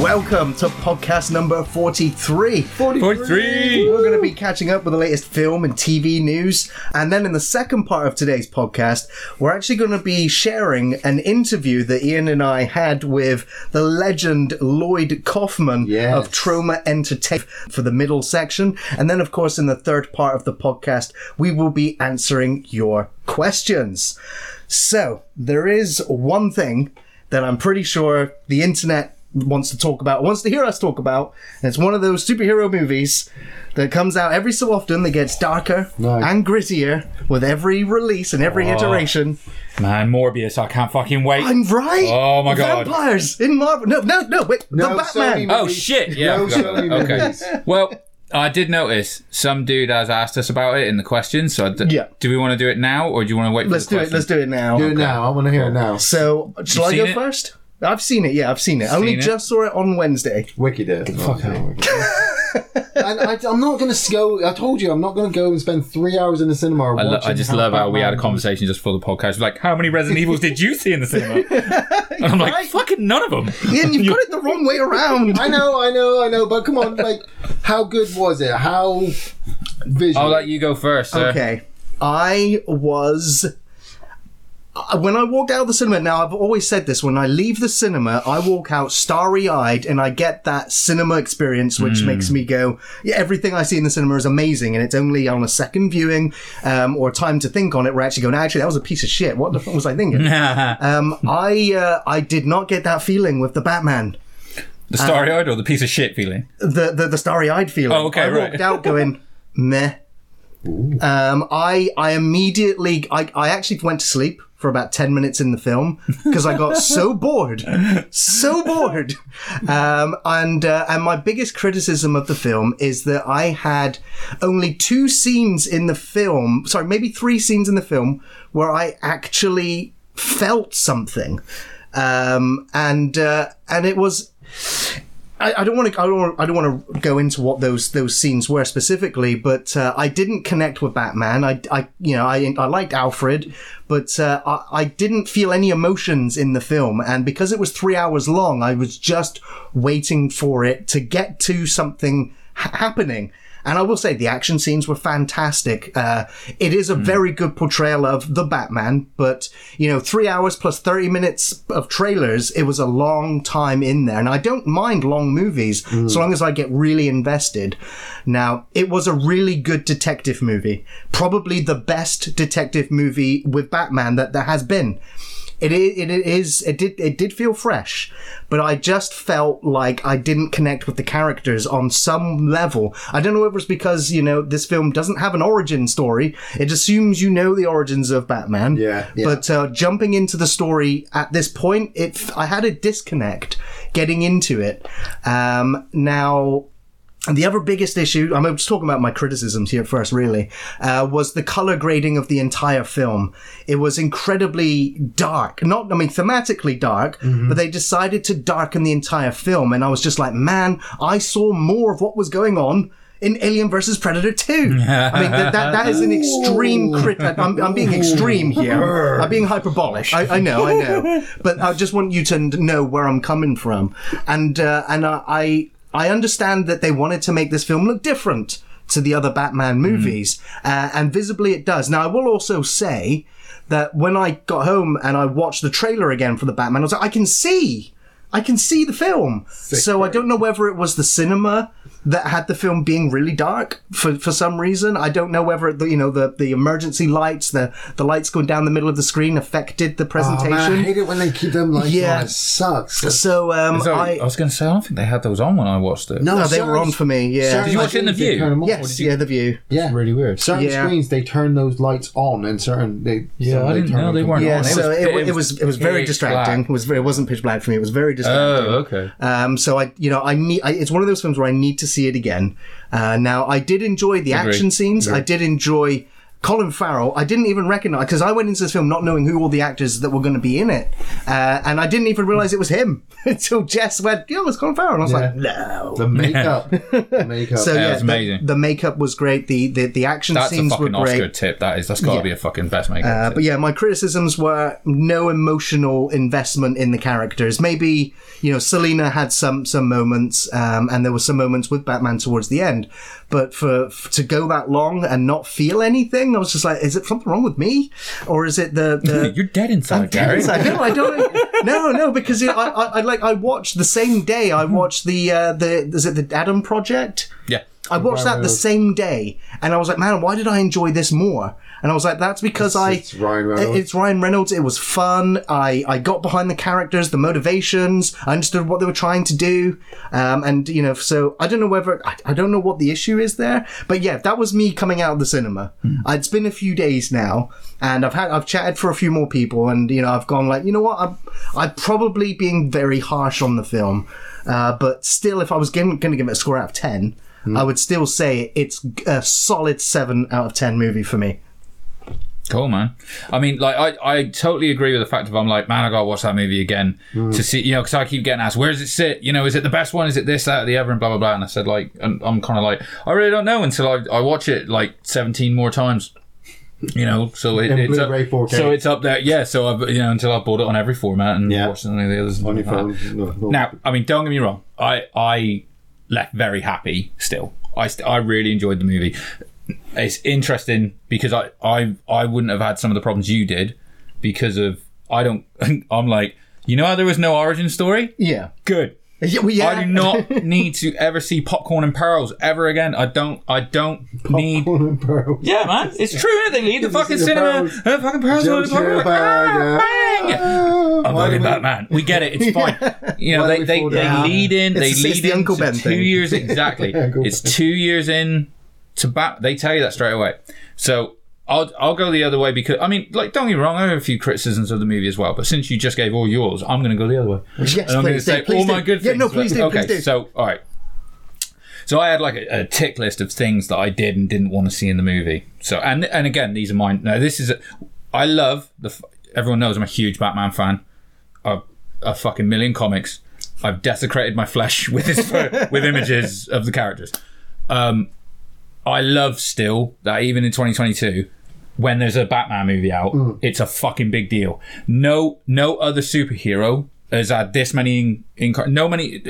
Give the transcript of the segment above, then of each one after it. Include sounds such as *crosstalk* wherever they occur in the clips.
welcome to podcast number 43. 43. We're going to be catching up with the latest film and TV news. And then in the second part of today's podcast, we're actually going to be sharing an interview that Ian and I had with the legend Lloyd Kaufman Yes. of Troma Entertainment for the middle section. And then, of course, in the third part of the podcast, we will be answering your questions. So, there is one thing that I'm pretty sure the internet wants to talk about, wants to hear us talk about. And it's one of those superhero movies that comes out every so often that gets darker Nice. and grittier with every release and every Oh. iteration. Man, Morbius, I can't fucking wait. I'm right. Oh my God. Vampires in Marvel. No, no, no. Wait, No, the Batman. Oh shit! Yeah, No forgot about Sony that. okay. Well, I did notice some dude has asked us about it in the questions. So, d- Yeah. do we want to do it now, or do you want to wait? For Let's the do it. Let's do it now. Do it now. I want to hear it now. So, shall I go it? first? I've seen it. Yeah, I've seen it. I only Seen it? just saw it on Wednesday. Wiki did. Fuck and I, I'm not going to go. I told you, I'm not going to go and spend three hours in the cinema. I, lo- I watching just love how we had a Batman- conversation just for the podcast. Like, how many Resident Evils did you see in the cinema? *laughs* And I'm like, Right. fucking none of them. Ian, you've *laughs* got it the wrong way around. I know, I know, I know, but come on, *laughs* like, how good was it? How visual? I'll let you go first. Sir. Okay. I was. Uh, When I walked out of the cinema, now I've always said this when I leave the cinema, I walk out starry eyed and I get that cinema experience, which makes me go, yeah, everything I see in the cinema is amazing. And it's only on a second viewing um, or time to think on it We're actually going, actually, that was a piece of shit. What the fuck was I thinking? *laughs* um, I, uh, I did not get that feeling with the Batman. the starry eyed or the piece of shit feeling? the the, the starry eyed feeling. Oh, okay, I right. walked out going *laughs* meh. Um, I I immediately I, I actually went to sleep for about ten minutes in the film because I got so *laughs* bored, so bored. Um, and uh, and my biggest criticism of the film is that I had only two scenes in the film, sorry, maybe three scenes in the film where I actually felt something, um, and uh, and it was. I, don't want to. I don't. Want, I don't want to go into what those those scenes were specifically, but uh, I didn't connect with Batman. I, I you know, I I liked Alfred, but uh, I, I didn't feel any emotions in the film, and because it was three hours long, I was just waiting for it to get to something happening. And I will say the action scenes were fantastic. Uh, it is a very good portrayal of the Batman, but you know, three hours plus 30 minutes of trailers, it was a long time in there. And I don't mind long movies so long as I get really invested. Now, it was a really good detective movie. Probably the best detective movie with Batman that there has been. It is, it is, it did, it did feel fresh, but I just felt like I didn't connect with the characters on some level. I don't know if it was because, you know, this film doesn't have an origin story. It assumes you know the origins of Batman. Yeah, yeah. But, uh, jumping into the story at this point, it, I had a disconnect getting into it. Um, now, and the other biggest issue, I'm just talking about my criticisms here first, really, uh, was the color grading of the entire film. It was incredibly dark. Not, I mean, thematically dark, but they decided to darken the entire film. And I was just like, man, I saw more of what was going on. In Alien versus Predator 2. I mean, that, that, that is an extreme crit. I'm, I'm being extreme here. I'm being hyperbolic. I, I know, I know. *laughs* But I just want you to know where I'm coming from. And, uh, and I, I, I understand that they wanted to make this film look different to the other Batman movies, uh, and visibly it does. Now, I will also say that when I got home and I watched the trailer again for the Batman, I was like, I can see, I can see the film. so I don't know whether it was the cinema that had the film being really dark for, for some reason. I don't know whether the, you know the, the emergency lights, the the lights going down the middle of the screen affected the Oh, presentation. man, I hate it when they keep them like Yeah. yeah. It sucks. so um, So, I, I, was going to say, I don't think they had those on when I watched it. no, no, they were on for me. Yeah. certain Did you watch it in the view? turn them off. Yes, yeah, the view. Yeah, Really weird. Certain Yeah. screens they turn those lights on, and certain they. Yeah, I they didn't turn know they weren't Yeah, on. It so was- it, it it was it was very distracting. black. It was very, it wasn't pitch black for me. It was very distracting. Oh, okay. Um, so I, you know, I need. I, it's one of those films where I need to see it again. Uh, now, I did enjoy the Agree. action scenes. I did enjoy Colin Farrell, I didn't even recognize because I went into this film not knowing who all the actors that were going to be in it, uh, and I didn't even realize it was him *laughs* until Jess went, "Yeah, it's Colin Farrell," and I was like, "No." The makeup. the makeup. So Yeah, yeah, was the- amazing. The, makeup was great. The the, the action That's a scenes were fucking Oscar great. tip. That is. That's got to Yeah. be a fucking best makeup. Uh, tip. but yeah, my criticisms were no emotional investment in the characters. Maybe you know Selena had some some moments, um, and there were some moments with Batman towards the end. But for, f to go that long and not feel anything, I was just like, is it something wrong with me, or is it the the *laughs* You're dead inside, Gary. Yes, I know. I don't. *laughs* No, no, because it, I, I, I like I watched the same day. I watched the uh, the is it the Adam Project? Yeah. I watched that the same day, and I was like, man, why did I enjoy this more? And I was like, that's because I it's Ryan Reynolds. It's Ryan Reynolds. It was fun. I I got behind the characters, the motivations. I understood what they were trying to do, um, and you know, so I don't know whether I, I don't know what the issue is there, but yeah, that was me coming out of the cinema. Uh, It's been a few days now, and I've had I've chatted for a few more people, and you know, I've gone like, you know what, I'm I'm probably being very harsh on the film, uh, but still, if I was going to give it a score out of ten. Mm. I would still say it's a solid seven out of ten movie for me. Cool, man. I mean, like, I, I totally agree with the fact of I'm like, man, I gotta watch that movie again mm. to see, you know, because I keep getting asked, where does it sit? You know, is it the best one? Is it this, that, or the other, and blah, blah, blah. And I said, like, and I'm kind of like, I really don't know until I, I watch it like 17 more times. You know, so it, it's up, 4K. so it's up there. Yeah, so I've you know until I've bought it on every format and Yeah. watched any of the others. on your uh, phone. No, no. Now, I mean, don't get me wrong. I I left very happy. Still, I st- I really enjoyed the movie. It's interesting because I I I wouldn't have had some of the problems you did because of I don't. *laughs* I'm like you know how there was no origin story. Yeah. Good. Yeah, well, yeah. I do not need to ever see popcorn and pearls ever again. I don't. I don't need. Popcorn and pearls. Yeah, man, it's true. It? They leave the fucking see the cinema. pearls? Uh, fucking pearls. Joe all over popcorn. Ah, bang! Ah, I'm do we- Batman. We get it. It's *laughs* fine. You know, they, they, they lead in. They It's- it's lead the in Uncle Ben two thing. years *laughs* exactly. Uncle it's two years in to bat. They tell you that straight away. So I'll I'll go the other way because I mean, like, don't get me wrong. I have a few criticisms of the movie as well. But since you just gave all yours, I'm going to go the other way. Yes, and I'm going to please do, say all do. my good Yeah, things. no, please do, Okay, please do. so all right. So I had like a, a tick list of things that I did and didn't want to see in the movie. So and and again, these are mine. Now this is a, I love the. Everyone knows I'm a huge Batman fan. A, a fucking million comics. I've desecrated my flesh *laughs* with his with images of the characters. Um, I love still that even in 2022, when there's a Batman movie out, it's a fucking big deal. No, no other superhero has had this many. Incar- no many.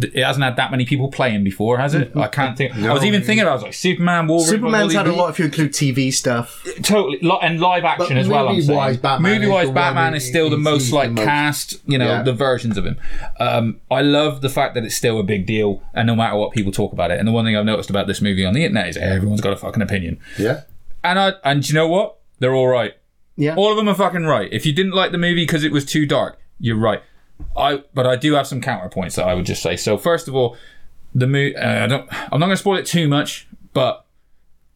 It hasn't had that many people playing before, has it? I can't think. I was even thinking. I was like Superman, Wolverine. Superman's had a lot if you include TV stuff. totally and live action But as well. I'm movie-wise, saying Batman is movie-wise, Batman is still the most like the most- cast. You know, Yeah. the versions of him. Um, I love the fact that it's still a big deal, and no matter what people talk about it. And the one thing I've noticed about this movie on the internet is everyone's got a fucking opinion. Yeah. And I and you know what? They're all right. Yeah. All of them are fucking right. If you didn't like the movie because it was too dark, you're right. I but I do have some counterpoints that I would just say. So first of all, the movie. Uh, I don't. I'm not going to spoil it too much, but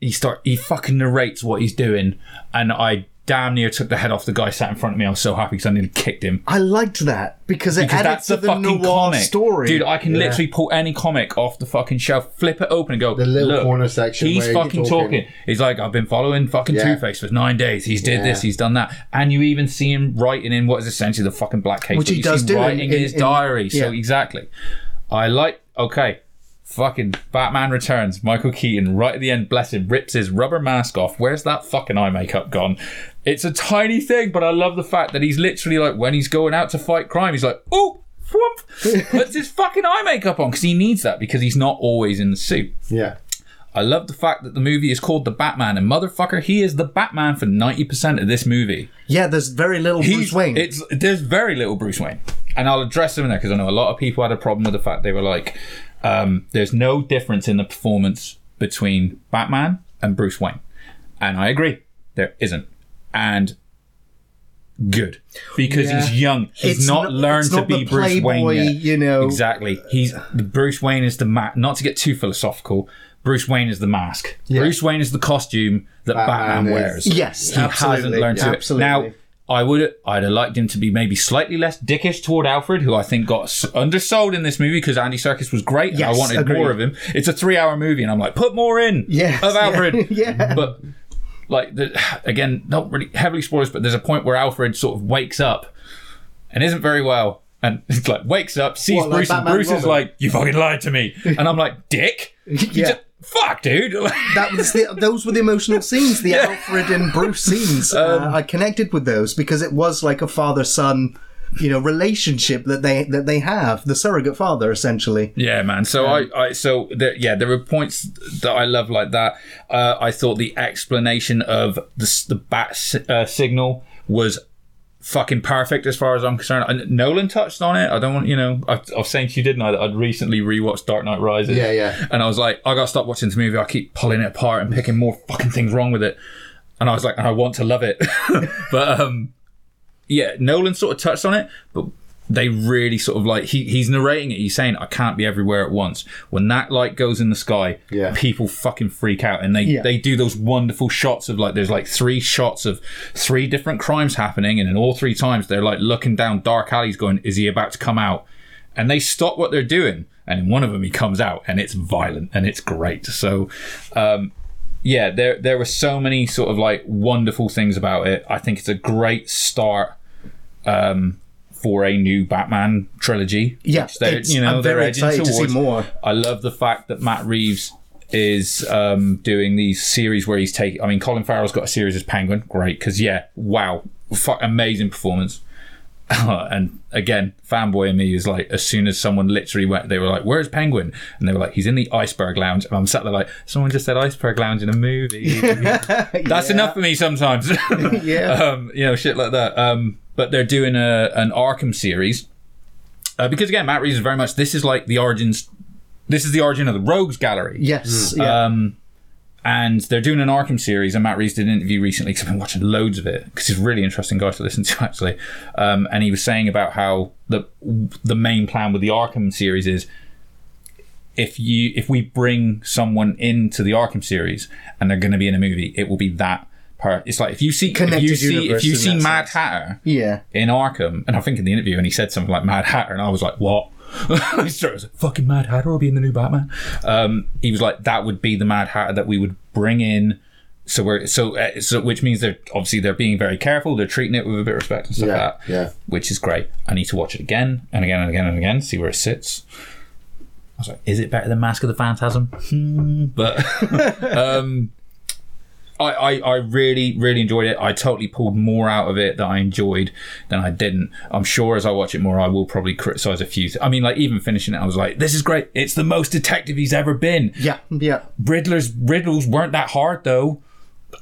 he start he fucking narrates what he's doing, and I damn near took the head off the guy sat in front of me. I was so happy because I nearly kicked him. I liked that because it Because added that's to the the fucking noir comic, story. dude. I can literally pull any comic off the fucking shelf, flip it open, and go. The little "Look, corner section He's where fucking talking." talking. He's like, I've been following fucking Yeah. Two Face for nine days. He's did this. He's done that, and you even see him writing in what is essentially the fucking black case, Which he you does see do in- writing in, in- his in- diary. So exactly, I like. Okay, fucking Batman Returns. Michael Keaton right at the end, bless him, rips his rubber mask off. Where's that fucking eye makeup gone? It's a tiny thing, but I love the fact that he's literally like when he's going out to fight crime, he's like, oh. *laughs* Puts his fucking eye makeup on because he needs that because he's not always in the suit. Yeah. I love the fact that the movie is called The Batman, and motherfucker, he is the Batman for 90% of this movie. yeah, there's very little Bruce Wayne. It's there's very little Bruce Wayne, and I'll address him in there because I know a lot of people had a problem with the fact they were like, um, "There's no difference in the performance between Batman and Bruce Wayne," and I agree, there isn't, and good because Yeah. he's young. He's It's not, not- learned to not be Bruce Wayne yet. you know. exactly. He's Bruce Wayne is the ma- not to get too philosophical. Bruce Wayne is the mask. Bruce Wayne is the costume that Batman Batman, wears. Yes, he hasn't absolutely, learned to. absolutely. Now, I would I'd have liked him to be maybe slightly less dickish toward Alfred, who I think got undersold in this movie because Andy Serkis was great and I wanted agreed. more of him. It's a three-hour movie, and I'm like, put more in Yes, of yeah, Alfred. *laughs* yeah. But like the, again, not really heavily spoilers, but there's a point where Alfred sort of wakes up and isn't very well. And *laughs* it's like wakes up, sees What, like Bruce, and Batman Bruce is like, "You fucking lied to me," *laughs* and I'm like, "Dick, *laughs* Yeah. just- fuck, dude." that was the, those were the emotional scenes, the Alfred and Bruce scenes. Um, uh, I connected with those because it was like a father son, you know, relationship that they that they have. The surrogate father, essentially. Yeah, man. So I, I, so there, yeah, there are points that I love like that. Uh, I thought the explanation of the the bat si- uh, signal was fucking perfect as far as I'm concerned. And Nolan touched on it. I don't want you know. I, I was saying to you, didn't I, that I'd recently rewatched Dark Knight Rises. Yeah, yeah. And I was like, I gotta stop watching this movie. I keep pulling it apart and picking more fucking things wrong with it. And I was like, and I want to love it, *laughs* but um, yeah, Nolan sort of touched on it, but they really sort of like he, he's narrating it. He's saying, "I can't be everywhere at once." When that light goes in the sky, Yeah. people fucking freak out, and they Yeah. they do those wonderful shots of like there's like three shots of three different crimes happening, and in all three times they're like looking down dark alleys, going, "Is he about to come out?" And they stop what they're doing, and in one of them he comes out, and it's violent and it's great. So. um yeah, there there were so many sort of like wonderful things about it. I think it's a great start um, for a new Batman trilogy. Yeah, you know I'm they're very excited to see towards. more. I love the fact that Matt Reeves is um, doing these series where he's taking. I mean, Colin Farrell's got a series as Penguin, great because yeah, wow, fuck, amazing performance. *laughs* and again, fanboy in me is like, as soon as someone literally went, they were like, "Where's Penguin?" And they were like, "He's in the Iceberg Lounge." And I'm sat there like, "Someone just said Iceberg Lounge in a movie." *laughs* *laughs* That's enough for me sometimes. Yeah. um, you know, shit like that. Um, but they're doing a an Arkham series uh, because again, Matt Reeves is very much. This is like the origins. This is the origin of the Rogues Gallery. Yes. Yeah. Um, and they're doing an Arkham series, and Matt Reeves did an interview recently because I've been watching loads of it because he's a really interesting guy to listen to *laughs* actually. Um, and he was saying about how the the main plan with the Arkham series is if you if we bring someone into the Arkham series and they're going to be in a movie, it will be that part. It's like if you see if Connected you see if you see Mad sense. Hatter yeah. in Arkham, and I think in the interview, and he said something like Mad Hatter, and I was like, what? *laughs* Started, was like, fucking Mad Hatter will be in the new Batman. Um, he was like, that would be the Mad Hatter that we would bring in. So we're so uh, so, which means they're obviously they're being very careful. They're treating it with a bit of respect and stuff Yeah, like that. yeah. which is great. I need to watch it again and again and again and again, see where it sits. I was like, is it better than Mask of the Phantasm? Hmm, but *laughs* um, I, I, I really, really enjoyed it. I totally pulled more out of it that I enjoyed than I didn't. I'm sure as I watch it more, I will probably criticize a few. Th- I mean, like even finishing it, I was like, "This is great. It's the most detective he's ever been." Yeah. Yeah. Riddler's riddles weren't that hard though.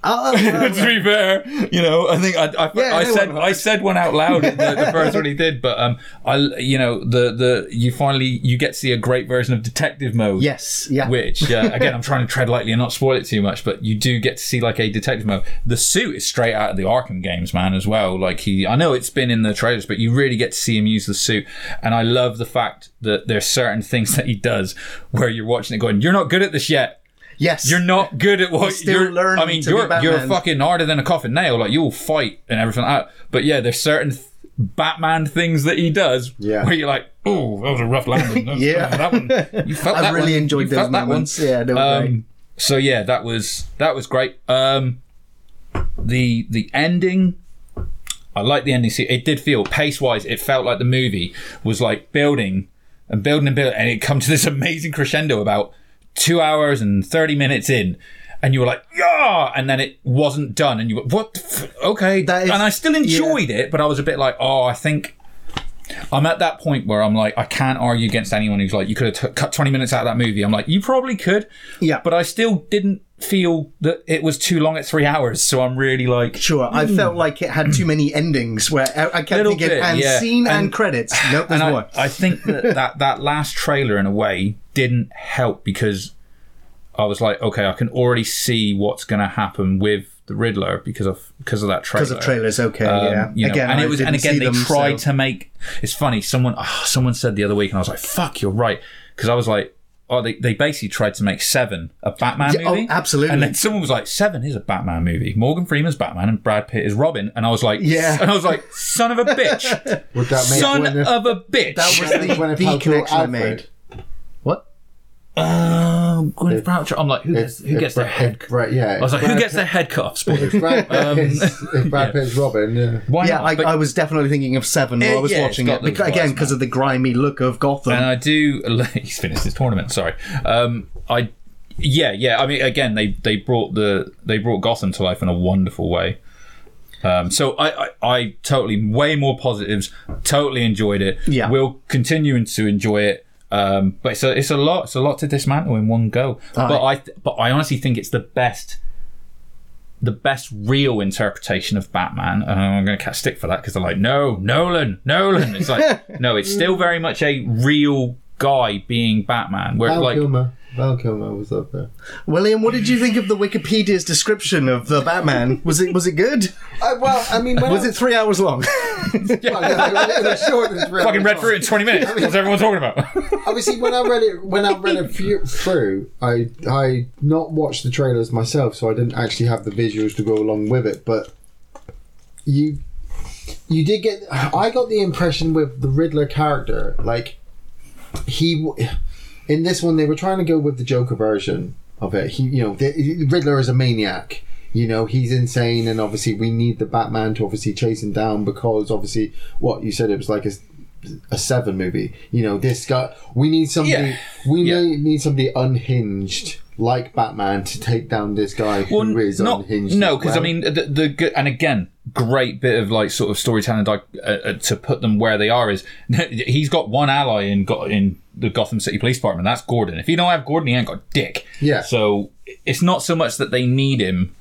Uh, *laughs* to be fair, you know, I think I, I, Yeah, I said I said one out loud the, the *laughs* first one he did, but um, I you know the the you finally you get to see a great version of detective mode yes. Yeah. which uh, again I'm trying to tread lightly and not spoil it too much, but you do get to see like a detective mode. The suit is straight out of the Arkham games, man, as well. Like he, I know it's been in the trailers, but you really get to see him use the suit, and I love the fact that there's certain things *laughs* that he does where you're watching it going, "You're not good at this yet." Yes. You're not good at what still you're. learning I mean, you're you're fucking harder than a coffin nail. Like you'll fight and everything like that. But yeah, there's certain th- Batman things that he does Yeah. where you're like, oh, that was a rough landing. *laughs* Yeah. that one. You felt *laughs* I that really one. enjoyed You those felt that one. moments. Yeah, they were Um, so yeah, that was that was great. Um, the the ending. I like the ending. It did feel pace wise. It felt like the movie was like building and building and building, and it come to this *laughs* amazing crescendo about two hours and thirty minutes in, and you were like, yeah, and then it wasn't done, and you were what? the f- Okay, That is- and I still enjoyed it, but I was a bit like, oh, I think. I'm at that point where I'm like, I can't argue against anyone who's like, you could have t- cut 20 minutes out of that movie. I'm like, you probably could. Yeah. But I still didn't feel that it was too long at three hours. So I'm really like, Sure, I felt like it had too many endings where I I kept Hmm. Thinking, bit, and yeah. scene and, And- credits. Nope, there's and more. I, I think that, that that last trailer in a way didn't help because I was like, okay, I can already see what's going to happen with the Riddler because of because of that trailer. Because of trailers, okay, Um, yeah. you know, again, and it was, and didn't again, they them, tried so- to make. It's funny. Someone, oh, someone said the other week, and I was like, "Fuck, you're right," because I was like, "Oh, they, they basically tried to make Seven a Batman Yeah, oh, movie." absolutely. And then someone was like, Seven is a Batman movie. Morgan Freeman's Batman and Brad Pitt is Robin." And I was like, Yeah. and I was like, "Son of a bitch, *laughs* Would that make son of a bitch." That was Yeah, the, Gwyneth the connection I made. What? Um, Gwyneth Paltrow. I'm like, who gets, who If gets their Brad- head? if Brad- yeah. I was like, who gets their head cut off? Spoilers. If Brad, Um, Pitt's, if *laughs* Brad Pitt's Robin, yeah. Why Yeah, not? I, But- I was definitely thinking of Seven while I Eh, was yeah, watching it's it. got those Beca- again, because of the grimy look of Gotham. and I do. *laughs* He's finished his tournament. Sorry. Um, I. Yeah, yeah. I mean, again, they they brought the they brought Gotham to life in a wonderful way. Um, so I, I, I totally way more positives. Totally enjoyed it. Yeah. We'll continue to enjoy it. Um, but it's a it's a lot. It's a lot to dismantle in one go. But I but I honestly think it's the best. The best real interpretation of Batman, and I'm going to catch stick for that because they're like, no, Nolan, Nolan. It's like, *laughs* no, it's still very much a real guy being Batman. Where Val like, Kilmer. Val Kilmer was up there. William, what did you think of the Wikipedia's description of the Batman? Was it was it good? I, well, I mean, Was I, it three hours long? *laughs* Well, yeah, it was shorter three fucking hours read through it in 20 minutes. What's everyone talking about? *laughs* Obviously, when I read it, when I read it few- through, I I not watched the trailers myself, so I didn't actually have the visuals to go along with it. But you you did get. I got the impression with the Riddler character, like he w- in this one they were trying to go with the Joker version of it. He, you know, the, Riddler is a maniac. You know, he's insane, and obviously we need the Batman to obviously chase him down because obviously what you said it was like a, a seven movie. You know, this guy. We need somebody. Yeah. We Yeah. need, need somebody unhinged like Batman to take down this guy who Well, is not, unhinged. no, because I mean, the, the and again, great bit of like sort of storytelling uh, uh, to put them where they are is *laughs* he's got one ally in got in the Gotham City Police Department. That's Gordon. If you don't have Gordon, he ain't got dick. Yeah. So it's not so much that they need him.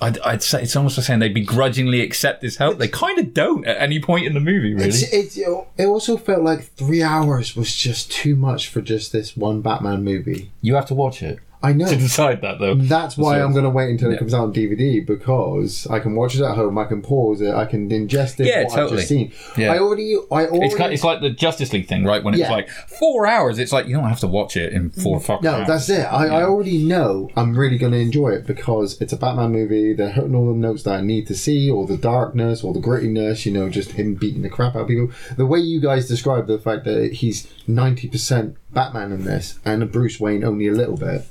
I'd, I'd say it's almost like saying they begrudgingly accept his help. They kind of don't at any point in the movie, really. It's, it's, it also felt like three hours was just too much for just this one Batman movie. You have to watch it I know. to decide that, though. That's why I'm going to wait until it Yeah. comes out on DVD because I can watch it at home. I can pause it. I can ingest it. Yeah, what I've totally. just seen. Yeah. I already. I already. It's, kind, it's like the Justice League thing, right? When it's Yeah. like four hours, it's like you don't have to watch it in four fucking no, hours. that's it. I, I already know I'm really going to enjoy it because it's a Batman movie. They're hitting all the notes that I need to see, all the darkness, all the grittiness. You know, just him beating the crap out of people. The way you guys describe the fact that he's ninety percent Batman in this, and Bruce Wayne only a little bit.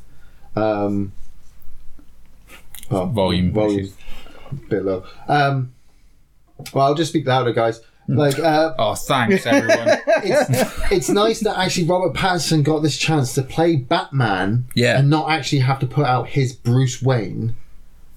Um, well, Volume volume, bit low. Um, well, I'll just speak louder, guys. Like, uh, *laughs* Oh, thanks everyone. it's, it's nice that actually Robert Pattinson got this chance to play Batman Yeah. and not actually have to put out his Bruce Wayne.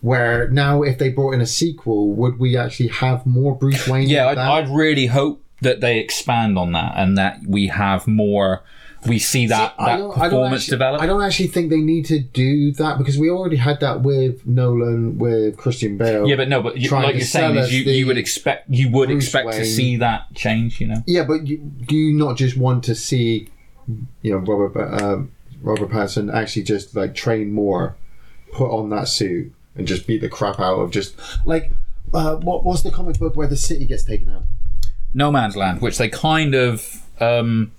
Where now, if they brought in a sequel, would we actually have more Bruce Wayne? yeah, I'd. I'd really hope that they expand on that and that we have more. We see that I that I performance actually, develop. I don't actually think they need to do that because we already had that with Nolan, with Christian Bale. yeah, but no, but you, like you're saying, is you, you would expect you would Bruce expect to see that change. You know, Yeah, but you, do you not just want to see, you know, Robert um, Robert Pattinson actually just like train more, put on that suit, and just beat the crap out of just like uh, what was the comic book where the city gets taken out? No Man's Land, which they kind of. Um,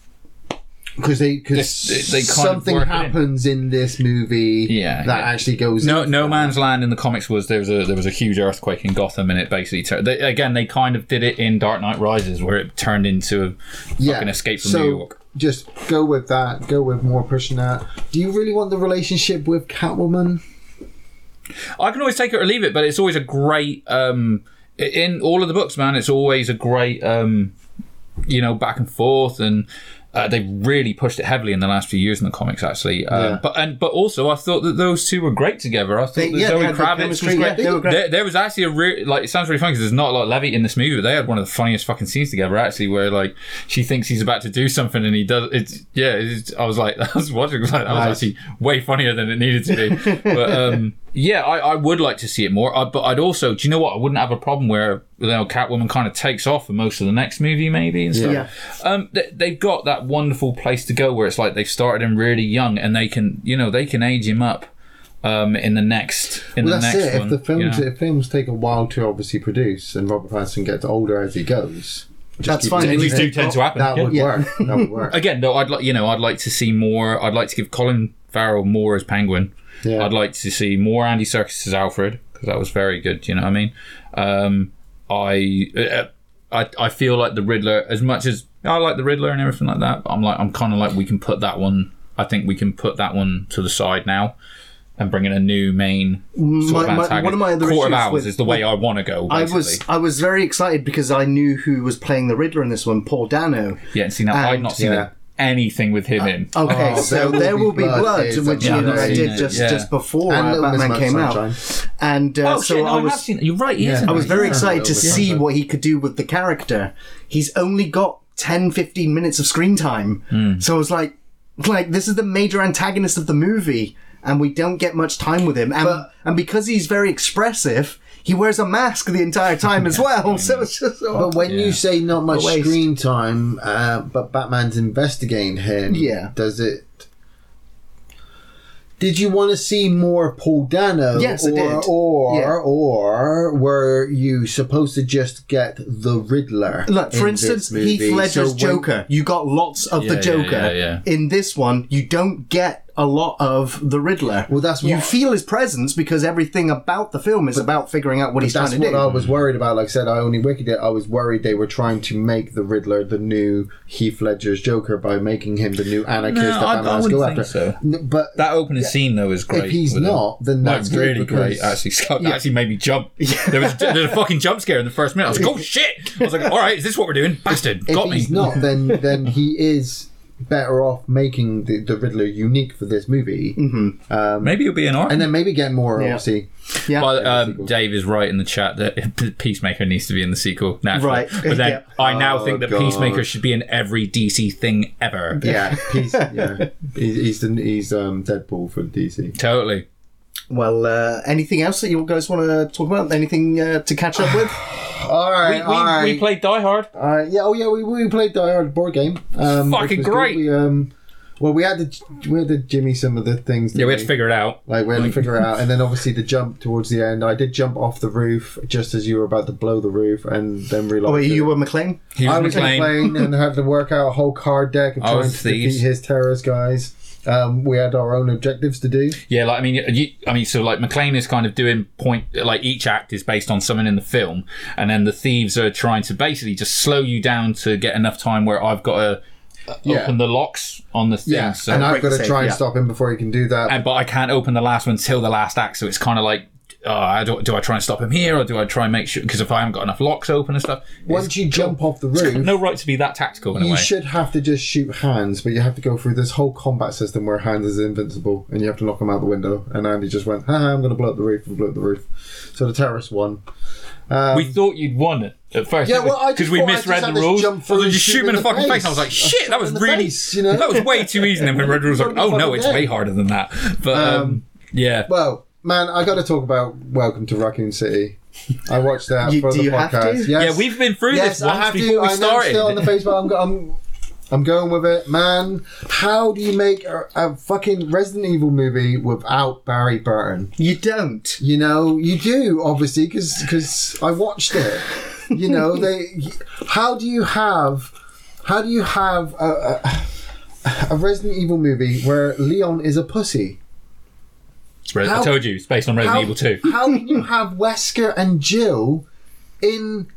Because they because This- they something it in. happens in this movie Yeah, that yeah. actually goes No, No that. Man's Land in the comics was there was a there was a huge earthquake in Gotham and it basically tur- they, again they kind of did it in Dark Knight Rises where it turned into a fucking escape from so New York. Just go with that. Go with more pushing that. Do you really want the relationship with Catwoman? I can always take it or leave it, but it's always a great um in all of the books, man. It's always a great um you know back and forth and. Uh, they really pushed it heavily in the last few years in the comics, actually. Um, Yeah. But and but also, I thought that those two were great together. I thought They- that yeah, Zoe Kravitz was great. yeah, they were great. There, there was actually a real like it sounds really funny because there's not a lot of Levy in this movie, but they had one of the funniest fucking scenes together actually, where like she thinks he's about to do something and he does. It's yeah. It's, I was like, *laughs* I was watching, I was like, that was Nice. actually way funnier than it needed to be. *laughs* but um, yeah, I, I would like to see it more. I, but I'd also, do you know what? I wouldn't have a problem where you know Catwoman kind of takes off for most of the next movie, maybe and stuff. Yeah. Um, they, they've got that wonderful place to go where it's like they've started him really young and they can, you know, they can age him up. Um, in the next, in Well, the that's next it. one, if the films you know? if films take a while to obviously produce, and Robert Pattinson gets older as he goes, just That's fine. doing At least do tend to happen. That yeah. would Yeah. work. That would work. *laughs* Again, though, I'd like you know, I'd like to see more. I'd like to give Colin Farrell more as Penguin. Yeah. I'd like to see more Andy Serkis as Alfred because that was very good. You know what I mean? Um, I, uh, I I feel like the Riddler, as much as I like the Riddler and everything like that. But I'm like, I'm kind of like, we can put that one. I think we can put that one to the side now. And bring in a new main sort My- of my- one of my other Court of Owls with- is the way I want to go. I was I was very excited because I knew who was playing the Riddler in this one, Paul Dano. yeah. And see now, I've not seen yeah. Anything with him in. Okay, Oh, so there will be blood, is which Yeah, you I've know, I did it, just yeah. just before And uh, Little Batman came Sunshine. out, and uh, Oh so shit! No, I I, was have seen it. You're right. He. Yeah. in I was very Yeah. excited to see Sunshine. what he could do with the character. He's only got 10, 15 minutes of screen time, Hmm. so I was like, like this is the major antagonist of the movie, and we don't get much time with him, and But- and because he's very expressive. He wears a mask the entire time as *laughs* well, *laughs* so it's just But when Yeah. you say not much waste. screen time, uh, but Batman's investigating him, Yeah. does it? Did you want to see more Paul Dano? Yes, I or, did. Or, Yeah. or were you supposed to just get the Riddler? Look, for in this instance, movie? Heath Ledger's So when- Joker. You got lots of Yeah, the yeah, Joker. yeah, yeah. In this one, you don't get a lot of the Riddler. Well, that's you feel his presence because everything about the film is about figuring out what he's That's trying to what do. I was worried about. Like I said, I only wicked it. I was worried they were trying to make the Riddler the new Heath Ledger's Joker by making him the new anarchist No, that I- I has to wouldn't go think after. so. N- But That opening scene though is great. if he's with him. not, then Like, that's good really because- great. Actually, *laughs* Scott actually made me jump. *laughs* There was there was a fucking jump scare in the first minute. I was like, *laughs* "Oh shit!" I was like, "All right, is this what we're doing?" Bastard, if got me. he's not, then then he is better off making the, the Riddler unique for this movie, mm-hmm. um, Maybe it'll be an art. and then maybe get more. Yeah. Obviously, yeah. But um. Dave is right in the chat that *laughs* Peacemaker needs to be in the sequel. Naturally. Right. But then Yeah. I now Oh, think that God. Peacemaker should be in every DC thing ever. yeah, *laughs* he's yeah, he's he's, the, he's um, Deadpool for DC. Totally. Well, uh, anything else that you guys want to talk about? Anything uh, to catch up with? *sighs* All right, We, we, all right. we played Die Hard. Uh, yeah, oh yeah, we, we played Die Hard board game. Um, Fucking great. We, um, well, we had to we had to jimmy some of the things. Yeah, we had to figure it out. Like we had to figure it out, and then obviously the jump towards the end. I did jump off the roof just as you were about to blow the roof, and then realized. Oh, wait, that- you were McClane? He was I was McClane. playing and had to work out a whole card deck of trying to defeat his terrorist guys. Um, we had our own objectives to do. Yeah, like I mean, you, I mean, so like McClane is kind of doing point, like each act is based on something in the film, and then the thieves are trying to basically just slow you down to get enough time where I've got to Yeah. open the locks on the thing. Yeah, so, and I've got to try and yeah. stop him before he can do that. and but I can't open the last one till the last act. So it's kind of like, uh, I do, do I try and stop him here, or do I try and make sure? Because if I haven't got enough locks open and stuff, Once you jump off the roof, no right to be that tactical in a you way. should have to just shoot Hans, but you have to go through this whole combat system where Hans is invincible, and you have to knock them out the window. And Andy just went, "Haha, I'm going to blow up the roof," and blew up the roof. So the terrorist won. Um, we thought you'd won it at first. Yeah, well, I because just we thought I misread just had the rules. jump I through was like, and just shoot shoot him in the fucking face. I was like, shit, that was in the really, face, you know? that was way too easy. And then when the rules, like, *laughs* Shot oh no, fucking it's dead. way harder than that. But um, Um, yeah, well, man, I got to talk about Welcome to Raccoon City. I watched that You- for do the you have podcast. to? Yes. yeah, we've been through yes, this I once have before to. we I know I'm started. still on the face, but I'm, go- I'm, I'm going with it, man. How do you make a, a fucking Resident Evil movie without Barry Burton? You don't. You know, you do obviously because I watched it. You know, *laughs* they. How do you have? How do you have a, a, a Resident Evil movie where Leon is a pussy? Re- I told you, it's based on Resident how, Evil 2. *laughs* How can you have Wesker and Jill in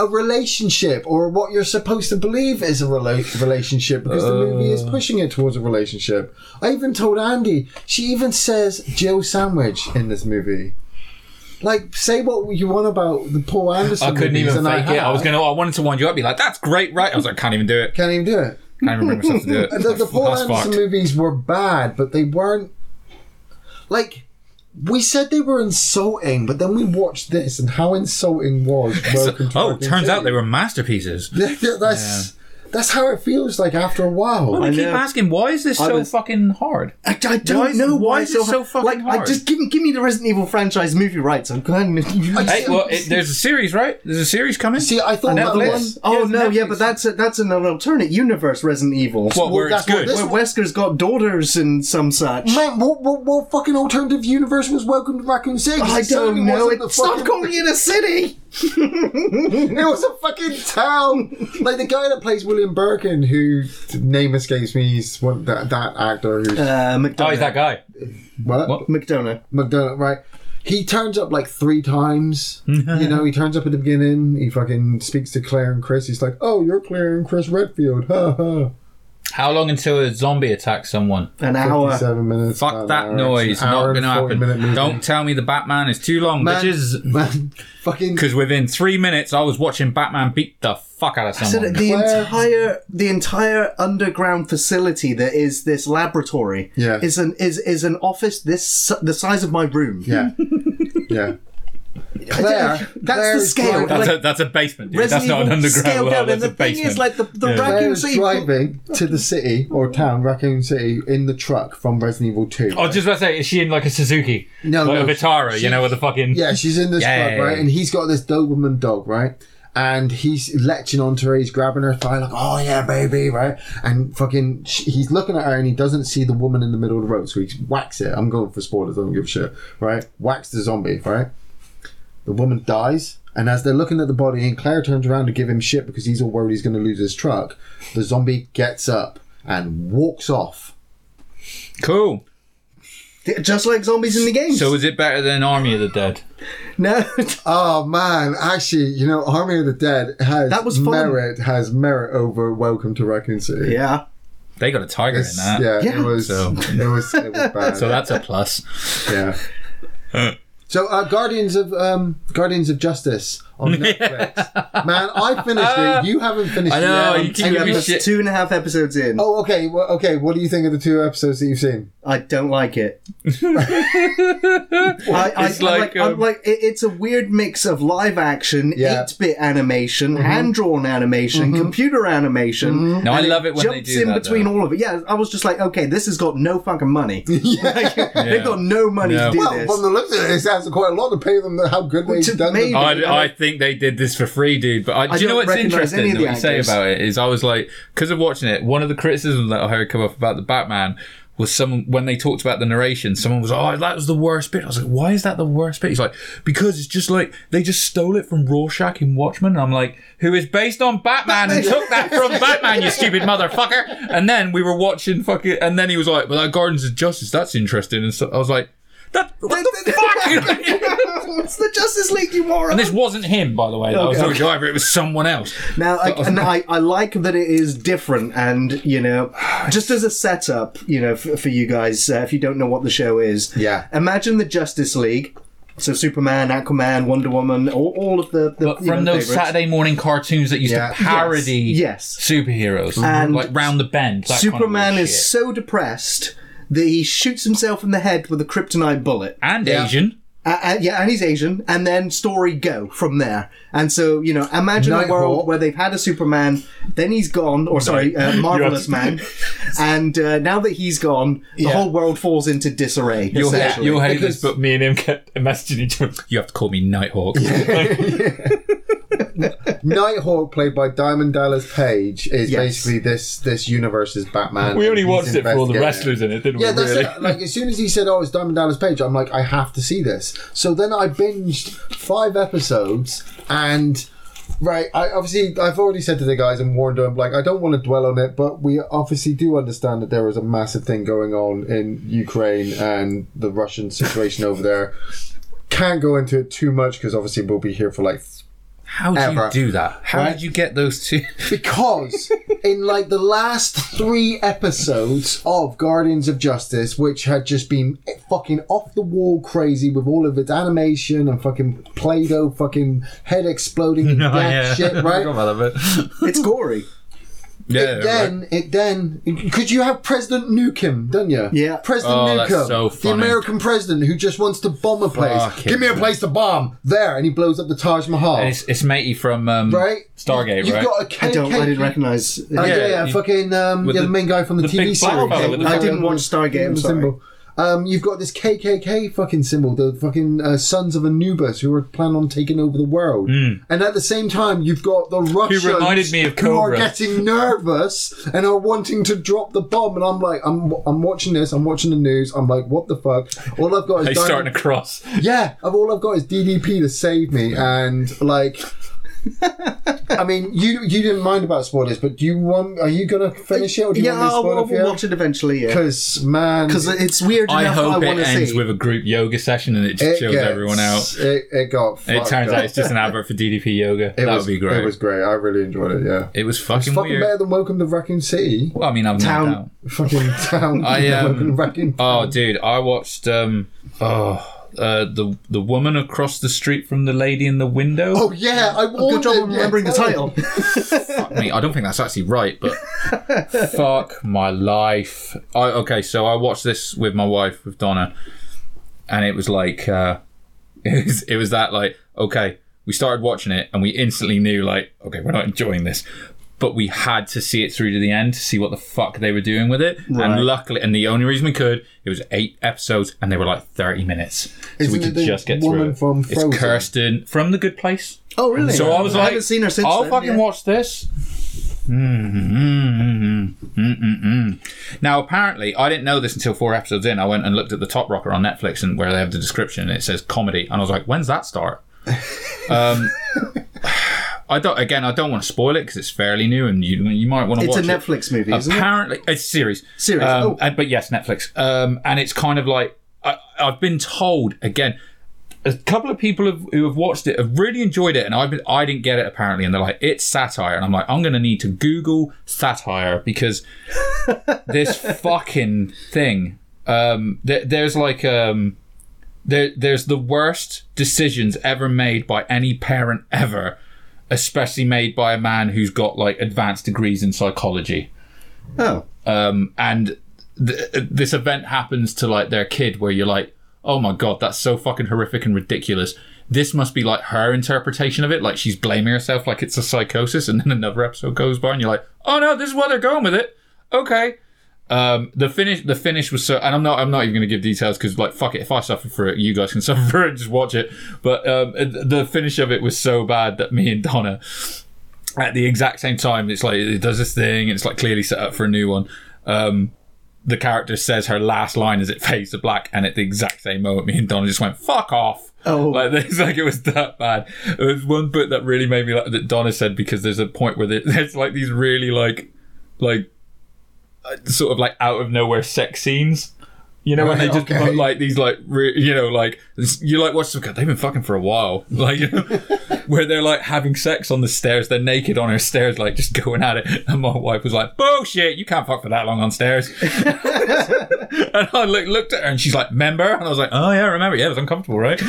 a relationship or what you're supposed to believe is a rela- relationship because the movie is uh. pushing it towards a relationship. I even told Andy, she even says Jill Sandwich in this movie. Like, say what you want about the Paul Anderson. Movies. I couldn't even fake it. I was gonna. I wanted to wind you up, be like, "That's great, right?" I was like, "Can't even do it. Can't even do it. Can't even bring myself to do it." *laughs* The, the Paul Anderson fucked. movies were bad, but they weren't like we said they were insulting, but then we watched this and how insulting was. *laughs* Welcome to Oh, turns out they were masterpieces. *laughs* that's that's how it feels like after a while. Well, I keep know. asking, why is this I so was- fucking hard? I, I don't Why is- know why why, is it's it so fucking like, I hard? just give me give me the Resident Evil franchise movie rights. I'm going. *laughs* Hey, well, it, there's a series, right? There's a series coming. See, I thought that Netflix? was Oh Yeah, no, yeah, Netflix. but that's a, that's an alternate universe Resident Evil. What, where it's that's what good? this- where Wesker's got daughters and some such. man. What, what, what fucking alternative universe was Welcome to Raccoon City? I don't know. It, stop calling it a city. It was a fucking town. Like the guy that plays William Birkin, who name escapes me. He's one that that actor who's Uh, McDonough. Oh, he's that guy. what? What? McDonough. McDonald, right? he turns up like three times. you know, he turns up at the beginning. He fucking speaks to Claire and Chris. He's like, "Oh, you're Claire and Chris Redfield." Ha ha. How long until a zombie attacks someone? An hour. Fifty-seven minutes. Fuck that hour. noise. It's Not gonna happen. Don't tell me the Batman is too long, man, bitches. man, fucking. Because within three minutes, I was watching Batman beat the fuck out of So someone. the Claire- entire the entire underground facility that is this laboratory Yeah. is an is is an office this the size of my room. Yeah, yeah. Claire, That's Claire the scale. driving- that's, like- a, that's a basement, dude. Resident That's not an Evil underground scaled well. down, That's and a the thing basement. is, like the the Yeah. Raccoon Claire's City. driving to the city or town, Raccoon City, in the truck from Resident Evil Two. I was just about to say, is she in like a Suzuki? No, like no, a Vitara, she- you know, with the fucking. Yeah, she's in this Yay. truck, right? And he's got this Doberman dog, right? And he's latching onto her, he's grabbing her thigh, like, oh yeah, baby, right? And fucking, sh- he's looking at her and he doesn't see the woman in the middle of the road, so he whacks it. I'm going for spoilers, I don't give a shit, right? Whacks the zombie, right? The woman dies, and as they're looking at the body, and Claire turns around to give him shit because he's all worried he's going to lose his truck, the zombie gets up and walks off. Cool. just like zombies in the game. So is it better than Army of the Dead? no, *laughs* Oh man, actually, you know, Army of the Dead has That was fun. merit has merit over Welcome to Raccoon City. yeah. They got a tiger in that. yeah, Yeah. it was So- it was it was *laughs* bad. So that's a plus. yeah. *laughs* So uh, Guardians of um, Guardians of Justice on *laughs* Netflix. Man, I finished it. You haven't finished I it know, yet. you keep Two, giving me episodes- shit. two and a half episodes in. Oh, okay. Well, okay. What do you think of the two episodes that you've seen? I don't like it. *laughs* I, I, It's I like, like, I'm um, like it, it's a weird mix of live action, Yeah. eight bit animation, Mm-hmm. hand drawn animation, computer animation. No, I and love it when they jumps do in that, between though. all of it. Yeah, I was just like, okay, this has got no fucking money. *laughs* They've got no money No. to do Well, this. from the looks of it, it sounds quite a lot to pay them. How good they've to done. maybe- the- I, I think they did this for free, dude. But I, do you know what's interesting what you say about it is I was like, because of watching it, one of the criticisms that I heard come up about the Batman was someone when they talked about the narration, someone was, like, oh, that was the worst bit. I was like, why is that the worst bit? He's like, because it's just like they just stole it from Rorschach in Watchmen. And I'm like, who is based on Batman and took that from *laughs* Batman, you stupid motherfucker. And then we were watching fucking, and then he was like, well, that Guardians of Justice, that's interesting. And so I was like, that what the *laughs* fuck? *laughs* it's the Justice League, you moron. And this wasn't him, by the way. That was Okay. the driver. It was someone else. Now, I, and I, I like that it is different, and you know, just as a setup, you know, for, for you guys, uh, if you don't know what the show is, Yeah. imagine the Justice League. So Superman, Aquaman, Wonder Woman, all, all of the, the But you from know, those favorites. Saturday morning cartoons that used Yeah. to parody Yes, superheroes, And like round the bend. that kind of Superman is shit. so depressed that he shoots himself in the head with a kryptonite bullet. and Yeah. Asian. Uh, uh, yeah, and he's Asian, and then story go from there. And so, you know, imagine a world Nighthawk. where they've had a Superman, then he's gone, or sorry, *laughs* uh, Marvelous Man, *laughs* and uh, now that he's gone, the Yeah. whole world falls into disarray. You'll, essentially. you'll hate Because- this, but me and him kept messaging each other. You have to call me Nighthawk. *laughs* Nighthawk, played by Diamond Dallas Page, is Yes. basically this this universe's Batman. we only he's watched it for all the investigating wrestlers in it, didn't Yeah, we? that's really? it. Like as soon as he said, "Oh, it's Diamond Dallas Page," I'm like, I have to see this. So then I binged five episodes, and right, I obviously I've already said to the guys and warned them, like, I don't want to dwell on it, but we obviously do understand that there is a massive thing going on in Ukraine and the Russian situation over there. Can't go into it too much because obviously we'll be here for like How did Ever. you do that? How Right? did you get those two? *laughs* because in like the last three episodes of Guardians of Justice, which had just been fucking off the wall crazy with all of its animation and fucking Play-Doh, fucking head exploding, *laughs* No, death shit, *laughs* I right? about that bit. it's gory. Yeah, it then, it then, could you have President Nukem, don't you? Yeah. President Oh, that's Nukem, so the. American president who just wants to bomb a place. Fucking Give me a place to bomb there, and he blows up the Taj Mahal. And it's, it's matey from um, right? Stargate, You've right? got a KKK. I don't. I didn't recognize. Oh, yeah, Yeah, yeah, you- fucking um, yeah, the, the- main guy from the, the TV big black series. fella with the I didn't watch Stargate. I'm the sorry. symbol. Um, you've got this KKK fucking symbol, the fucking uh, Sons of Anubis, who are planning on taking over the world. And at the same time, you've got the Russians Hmm. reminded me of who are getting nervous and are wanting to drop the bomb. And I'm like, I'm, I'm watching this, I'm watching the news. I'm like, what the fuck? All I've got is He's starting to cross. yeah, all I've got is DDP to save me, and like, I mean, you you didn't mind about spoilers, but do you want? Are you gonna finish it, or do you yeah, want me to I'll, spoil I'll it for you? watch it eventually. Yeah, Because man, because it's weird I enough. I hope want it to ends see. with a group yoga session and it just shows gets- everyone out. It, it got. It fucked turns up. out it's just an advert for DDP yoga. It that was, would be great. It was great. I really enjoyed it. Yeah, It was fucking, fucking weird. better than Welcome to Raccoon City. Well, I mean, I've Town. no doubt. Fucking town. I, um, *laughs* Welcome to Raccoon. Oh, dude, I watched um, oh, uh, the the woman across the street from the lady in the window. Oh yeah, I warned Good job him, of yeah, remembering the title. *laughs* Fuck me, I don't think that's actually right, but *laughs* fuck my life. I, okay, so I watched this with my wife, with Donna, and it was like, uh, *laughs* it was, it was that like, okay, we started watching it and we instantly knew like, okay, we're not enjoying this. But we had to see it through to the end to see what the fuck they were doing with it. Right. And luckily, and the only reason we could, it was eight episodes and they were like 30 minutes. So Isn't we could just get through it. from Frozen? It's Kristen from The Good Place. Oh, really? So I was like, haven't seen her since. I'll then, fucking yeah. watch this. Mm-mm-mm, mm-mm-mm. Now, apparently, I didn't know this until four episodes in. I went and looked at the Top Rocker on Netflix, and where they have the description, it says comedy, and I was like, "When's that start?" *laughs* um, I don't. Again, I don't want to spoil it because it's fairly new, and you you might want to It's watch a it. Netflix movie, isn't it? Apparently, it's a series. Series, Um, oh. and- but yes, Netflix. Um, and it's kind of like I, I've been told again. A couple of people have, who have watched it have really enjoyed it, and I've been, I didn't get it apparently, and they're like, "It's satire," and I'm like, "I'm going to need to Google satire because *laughs* this fucking thing." Um, there, there's like um, there, there's the worst decisions ever made by any parent ever, especially made by a man who's got like advanced degrees in psychology. Oh, um, and th- this event happens to like their kid where you're like oh my god that's so fucking horrific and ridiculous. This must be like her interpretation of it like she's blaming herself like it's a psychosis and then another episode goes by and you're like oh no this is where they're going with it. Okay um, the finish, the finish was so, and I'm not, I'm not even going to give details because, like, fuck it. If I suffer for it, you guys can *laughs* suffer for it. Just watch it. But um, the finish of it was so bad that me and Donna, at the exact same time, it's like it does this thing, and it's like clearly set up for a new one. Um, the character says her last line as it fades to black, and at the exact same moment, me and Donna just went "fuck off." Oh. like *laughs* it's like it was that bad. It was one bit that really made me like that Donna said because there's a point where there, *laughs* there's like these really like like Uh, sort of like out of nowhere sex scenes. You know when they just okay. put like these like re- you know like you like watch some they've been fucking for a while. *laughs* Like you *laughs* know, where they're like having sex on the stairs they're naked on her stairs like just going at it. And my wife was like bullshit you can't fuck for that long on stairs. *laughs* And I look, looked at her and she's like member? And I was like oh yeah I remember. Yeah it was uncomfortable right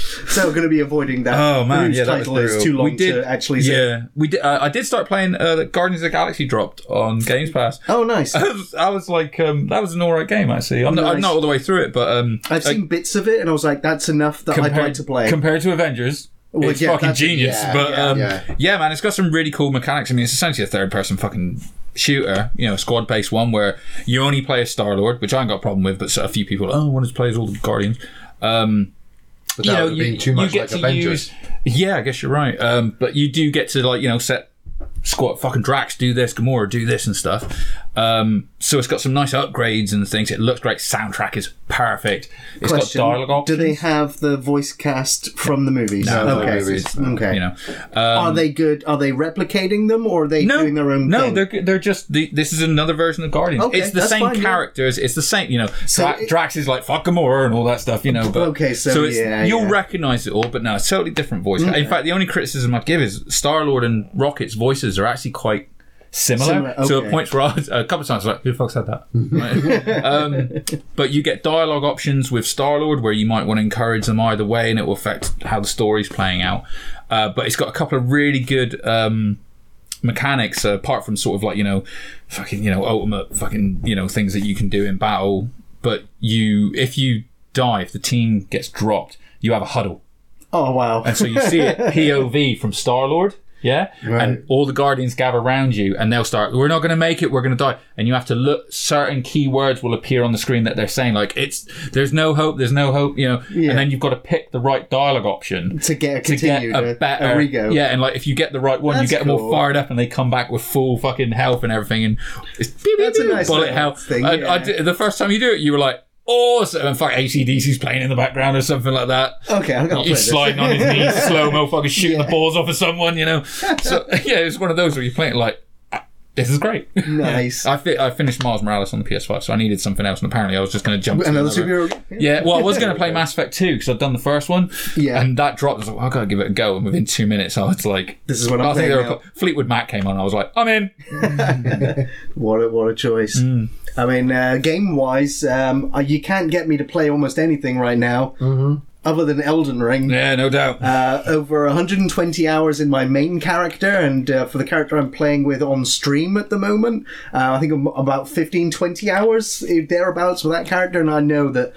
*laughs* so we're going to be avoiding that. Oh man, yeah, that was title is too long we did, to actually say. Yeah, we did. Uh, I did start playing. Uh, the Guardians of the Galaxy dropped on Games Pass. Oh, nice. *laughs* I was, I was like, um, that was an alright game actually. I'm, not, I'm not all the way through it, but um, I've seen bits of it, and I was like, "That's enough that I'd like to play." compared to Avengers. Well, it's yeah, fucking genius, yeah, but yeah, um, yeah. yeah, man, it's got some really cool mechanics. I mean, it's essentially a third-person fucking shooter, you know, squad-based one where you only play as Star Lord, which I ain't got a problem with, but a few people, oh, I wanted to play as all the Guardians. Um, But that would have been too much like Avengers. yeah, I guess you're right. Um, but you do get to like you know set squat fucking Drax do this, Gamora do this and stuff. Um, so it's got some nice upgrades and things. It looks great. Soundtrack is perfect. It's Question: got dialogue Do they have the voice cast from the movies? No, okay. movies, okay. You know, are they good? Are they replicating them, or are they no, doing their own? no, thing? they're they're just the, this is another version of Guardians. Okay, it's the same fine, yeah. characters. It's the same, you know. So Dra- it- Drax is like fuck Gamora and all that stuff, you know. But, Okay, so it's, yeah, you'll yeah. recognize it all, but no, it's totally different voice. In fact, the only criticism I'd give is Star Lord and Rocket's voices are actually quite similar. Similar, To okay. a point where I was, a couple of times I was like, who the fuck said that? *laughs* Right. um, but you get dialogue options with Star Lord where you might want to encourage them either way, and it will affect how the story's playing out. Uh, but it's got a couple of really good. Um, mechanics uh, apart from sort of like you know fucking you know ultimate fucking you know things that you can do in battle but you if you die if the team gets dropped you have a huddle Oh wow! and so you see it *laughs* pov from star lord yeah Right. and all the guardians gather around you and they'll start we're not going to make it we're going to die and you have to look certain keywords will appear on the screen that they're saying like it's there's no hope there's no hope you know Yeah. and then you've got to pick the right dialogue option to get a to get a better a rego. Yeah, and like if you get the right one, That's you get them all fired up, and they come back with full fucking health and everything, and it's beep, beep, That's a nice bullet hell. thing, I, I the first time you do it, you were like, awesome. And fuck ACDC's playing in the background or something like that. Okay, I'm gonna play He's sliding on his *laughs* knees, slow mo, fucking shooting Yeah. the balls off of someone, you know. So *laughs* yeah, it's one of those where you're playing like, this is great. Nice. *laughs* I fi- I finished Miles Morales on the PS5, so I needed something else, and apparently I was just going to jump. to Another another- superhero. Yeah, well, I was going *laughs* to play Mass Effect 2 because I'd done the first one. Yeah. And that dropped. I was like, well, I've got to give it a go. And within two minutes, I was like, This is what I'm I think playing they were Fleetwood Mac came on. I was like, I'm in. *laughs* What a what a choice. Mm. I mean, uh, game wise, um, uh, you can't get me to play almost anything right now, other than Elden Ring. Yeah, no doubt. Uh, over 120 hours in my main character, and uh, for the character I'm playing with on stream at the moment, uh, I think I'm about 15, 20 hours eh, thereabouts with that character, and I know that.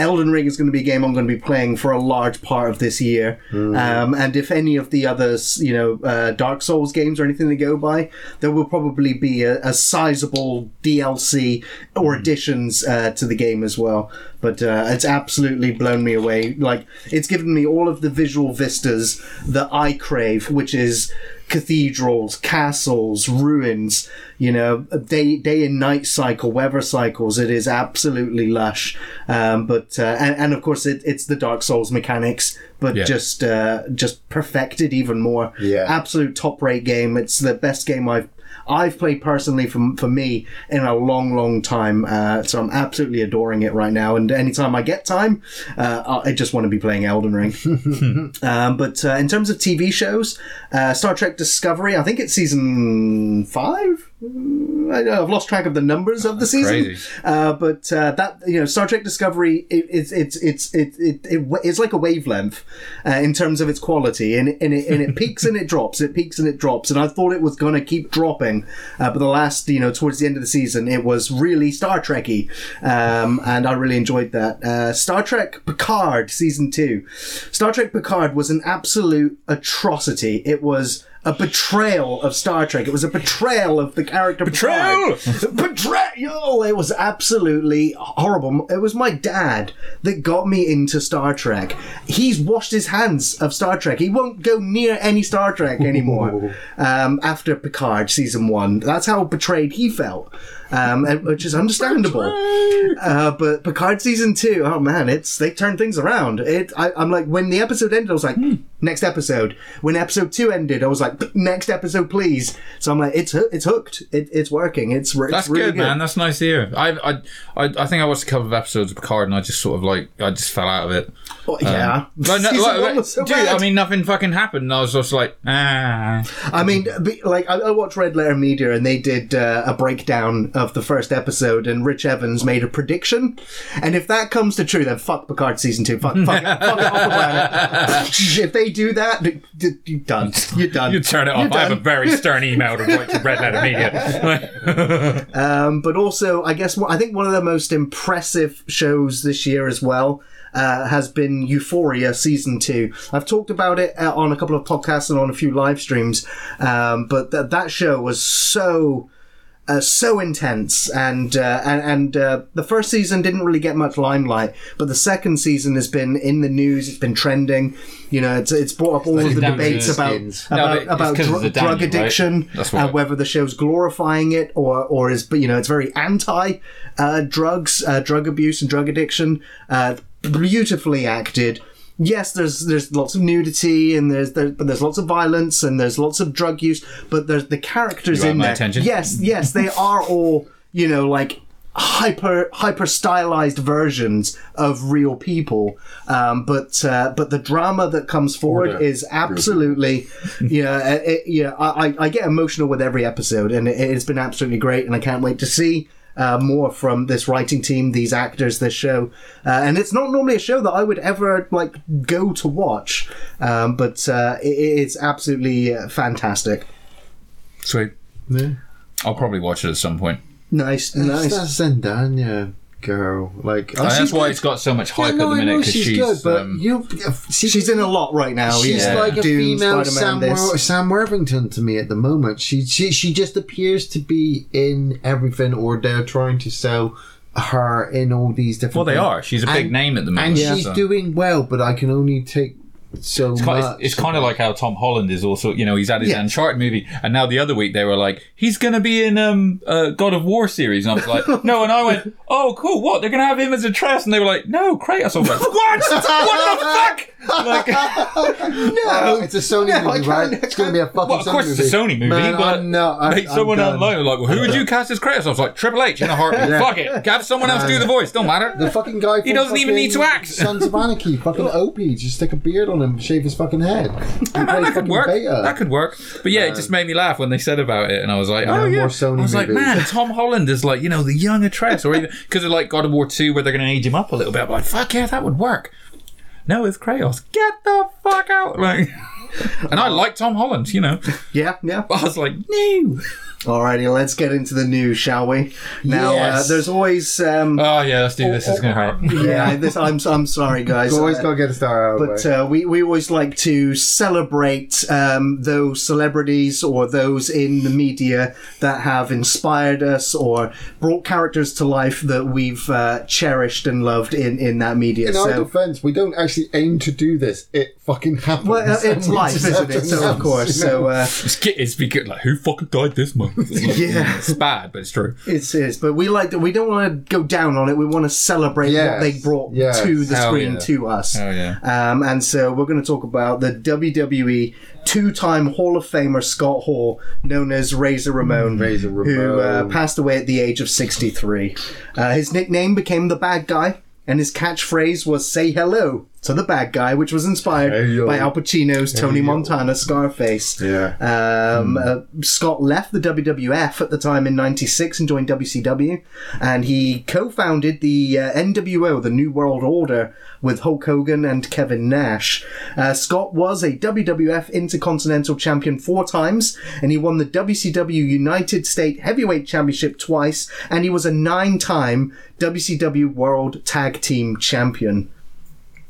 Elden Ring is going to be a game I'm going to be playing for a large part of this year, um, and if any of the others, you know, uh, Dark Souls games or anything to go by, there will probably be a, a sizable DLC or additions uh, to the game as well. But uh, it's absolutely blown me away. Like it's given me all of the visual vistas that I crave, which is cathedrals, castles, ruins. You know, day day and night cycle, weather cycles. It is absolutely lush. Um, but uh, and, and of course, it, it's the Dark Souls mechanics, but Yeah. just uh, just perfected even more. Yeah. absolute top rate game. It's the best game I've. I've played personally for, for me in a long, long time, uh, so I'm absolutely adoring it right now. And anytime I get time, uh, I just want to be playing Elden Ring. *laughs* Um, but uh, in terms of TV shows, uh, Star Trek Discovery, I think it's season five. Mm, I I've lost track of the numbers of the season. crazy. Uh, but uh, that you know, Star Trek Discovery, it, it's it's it's it, it, it, it's like a wavelength uh, in terms of its quality, and and it, and it peaks and it drops, it peaks and it drops. And I thought it was going to keep dropping, uh, but the last you know towards the end of the season, it was really Star Trekky, um, and I really enjoyed that. Uh, Star Trek Picard season two, Star Trek Picard was an absolute atrocity. It was. A betrayal of Star Trek. It was a betrayal of the character Betrayal! Betrayal! It was absolutely horrible. It was my dad that got me into Star Trek. He's washed his hands of Star Trek. He won't go near any Star Trek anymore *laughs* um, after Picard season one. That's how betrayed he felt, um, and- which is understandable. Uh, but Picard season two, oh man, it's they turned things around. It, I, I'm like, when the episode ended, I was like, next episode. When episode two ended, I was like, next episode, please. So I'm like, it's it's hooked. It, it's working. It's, it's That's really good, man. That's nice to hear. I, I, I, I think I watched a couple of episodes of Picard, and I just sort of like, I just fell out of it. Oh, yeah, *laughs* Like, no, like, so dude, bad. I mean, nothing fucking happened. And I was just like, ah. I mean, like I, I watched Red Letter Media, and they did uh, a breakdown of the first episode, and Rich Evans made a prediction. And if that comes to true, then fuck Picard season two. Fuck, fuck, fuck it off the planet. *laughs* if they do that, you're done. You're done. You turn it off. I have a very stern email to write to Red Letter Media. *laughs* *laughs* Um, but also, I guess what I think one of the most impressive shows this year as well uh, has been Euphoria season two. I've talked about it uh, on a couple of podcasts and on a few live streams, um, but th- that show was so. Uh, so intense, and uh, and, and uh, the first season didn't really get much limelight, but the second season has been in the news. It's been trending. You know, it's it's brought up all of the debates the about skins. No, about, it's about 'cause of dr- the drug Daniel, right? addiction, and whether the show's glorifying it or or is but you know it's very anti uh, drugs, uh, drug abuse and drug addiction. Uh, beautifully acted. Yes, there's there's lots of nudity and there's there, but there's lots of violence and there's lots of drug use, but there's the characters You have in my there. attention. Yes, yes, they *laughs* are all you know like hyper hyper stylized versions of real people um, but uh, but the drama that comes forward Order. is absolutely *laughs* yeah it, it- yeah I, I- I get emotional with every episode and it, it's been absolutely great and I can't wait to see uh, more from this writing team, these actors, this show, uh, and it's not normally a show that I would ever like go to watch, um, but uh, it, it's absolutely uh, fantastic. Sweet. Yeah. I'll probably watch it at some point. Nice, nice. that Zendaya girl. Like, oh, that's she's why good. it's got so much hype Yeah, no, at the minute because she's, she's, good, but um, you, she's, She's in a lot right now. She's yeah. like a Dune, female Spider-Man, Sam, this. Wor- Sam Worthington to me at the moment. She, she she just appears to be in everything, or they're trying to sell her in all these different. well, they things. are. She's a big And- name at the moment. and so- she's doing well. But I can only take so It's, kind- much. it's, it's kind of like how Tom Holland is also, you know, he's had his Yeah. Uncharted movie, and now the other week they were like, he's going to be in um uh, God of War series, and I was like, *laughs* no, and I went, oh, cool, what? They're going to have him as Atreus, and they were like, no, Kratos. I was like, *laughs* what? what the *laughs* fuck? Like, no, it's a Sony No, movie, right? It's going to be a fucking well, of course Sony it's a movie. Sony movie, Man, but I'm not. I'm, like, I'm someone done. online like, well, who would you cast as Kratos? I was like, Triple H in a heartbeat. Fuck it, have someone else do the voice. Don't matter. The fucking guy. He doesn't even need to fucking act. Sons of Anarchy, fucking Opie, just stick a beard on him, shave his fucking head. *laughs* And that could work. Beta. That could work. But yeah, it just made me laugh when they said about it, and I was like, "Oh yeah." more Sony I was like, movies. "Man, *laughs* Tom Holland is like, you know, the young Atreus, or even *laughs* because of like God of War Two, where they're going to age him up a little bit." I'm like, "Fuck yeah, that would work." No, it's Kratos. Get the fuck out! Like, and I uh, like Tom Holland, you know. Yeah, yeah. But I was like, "No." Alrighty, let's get into the news, shall we? Now, uh, there's always. Um, Oh yeah, let's do this. It's going to hurt. *laughs* yeah, this, I'm, I'm sorry, guys. You always Uh, got to get a star out But uh, we, we always like to celebrate um, those celebrities or those in the media that have inspired us or brought characters to life that we've uh, cherished and loved in, in that media. In our so, defense, we don't actually aim to do this. It fucking happens. well, uh, it's *laughs* life, isn't it? So, of course. So, uh, It's, ki- it's because like, who fucking died this month? *laughs* Yeah. it's bad, but it's true. It's is, but we like to, we don't want to go down on it. We want to celebrate Yes, what they brought yes. to the Hell screen yeah. to us. Oh yeah. Um, and so we're going to talk about the WWE two-time Hall of Famer Scott Hall, known as Razor Ramon, Razor who uh, passed away at the age of 63. Uh, his nickname became the Bad Guy, and his catchphrase was "Say hello." To the bad guy, which was inspired Hey, by Al Pacino's Tony. Montana Scarface. Yeah. Um, uh, Scott left the WWF at the time in '96 and joined WCW, and he co-founded the uh, NWO, the New World Order, with Hulk Hogan and Kevin Nash. Uh, Scott was a WWF Intercontinental Champion four times, and he won the WCW United States Heavyweight Championship twice, and he was a nine-time WCW World Tag Team Champion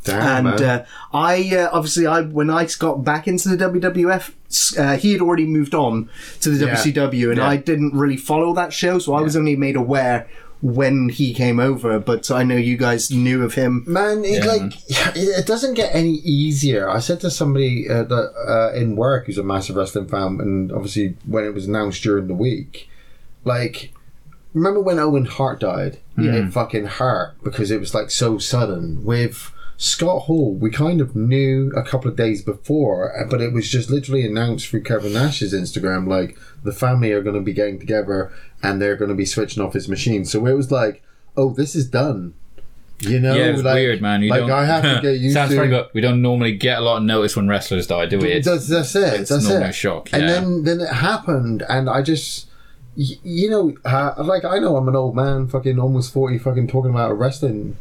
Damn, and uh, I uh, obviously I when I got back into the WWF, uh, he had already moved on to the Yeah. WCW, and Yeah. I didn't really follow that show, so I was only made aware when he came over. But I know you guys knew of him. Man, it, Yeah, like it doesn't get any easier. I said to somebody uh, that uh, in work who's a massive wrestling fan, and obviously when it was announced during the week, like remember when Owen Hart died? Yeah, it fucking hurt because it was like so sudden. With Scott Hall, we kind of knew a couple of days before, uh, but it was just literally announced through Kevin Nash's Instagram, like the family are going to be getting together and they're going to be switching off his machine. So it was like, oh, this is done. You know, yeah, it's like, weird, man. You like don't, I have to get *laughs* used Sounds to. funny, but we don't normally get a lot of notice when wrestlers die, do we? It's, that's, that's it. it's that's normally it. a shock, And then then it happened, and I just, you know, uh, like I know I'm an old man, fucking almost forty, fucking talking about a wrestling,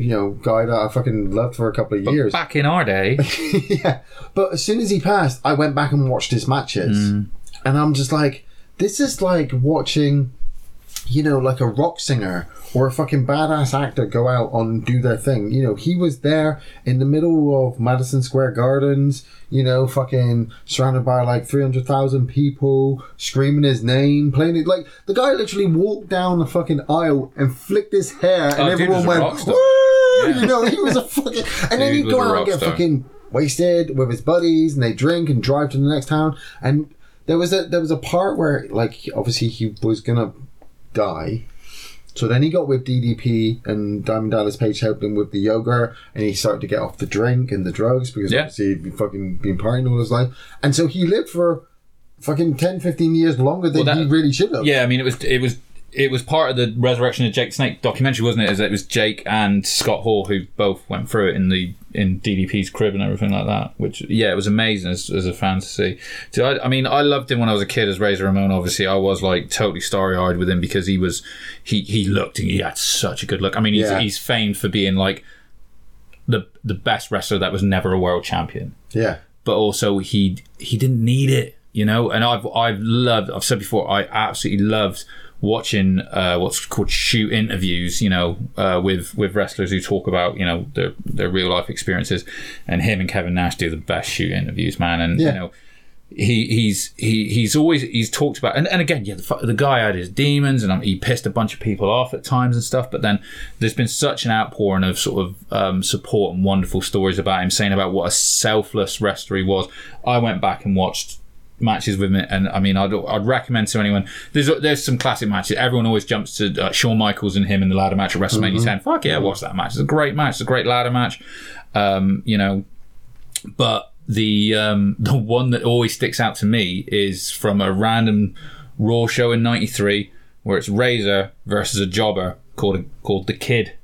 you know, guy that I fucking loved for a couple of but years. back in our day, *laughs* yeah, but as soon as he passed, I went back and watched his matches, Mm. and I'm just like, this is like watching, you know, like a rock singer or a fucking badass actor go out and do their thing. You know, he was there in the middle of Madison Square Gardens, you know, fucking surrounded by like 300,000 people, screaming his name, playing it. Like, the guy literally walked down the fucking aisle and flicked his hair, and Oh, everyone was a rock went! Yeah. You know, he was a fucking. And then Dude he'd was go a out and rock get star. fucking wasted with his buddies and they drink and drive to the next town and there was a there was a part where like obviously he was gonna die so then he got with DDP and Diamond Dallas Page helped him with the yoga and he started to get off the drink and the drugs because Yeah. obviously he'd been fucking been partying all his life and so he lived for fucking 10 15 years longer than Well, that- he really should have yeah, I mean, it was it was it was part of the resurrection of Jake Snake documentary, wasn't it? Is it was Jake and Scott Hall who both went through it in the in DDP's crib and everything like that. Which yeah, it was amazing as, as a fan to see. So I, I mean, I loved him when I was a kid as Razor Ramon. Obviously, I was like totally starry eyed with him because he was he he looked and he had such a good look. I mean, he's Yeah. he's famed for being like the the best wrestler that was never a world champion yeah but also he he didn't need it, you know. And I've I've loved I've said before I absolutely loved watching uh, what's called shoot interviews, you know, uh, with with wrestlers who talk about you know their their real life experiences, and him and Kevin Nash do the best shoot interviews, man. And Yeah. you know, he he's he he's always he's talked about and, and again yeah the, the guy had his demons and um, he pissed a bunch of people off at times and stuff but then there's been such an outpouring of sort of um, support and wonderful stories about him saying about what a selfless wrestler he was I went back and watched matches with him and I mean I'd, I'd recommend to anyone. There's there's some classic matches. Everyone always jumps to uh, Shawn Michaels and him in the ladder match at WrestleMania 10 fuck yeah watch that match. It's a great match. It's a great ladder match. Um, you know but the um, *laughs* the one that always sticks out to me is from a random Raw show in '93 where it's Razor versus a jobber called called the Kid,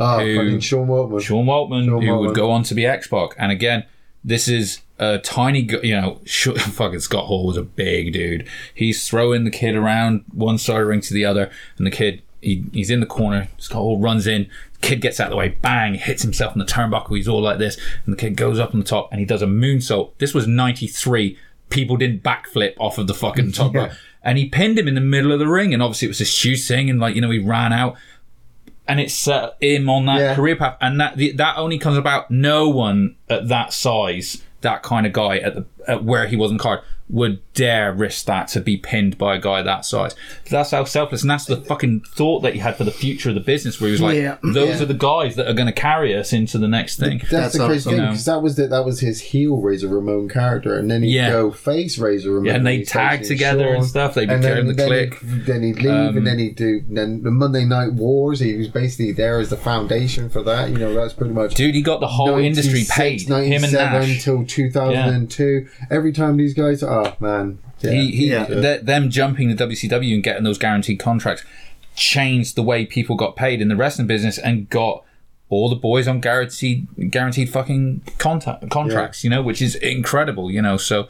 Oh, Who- fucking Sean Waltman. Sean Waltman, Sean who Waltman. would go on to be X Pac. And again, this is a tiny, you know, sh- *laughs* fucking Scott Hall was a big dude. He's throwing the kid around one side of the ring to the other, and the kid, he, he's in the corner. Scott Hall runs in. Kid gets out of the way, bang, hits himself in the turnbuckle. He's all like this, and the kid goes up on the top and he does a moonsault. This was '93. People didn't backflip off of the fucking top, *laughs* rope. and he pinned him in the middle of the ring. And obviously, it was a huge thing, and like you know, he ran out and it set him on that Yeah. career path. And that the, that only comes about. No one at that size, that kind of guy at the at where he was in card, would dare risk that to be pinned by a guy that size. That's how selfless, and that's the fucking thought that he had for the future of the business, where he was like, Yeah. "Those Yeah. are the guys that are going to carry us into the next thing." That's, That's the crazy awesome. thing because that was the, that was his heel Razor Ramon character, and then he'd Yeah. go face Razor Ramon. Yeah, and they tag facing together and Shawn. stuff. They and became the then Kliq. He'd, then he'd leave, Um, and then he'd do then the Monday Night Wars. He was basically there as the foundation for that. You know, that's pretty much. Dude, he got the whole industry paid. Him and 97 Nash. till 2002. Every time these guys, oh man, yeah. He, he, Yeah. th- them jumping the WCW and getting those guaranteed contracts changed the way people got paid in the wrestling business and got all the boys on guaranteed guaranteed fucking contact, contracts, you know, which is incredible, you know. So,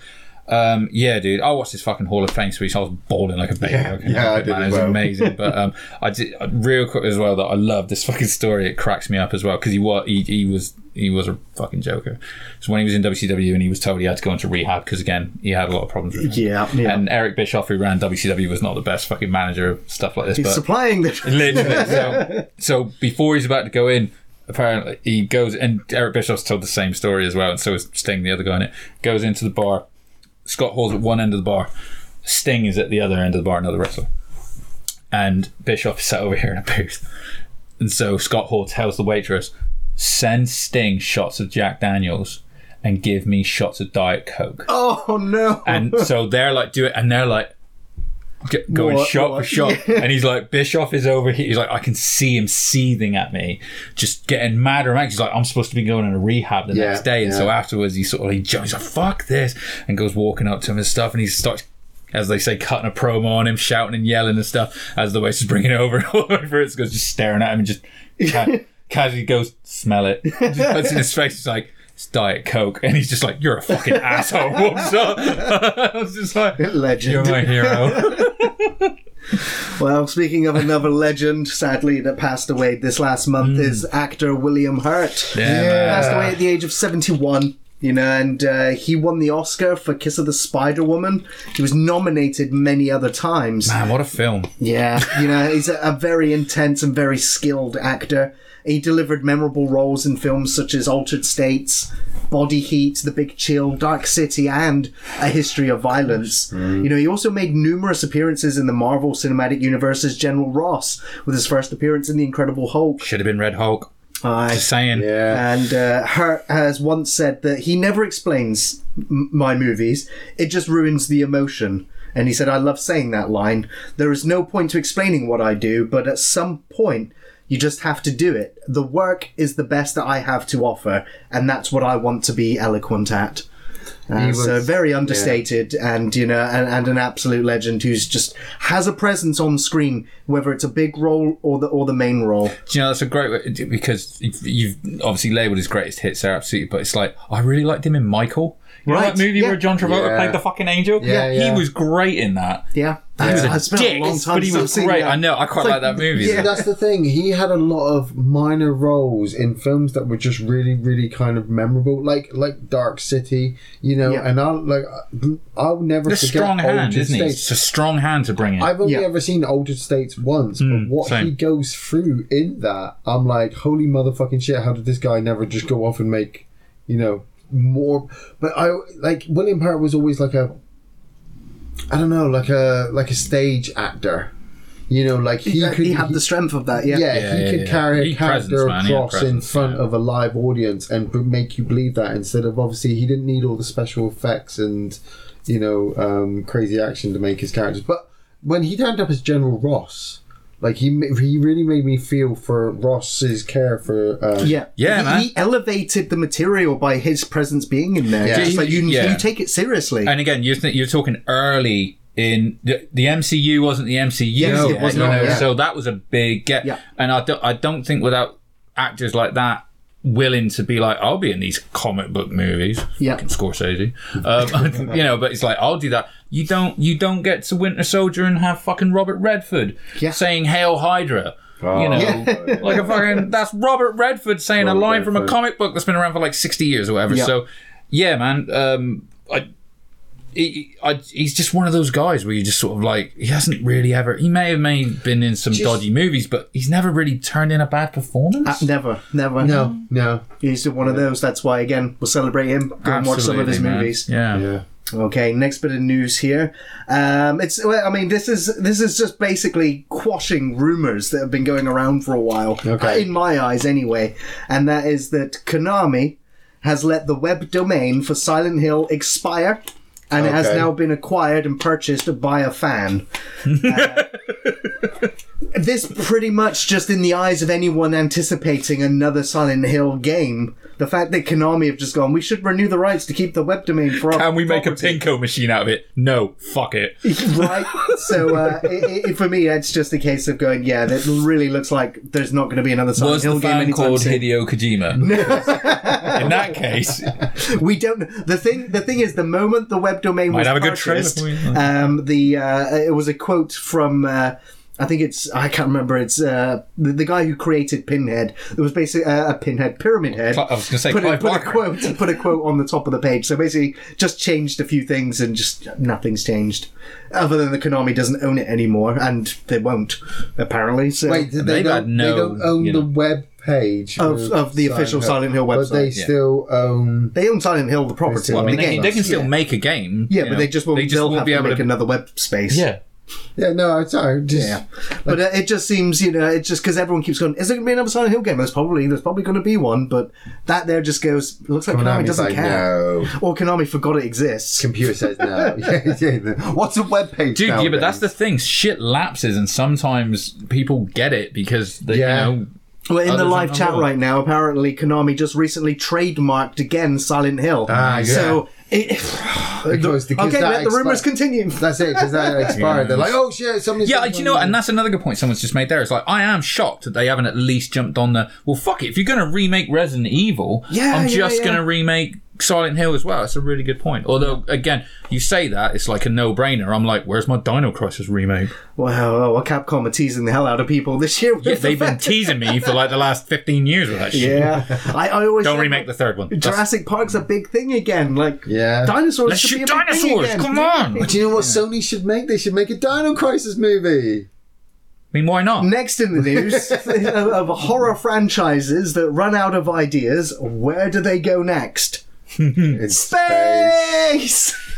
um, yeah, dude, I watched this fucking Hall of Fame speech. I was bawling like a baby. Yeah, I yeah, I did man. as It was well. amazing. But um, I did uh, real quick as well that I love this fucking story. It cracks me up as well because he was he, he was he was a fucking joker. So when he was in WCW and he was told he had to go into rehab because again he had a lot of problems. Yeah, yeah. And Eric Bischoff, who ran WCW, was not the best fucking manager of stuff like this. He's but supplying the. *laughs* literally, so, *laughs* so before he's about to go in, apparently he goes and Eric Bischoff's told the same story as well, and so is Sting, the other guy in it. Goes into the bar. Scott Hall's at one end of the bar. Sting is at the other end of the bar, another wrestler. And Bischoff is sat over here in a booth. And so Scott Hall tells the waitress, send Sting shots of Jack Daniels and give me shots of Diet Coke. Oh no! And so they're like, do it, and they're like, g- going What- shot what? for shot. *laughs* And he's like, Bischoff is over here. He's like, I can see him seething at me, just getting madder and madder. He's like, I'm supposed to be going in a rehab the Yeah, next day. And so afterwards, he sort of, he jumps, he's like, fuck this, and goes walking up to him and stuff. And he starts, as they say, cutting a promo on him, shouting and yelling and stuff, as the waitress bringing it over and *laughs* over. It's goes just staring at him and just ca- *laughs* casually goes, smell it. Just puts in his face. He's like, it's Diet Coke. And he's just like, you're a fucking *laughs* asshole. *laughs* Walks up. *laughs* I was just like, Legend. you're my hero. Well, speaking of another legend, sadly that passed away this last month, is actor William Hurt. Yeah, man. Passed away at the age of 71. You know, and uh, he won the Oscar for Kiss of the Spider Woman. He was nominated many other times. Man, what a film. Yeah, you know, he's a, a very intense and very skilled actor. He delivered memorable roles in films such as Altered States, Body Heat, The Big Chill, Dark City, and A History of Violence. You know, he also made numerous appearances in the Marvel Cinematic Universe as General Ross, with his first appearance in The Incredible Hulk. Should have been Red Hulk. I, Just saying. yeah. And uh, Hurt has once said that he never explains m- my movies, it just ruins the emotion. And he said, I love saying that line. There is no point to explaining what I do, but at some point, you just have to do it. The work is the best that I have to offer, and that's what I want to be eloquent at. Uh, He was- so very understated and you know and, and an absolute legend who's just has a presence on screen whether it's a big role or the or the main role Do you know, that's a great way because you've, you've obviously labelled his greatest hits there, absolutely. But it's like, I really liked him in Michael. You know Right, that movie yeah. where John Travolta Yeah. played the fucking angel? Yeah, He yeah. was great in that. yeah, He was a It's been a long time but he since I've was seen great. that. I know, I quite It's like, that movie. yeah. That's the thing. He had a lot of minor roles in films that were just really, really kind of memorable, like like Dark City, you know. Yeah. And I'll like I'll never A forget strong hand, Altered isn't he? States. It's a strong hand to bring in. I've only Yeah. ever seen Altered States once, Mm, but what same. he goes through in that, I'm like, holy motherfucking shit! How did this guy never just go off and make, you know, more. But I like William Hurt was always like a, I don't know, like a like a stage actor. You know, like he He, could he had the strength of that. yeah, Yeah. Yeah, he yeah, could yeah. carry He a character presence, man, he had across in front yeah. of a live audience and b- make you believe that instead of obviously he didn't need all the special effects and you know um, crazy action to make his characters. But when he turned up as General Ross, like he he really made me feel for Ross's care for uh, Yeah, Yeah, he, man. he elevated the material by his presence being in there. Yeah. Just like you, Yeah. you take it seriously. And again, you're th- you're talking early in the, the MCU wasn't the MCU. Yes, it yet, was you not, know, yeah. So that was a big get. Yeah. And I don't I don't think without actors like that willing to be like, I'll be in these comic book movies. Yeah. Fucking Scorsese. Um, *laughs* you know, but it's like I'll do that. You don't you don't get to Winter Soldier and have fucking Robert Redford Yeah. saying Hail Hydra. You know, Yeah. *laughs* like a fucking that's Robert Redford saying Robert a line from a comic book that's been around for like sixty years or whatever. Yeah. So, yeah, man, um, I, he, I, he's just one of those guys where you just sort of like he hasn't really ever. He may have may been in some dodgy movies, but he's never really turned in a bad performance. Uh, never, never. no no He's one of those. That's why, again, we'll celebrate him. Go and watch some of his man. movies. Yeah. yeah Okay, next bit of news here. Um, it's well, I mean, this is this is just basically quashing rumors that have been going around for a while. Okay. In my eyes, anyway, and that is that Konami has let the web domain for Silent Hill expire. And it has now been acquired and purchased by a fan. *laughs* Uh, this pretty much just in the eyes of anyone anticipating another Silent Hill game. The fact that Konami have just gone, we should renew the rights to keep the web domain for our Can we make a property." pachinko machine out of it? No, fuck it. *laughs* right? So uh, i i for me, it's just a case of going, yeah, that really looks like there's not going to be another Silent Was Hill the game fan anytime called soon. Hideo Kojima? *laughs* In that case, *laughs* We don't. The thing, the thing is, the moment the web domain Might was have a good trailer purchased, for you. um, the uh, it was a quote from. Uh, I think it's I can't remember. It's uh, the, the guy who created Pinhead. It was basically uh, a Pinhead Pyramid Head. I was going to say put, a, put a quote put a quote on the top of the page. So basically, just changed a few things and just nothing's changed, other than the Konami doesn't own it anymore, and they won't apparently. So wait did they They've don't, no, they don't own you the web page Of- of the official Silent Hill but website, they yeah. still own they own Silent Hill, the property, still I mean, the they, game. they can still yeah. make a game. Yeah, but know. they just won't. They just they'll won't have be to able make to. another web space. Yeah. Yeah no it's sorry just Yeah, but uh, it just seems you know it's just because everyone keeps going. Is there going to be another Silent Hill game? There's probably there's probably going to be one, but that there just goes. Looks like Konami Konami's doesn't like, care, no. or Konami forgot it exists. computer says no *laughs* *laughs* yeah, yeah. what's a web page Dude, yeah, but that's the thing. Shit lapses, and sometimes people get it because they, Yeah. you know, Well, in the live chat right now, apparently Konami just recently trademarked again Silent Hill. Ah, yeah. So it, *sighs* Because- because okay, that let the rumors continue. That's it, because that *laughs* expired. They're like, oh shit, somebody's. Yeah, do you know what? And that's another good point someone's just made there. It's like, I am shocked that they haven't at least jumped on the, well, fuck it. If you're going to remake Resident Evil, Yeah, I'm yeah, just yeah. going to remake Silent Hill as well. That's a really good point. Although, again, you say that, it's like a no brainer. I'm like, where's my Dino Crisis remake? Wow, oh, well, Capcom are teasing the hell out of people this year. Yeah, they've been teasing me for like the last 15 years with that shit. Yeah, I, I always Don't remake the third one. That's- Jurassic Park's a big thing again. Like Yeah. dinosaurs. Let's should shoot be a big thing dinosaurs! again. Come on! Do you know what Sony should make? They should make a Dino Crisis movie. I mean, why not? Next in the news of, *laughs* of horror franchises that run out of ideas, where do they go next? In space. Space. *laughs*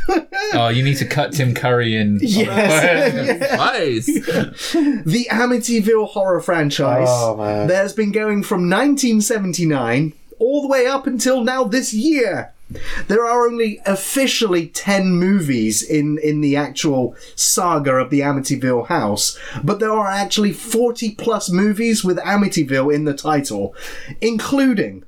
Oh, you need to cut Tim Curry in. Yes. *laughs* Space. the Amityville horror franchise Oh, man. that has been going from 1979 all the way up until now this year. There are only officially 10 movies in, in the actual saga of the Amityville house, but there are actually 40 plus movies with Amityville in the title, including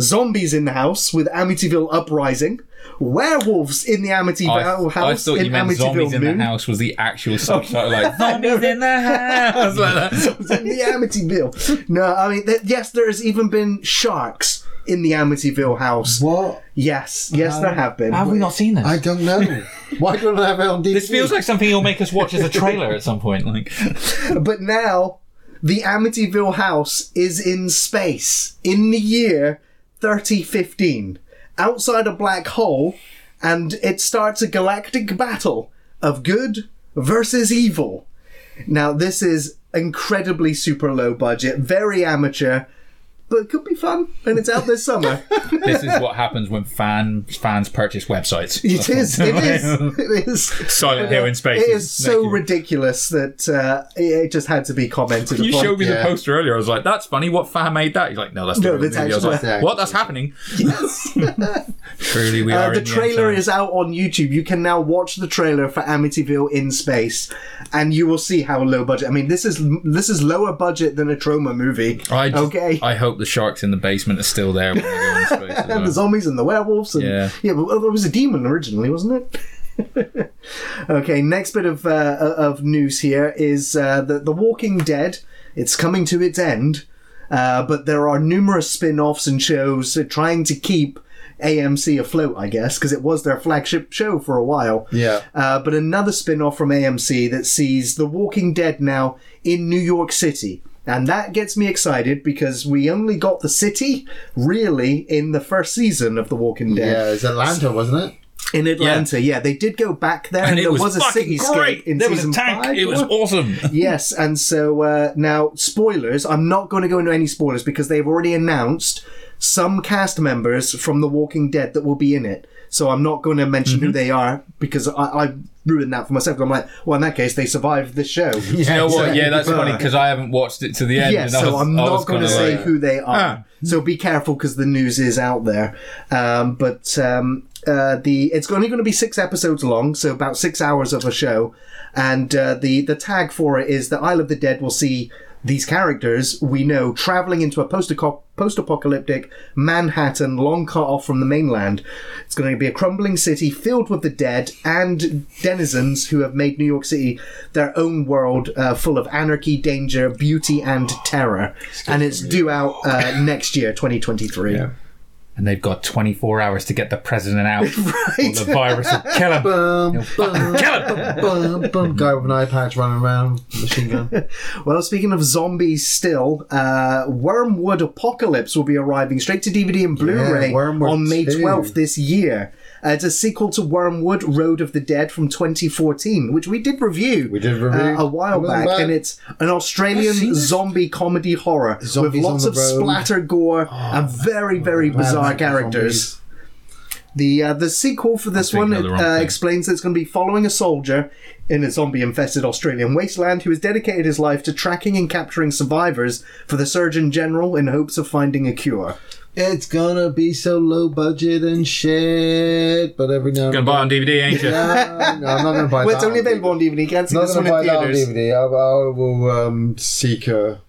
Zombies in the House with Amityville Uprising, Werewolves in the I, Amityville I House thought in you meant Amityville zombies in the house was the actual *laughs* subtitle, like *laughs* zombies in the house, like that. *laughs* in the Amityville. No, I mean, th- yes, there has even been sharks in the Amityville house. What? Yes, yes, there uh, have been. Have we not seen this? I don't know. Why don't I have it on DVD? this feels like something you'll make us watch as a trailer at some point. Like, But now, the Amityville house is in space in the year 3015, outside a black hole, and it starts a galactic battle of good versus evil. Now, this is incredibly super low budget, very amateur, but it could be fun, and it's out this summer. *laughs* this is what happens when fans fans purchase websites. It is. It is. It is. Silent Hill in space. It is so Thank ridiculous that uh, it it just had to be commented You upon. showed me the poster earlier. I was like, "That's funny. What fan made that?" He's like, "No, that's the No, that's movie." I was actually- like, "What? That's happening." *laughs* Truly, we Uh, are. the in trailer end is out on YouTube. You can now watch the trailer for Amityville in space, and you will see how low budget. I mean, this is this is lower budget than a Troma movie. I just- okay. I hope the sharks in the basement are still there when they go in space. as *laughs* and the zombies and the werewolves. And, Yeah. yeah, but it was a demon originally, wasn't it? *laughs* okay, next bit of uh, of news here is uh, that The Walking Dead. It's coming to its end, uh, but there are numerous spin-offs and shows uh, trying to keep AMC afloat, I guess, because it was their flagship show for a while. Yeah. Uh, but another spin off from AMC that sees The Walking Dead now in New York City. And that gets me excited because we only got the city, really, in the first season of The Walking Dead. Yeah, it's Atlanta, wasn't it? In Atlanta, yeah. They did go back there, and, and it there was, was, a fucking cityscape great. in there was season a tank. five. it was awesome. *laughs* *laughs* yes, and so uh, now spoilers. I'm not going to go into any spoilers because they've already announced some cast members from The Walking Dead that will be in it. So I'm not going to mention Mm-hmm. who they are because I, I ruined that for myself. I'm like, well, in that case, they survived this show. *laughs* you know what? Yeah, that's But- funny because I haven't watched it to the end. Yeah, so was- I'm not going to say like- who they are. Ah. So be careful because the news is out there. Um, but um, uh, the it's only going to be six episodes long, so about six hours of a show. And uh, the the tag for it is that Isle of the Dead will see these characters we know traveling into a post post-apocalyptic Manhattan, long cut off from the mainland. It's going to be a crumbling city filled with the dead and denizens who have made New York City their own world, uh, full of anarchy, danger, beauty, and terror. And it's due out uh, next year, 2023. Yeah. And they've got 24 hours to get the president out. *laughs* Or the virus will kill him. Bum, bum, Kill him. bum, bum. Guy with an eye patch running around, machine gun. *laughs* Well, speaking of zombies, still, uh, Wyrmwood Apocalypse will be arriving straight to DVD and Blu-ray Wyrmwood on May 2. 12th this year. Uh, it's a sequel to Wyrmwood Road of the Dead from 2014, which we did review. We did review. uh, a while It wasn't back, and it's an Australian zombie comedy horror with lots of road. splatter, gore, *gasps* and very, very man, bizarre like characters. zombies. The uh, the sequel for this one of the wrong uh, explains that it's going to be following a soldier in a zombie infested Australian wasteland who has dedicated his life to tracking and capturing survivors for the Surgeon General in hopes of finding a cure. It's gonna be so low budget and shit, but every now and Gonna buy it on DVD, ain't you? No, no, I'm not gonna buy Well, that. it's only available on DVD. You can't see Not this gonna in buy that on. DVD. I, I will um, seek a.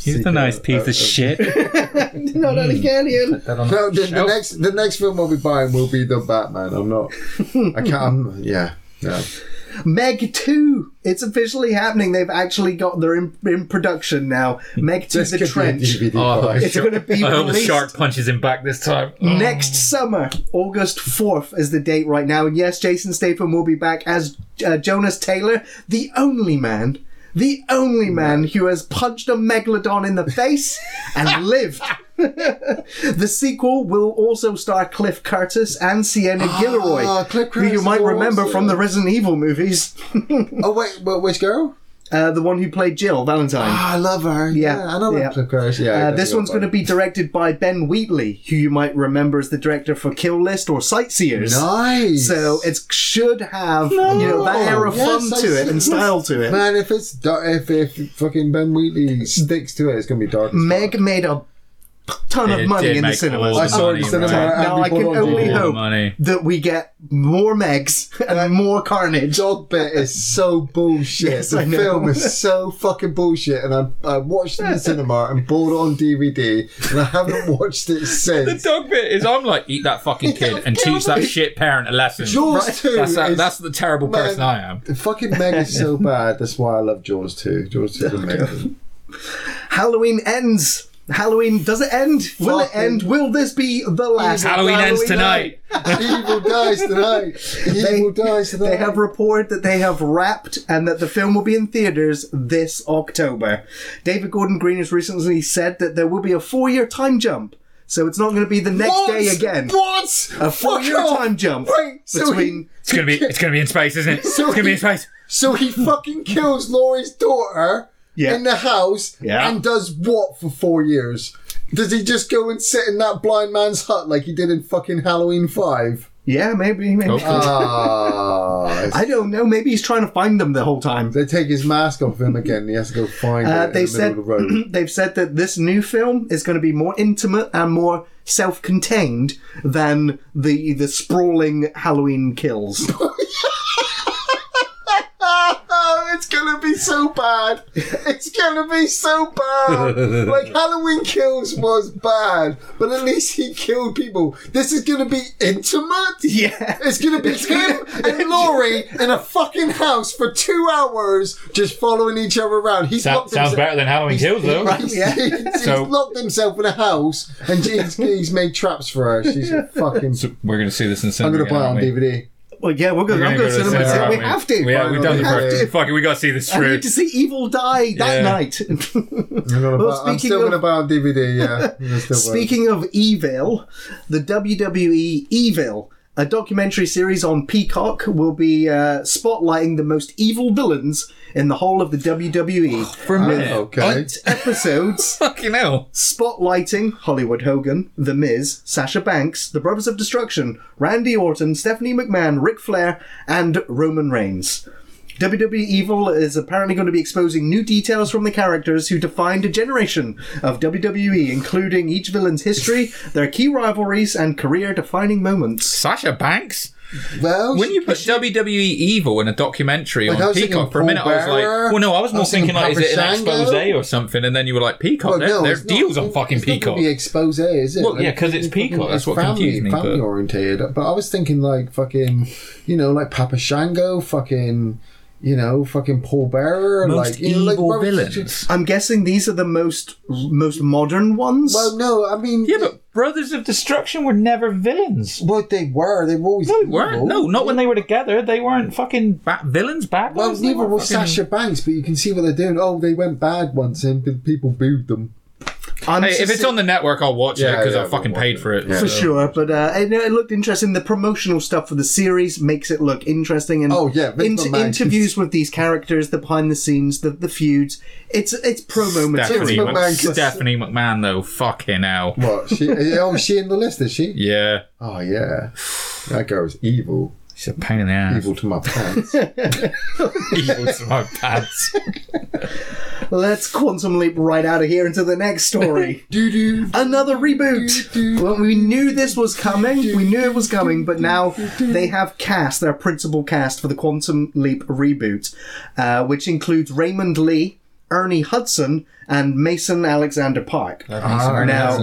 He's seek a nice a- piece a- of shit. *laughs* Not on Ian. No, the, the next the next film I'll be buying will be the Batman. I'm not. I can't. I'm, yeah. Yeah. Meg 2. It's officially happening. They've actually got they're in, in production now. Meg 2 This The a Trench. Oh. It's gonna be I hope the released- shark punches him back this time. Next summer, August 4th is the date right now. And yes, Jason Statham will be back as uh, Jonas Taylor, the only man, the only man who has punched a megalodon in the face and *laughs* lived. *laughs* the sequel will also star Cliff Curtis and Sienna Guillory, Ah, Cliff who you might remember awesome. from the Resident Evil movies. *laughs* Oh wait, wait, which girl? Uh, the one who played Jill Valentine. Ah, I love her. Yeah, Yeah, I know yeah. that Cliff Curtis. Yeah. Uh, this one's going to be directed by Ben Wheatley, who you might remember as the director for Kill List or Sightseers. nice. So it should have you know that air of Yes, fun to it and style to it. man, if it's if if fucking Ben Wheatley sticks to it, it's gonna be dark. Meg made a ton It of money in the make cinemas. I saw it in the cinema. right. Now I can only DVD. All the hope money. that we get more Megs and *laughs* more Carnage. dog bit is so bullshit. Yes, the know. film is *laughs* so fucking bullshit, and I, I watched it in the cinema and bought it on DVD, and I haven't *laughs* watched it since. The dog bit is I'm like, eat that fucking kid and teach that shit parent a lesson. Jaws Right. two. That's, that, is, that's the terrible Man. person I am. the fucking Meg is so bad. That's why I love Jaws two. Jaws two is oh, amazing. Halloween ends. Halloween does it end? Will it end? Will this be the last Halloween ends tonight. *laughs* Evil dies tonight. Evil dies tonight. They have reported that they have wrapped and that the film will be in theaters this October. David Gordon Green has recently said that there will be a four-year time jump, so it's not going to be the next What? day again. What? A Fuck four-year off. time jump Wait, so between. he, It's gonna be it's gonna be in space, isn't it? It's gonna be in space. so he fucking kills Laurie's daughter Yeah. in the house Yeah. and does what for four years? Does he just go and sit in that blind man's hut like he did in fucking Halloween 5? Yeah, maybe. maybe. Hopefully. Ah. *laughs* I don't know. Maybe he's trying to find them the whole time. they take his mask off him again. He has to go find Uh, it they in the said middle of the road. *clears throat* they've said that this new film is going to be more intimate and more self-contained than the the sprawling Halloween kills. *laughs* it's gonna be so bad. It's gonna be so bad. *laughs* like Halloween Kills was bad, but at least he killed people. This is gonna be intimate. yeah. It's gonna be him and *laughs* Laurie in a fucking house for two hours, just following each other around. He's sounds himself- better than Halloween Kills, though. He's, Yeah. he's *laughs* So- locked himself in a house and he's, he's made traps for her. She's a fucking. We're going to see this in cinema. I'm gonna buy it on? DVD. Well, yeah, we're going. We're I'm gonna going to go to cinema. cinema, we aren't have to. Yeah, we've done the We have first. to. *laughs* Fuck it, we got to see this I need to see Evil die that Yeah. night. *laughs* I'm, gonna Well, buy, I'm speaking still gonna buy on DVD. Yeah. I'm. Speaking of evil, the WWE Evil, a documentary series on Peacock, will be uh, spotlighting the most evil villains in the whole of the WWE. For a minute. okay. Eight episodes *laughs* Fucking hell. spotlighting Hollywood Hogan, The Miz, Sasha Banks, The Brothers of Destruction, Randy Orton, Stephanie McMahon, Ric Flair, and Roman Reigns. WWE Evil is apparently going to be exposing new details from the characters who defined a generation of WWE, including each villain's history, their key rivalries, and career defining moments. Sasha Banks? Well, When you put WWE Evil in a documentary Like, on Peacock, for a minute Paul I was like, well, no, I was I more was thinking thinking, like, is it an expose or something? And then you were like, Peacock, Well, no, their it's not- deals on fucking it's Peacock. gonna be expose, is it? Well, yeah, 'cause it's Peacock, that's what family, confused me, Family but- orientated, but I was thinking like fucking, you know, like Papa Shango, fucking, you know, fucking Paul Bearer, Most like you know, like evil villains. I'm guessing these are the most most modern ones. Well, no, I mean, Yeah, but Brothers of Destruction were never villains. what they were, they were always No, they weren't. evil. No, not when they were together. They weren't fucking ba- villains, bad Well, guys. They neither were was fucking- Sasha Banks, but you can see what they're doing. Oh, they went bad once and people booed them. I'm Hey, if it's on the network, I'll watch it Yeah, because yeah, I fucking we'll paid watch for it. it. Yeah. for so- sure. But uh, it, it looked interesting. The promotional stuff for the series makes it look interesting, and Oh, yeah, Vince inter- McMahon. interviews with these characters, the behind the scenes, the the feuds. It's it's promo material. Stephanie, McMahon Mc- could- Stephanie McMahon, though, fucking hell. What? She, oh, is she in the list? Is she? Yeah, Oh yeah, that girl's evil. She's a pain in the ass. Evil to my pants. *laughs* Evil to my pants. Let's quantum leap right out of here into the next story. *laughs* doo doo. Another reboot. Well, we knew this was coming. We knew it was coming, but now they have cast their principal cast for the Quantum Leap reboot, uh, which includes Raymond Lee, Ernie Hudson, and Mason Alexander Park. Ah, Now-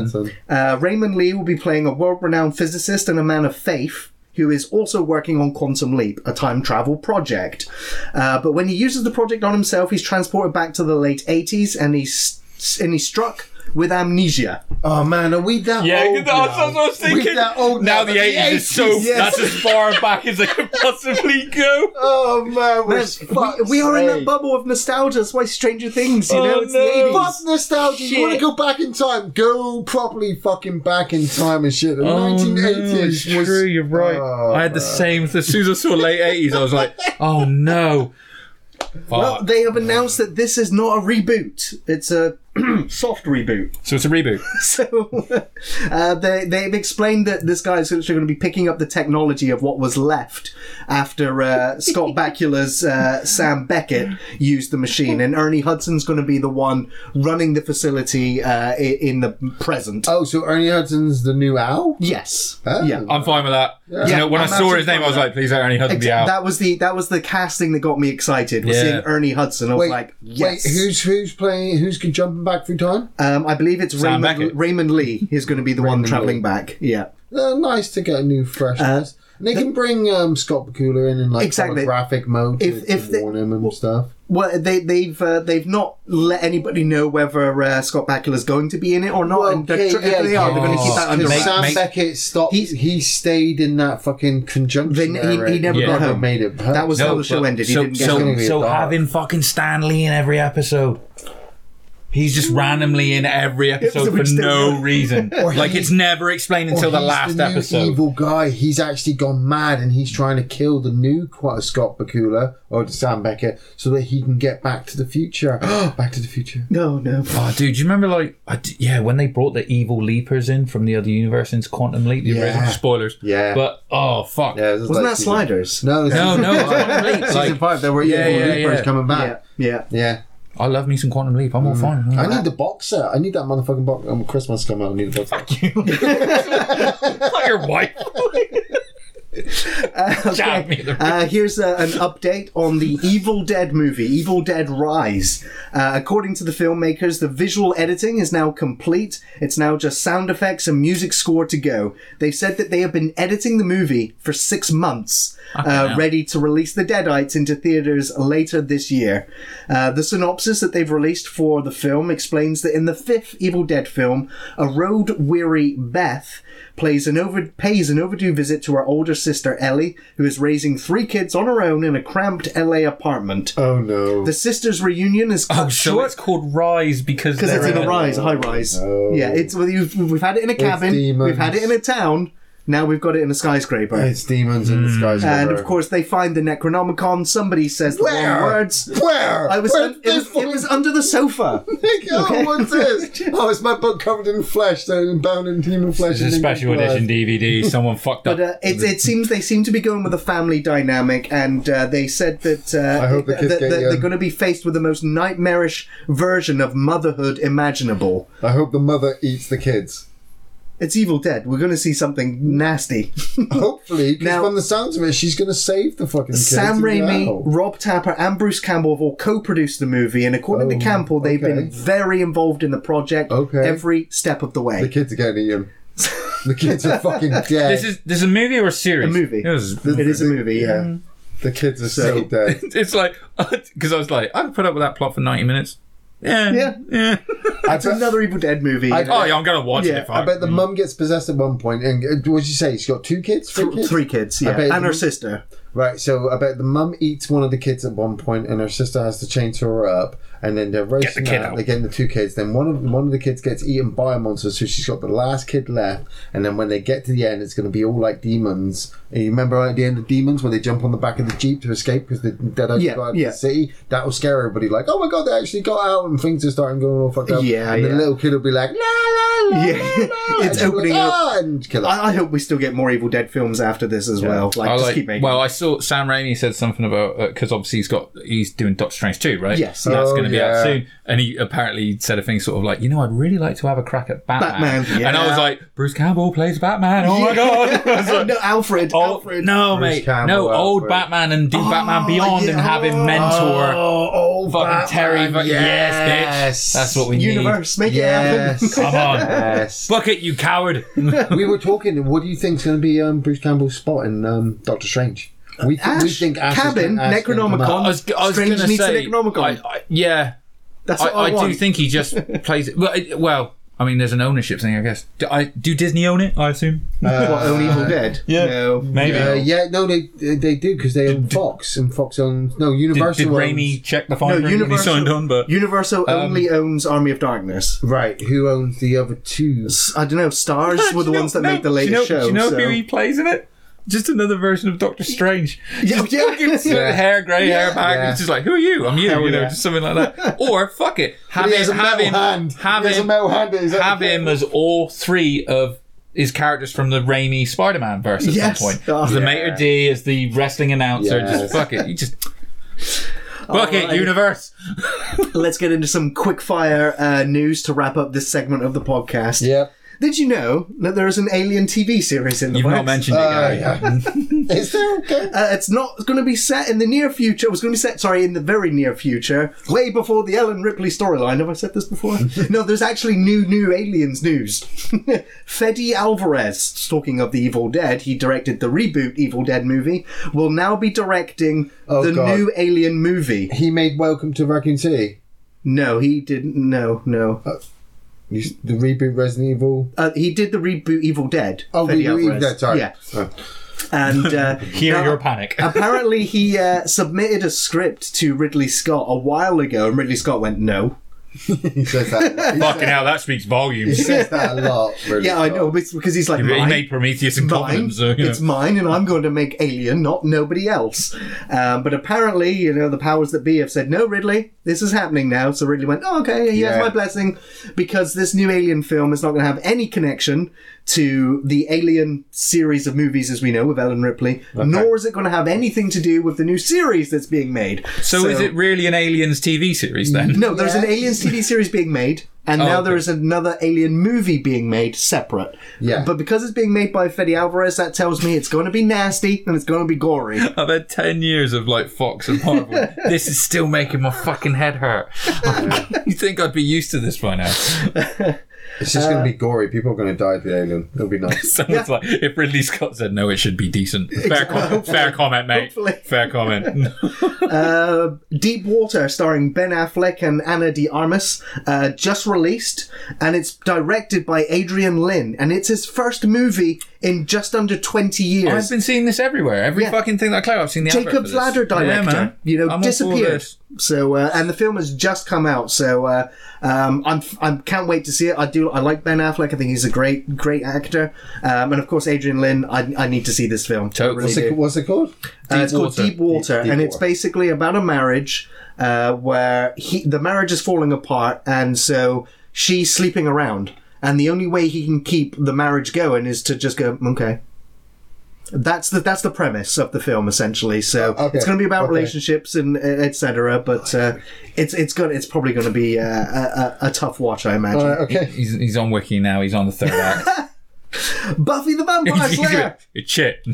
Uh, Raymond Lee will be playing a world renowned physicist and a man of faith who is also working on Quantum Leap, a time travel project. Uh, but when he uses the project on himself, he's transported back to the late 80s and he's, and he's struck with amnesia. Oh man, are we that old? Yeah, old? *laughs* that's what I was- I was now? thinking. We that old now now, the but 80s is so. yes. That's as far back as they could *laughs* possibly go. Oh man, we're We, we are in that bubble of nostalgia. That's why Stranger Things, you Oh, it's no. the 80s. Fuck nostalgia. You want to Shit. go back in time? Go properly fucking back in time and shit. The 1980s it's was true. You're right. Oh, I had the same. As soon as I saw late 80s, I was like, *laughs* oh no. Well, they have announced that this is not a reboot. It's a *clears throat* soft reboot. so it's a reboot. *laughs* So uh, they they've explained that this guy is actually going to be picking up the technology of what was left after uh, *laughs* Scott Bakula's uh, Sam Beckett used the machine, and Ernie Hudson's going to be the one running the facility uh, in the present. Oh, so Ernie Hudson's the new Al? yes, Oh. yeah. I'm fine with that. You Yeah, know, when i I'm saw his name, I was like, please let Ernie Hudson Ex- be out. That was the that was the casting that got me excited. Was Yeah. seeing Ernie Hudson. I was Wait, like, yes. wait, who's who's playing? Who's jumping back through time? Um, I believe it's Sam Raymond, Beckett. Raymond Lee is going to be the one Raymond traveling Lee. back. Yeah. Uh, nice to get a new freshness. and they can bring um, Scott Bakula in in like Exactly. graphic mode If- to, if to they- warn him and stuff. Well, they, they've uh, they've not let anybody know whether uh, Scott Bakula's going to be in it or not. and they're tr- if they are, they're going to keep that under wraps. Sam make- Beckett stopped. He's- he stayed in that fucking conjunction. Then he- area. he never got never home. made it. That was how the show but- ended. He so, didn't get so, home. so having fucking Stan Lee in every episode. He's just randomly in every episode Episode for no reason. *laughs* Or like he- it's never explained Or until the he's last the new episode. Evil guy. He's actually gone mad, and he's trying to kill the new Qu- Scott Bakula or Sam Beckett so that he can get back to the future. *gasps* back to the future. No, no. Oh, dude, do you remember like, I d- yeah, when they brought the evil leapers in from the other universe into Quantum Leap? The Yeah. original spoilers. Yeah. But oh fuck. Yeah, this is Wasn't like that season- Sliders? No, No, no, *laughs* Quantum Leap. season five. There were Yeah, evil yeah, leapers yeah. coming Yeah, back. yeah. Yeah. I love me some Quantum Leap. I'm all fine. Mm. I need the box set. I need that motherfucking box. Um, Christmas come out. I need the box set. Not *laughs* your wife. *laughs* Me. the- Uh, here's uh, an update on the Evil Dead movie, Evil Dead Rise. Uh, according to the filmmakers, the visual editing is now complete. It's now just sound effects and music score to go. They've said that they have been editing the movie for six months, uh, ready to release the Deadites into theaters later this year. Uh, the synopsis that they've released for the film explains that in the fifth Evil Dead film, a road weary Beth plays an over pays an overdue visit to her older sister Ellie, who is raising three kids on her own in a cramped LA apartment. oh no. The sisters' reunion is cut Oh, so short it's called Rise because because it's in a rise, a high rise. Oh. Yeah, it's well, you've, we've had it in a cabin, we've had it in a town, now we've got it in a skyscraper. It's demons in the skyscraper. and of course, they find the Necronomicon. Somebody says the Where? wrong words. where I was, Where un- it, they was it was under the sofa. *laughs* oh, Okay. what's this? *laughs* Oh, it's my book covered in flesh, so bound in human flesh. It's a and special blood. edition DVD. *laughs* Someone fucked up. But uh, it, it seems they seem to be going with a family dynamic, and uh, they said that, uh, I hope the that- kids that- get that you. they're going to be faced with the most nightmarish version of motherhood imaginable. I hope the mother eats the kids. It's Evil Dead. We're going to see something nasty. *laughs* Hopefully, because Now- from the sounds of it, she's going to save the fucking kids. Sam and get Raimi, out. Rob Tapert, and Bruce Campbell have all co-produced the movie, and according to Oh, Campbell, they've okay. been very involved in the project Okay. every step of the way. The kids are getting eaten. The kids are fucking *laughs* dead. this is this is a movie or a series? A movie. It was, it is a movie, yeah. yeah. The kids are so, So- dead. *laughs* it's like because I was like, I could put up with that plot for ninety minutes. Yeah, Yeah. yeah. *laughs* I It's bet, another Evil Dead movie. I- Oh yeah, I'm gonna watch Yeah, it. If I bet the mum gets possessed at one point, and uh, what did you say? She's got two kids, three Th- kids. Three kids, yeah, and her the- sister. Right, so I bet the mum eats one of the kids at one point, and her sister has to chainsaw her up, and then they're racing kid out. out. They're getting the two kids. Then one of one of the kids gets eaten by a monster, so she's got the last kid left. And then when they get to the end, it's going to be all like demons. And you remember at the end of Demons when they jump on the back of the jeep to escape because the dead got Yeah, out of yeah. the city? That will scare everybody. Like, oh my god, they actually got out, and things are starting going all fucked up. Yeah, and the little kid will be like, la la la, Yeah. la, la, *laughs* It's and opening like, up- "Ah," and kill. I, I hope we still get more Evil Dead films after this as well. Like, I just like, keep making. well, I saw Sam Raimi said something about because obviously he's got he's doing Doctor Strange too, right? Yes. and that's Oh, going to be yeah. out soon. And he apparently said a thing sort of like, you know, I'd really like to have a crack at Batman. Batman, And I was like, Bruce Campbell plays Batman. Oh my god! *laughs* *laughs* Like, no, Alfred. Oh, Alfred. no, Bruce mate, Campbell, no, old Batman and do Batman Oh, Beyond and yeah. have him mentor Oh, old fucking Batman, Terry. But yes, yes. bitch, that's what we need. Universe, make it happen. *laughs* Come on, Yes. Fuck it, you coward. we were talking. What do you think's going to be um, Bruce Campbell's spot in um, Doctor Strange? We, th- we think Ash is Cabin, Ash is gonna come Necronomicon. out. I was, I was Strange going to meets say, Necronomicon. I, I, yeah, That's I, what I, I do want. think he just *laughs* plays it. Well, it- well, I mean, there's an ownership thing, I guess. Do, I, do Disney own it? I assume. *laughs* what, uh, own Evil Dead? Yeah. No. Maybe. Uh, yeah, no, they they do because they own Fox and Fox owns no Universal. did owns- Raimi check the No, fine print when he Universal, signed on? But Universal um, only owns Army of Darkness. right? Who owns the other two? S- I don't know. Stars ah, were the Do ones that no, made the do latest you know, show. Do you know so- who he plays in it? Just another version of Doctor Strange. *laughs* Yeah, yeah. It's like hair, grey hair back. Yeah. It's just like, who are you? I'm you. Hell you know, yeah. just something like that. *laughs* Or fuck it, have him, a have him, hand. have a him, metal hand. Have him as all three of his characters from the Raimi Spider-Man verse at Yes. some point. Oh, as the yeah. Mater D, as the wrestling announcer. Yes. Just fuck it. You just *laughs* fuck it, Alright. universe. Let's get into some quick fire uh, news to wrap up this segment of the podcast. Yep. Did you know that there is an Alien TV series in the You've works? not mentioned it, Uh, Gary. yeah. *laughs* Is there okay? Uh, it's not going to be set in the near future. It was going to be set, sorry, in the very near future, way before the Ellen Ripley storyline. Have I said this before? *laughs* no, there's actually new, new Aliens news. *laughs* Fede Alvarez, talking of the Evil Dead, he directed the reboot Evil Dead movie, will now be directing Oh, the God. new Alien movie. He made Welcome to Raccoon City. No, he didn't. No, no. You The reboot Resident Evil. Uh, he did the reboot Evil Dead. Oh, Fede reboot Evil Alvarez. Dead. Sorry. Yeah, Oh. and uh, *laughs* Hear now- your panic. *laughs* apparently he uh, submitted a script to Ridley Scott a while ago, and Ridley Scott went no. He says that. He Fucking says, hell, that speaks volumes. he says that a lot. Really Yeah, I well. know, but it's because he's like, he mine, made Prometheus and mine, Covenant, so, you know. it's mine, and I'm going to make Alien, not nobody else. Um, but apparently, you know, the powers that be have said, no, Ridley, this is happening now. So Ridley went, oh, okay, he has my blessing, because this new Alien film is not going to have any connection to the Alien series of movies as we know with Ellen Ripley, nor is it going to have anything to do with the new series that's being made. So, is it really an Aliens TV series then? No, there's an Yeah. Aliens TV series being made, and Oh, now okay. there is another Alien movie being made separate. Yeah. But because it's being made by Fede Alvarez, that tells me it's going to be nasty and it's going to be gory. *laughs* I've had 10 years of like Fox and Marvel. *laughs* this is still making my fucking head hurt. *laughs* you think I'd be used to this by now? It's just going to be gory. People are going to die at the alien. It'll be nice. *laughs* Someone's like, if Ridley Scott said no, it should be decent. Fair, com- fair comment, mate. Hopefully. Fair comment. *laughs* *laughs* Uh, Deep Water, starring Ben Affleck and Ana de Armas, uh, just released, and it's directed by Adrian Lyne, and it's his first movie in just under 20 years. I've been seeing this everywhere. Every Yeah. fucking thing that I cloud, I've seen the advert for Jacob's this. Ladder Yeah, director, man. you know, I'm all for disappeared. So, uh, and the film has just come out. So, uh, um, I'm, I can't wait to see it. I do. I like Ben Affleck. I think he's a great, great actor. Um, and of course, Adrian Lyne. I, I need to see this film. Totally. What's it, what's it called? Uh, it's called Deep Water, Deep- and Deep it's Water. basically about a marriage uh, where he, the marriage is falling apart, and so she's sleeping around, and the only way he can keep the marriage going is to just go, okay. That's the that's the premise of the film essentially. So Okay, it's going to be about okay. relationships and etc. But uh, it's it's going it's probably going to be uh, a, a, a tough watch, I imagine. Alright, okay. He's, he's on Wiki now. He's on the third act. *laughs* *laughs* Buffy the Vampire *laughs* Slayer. *laughs* It's shit.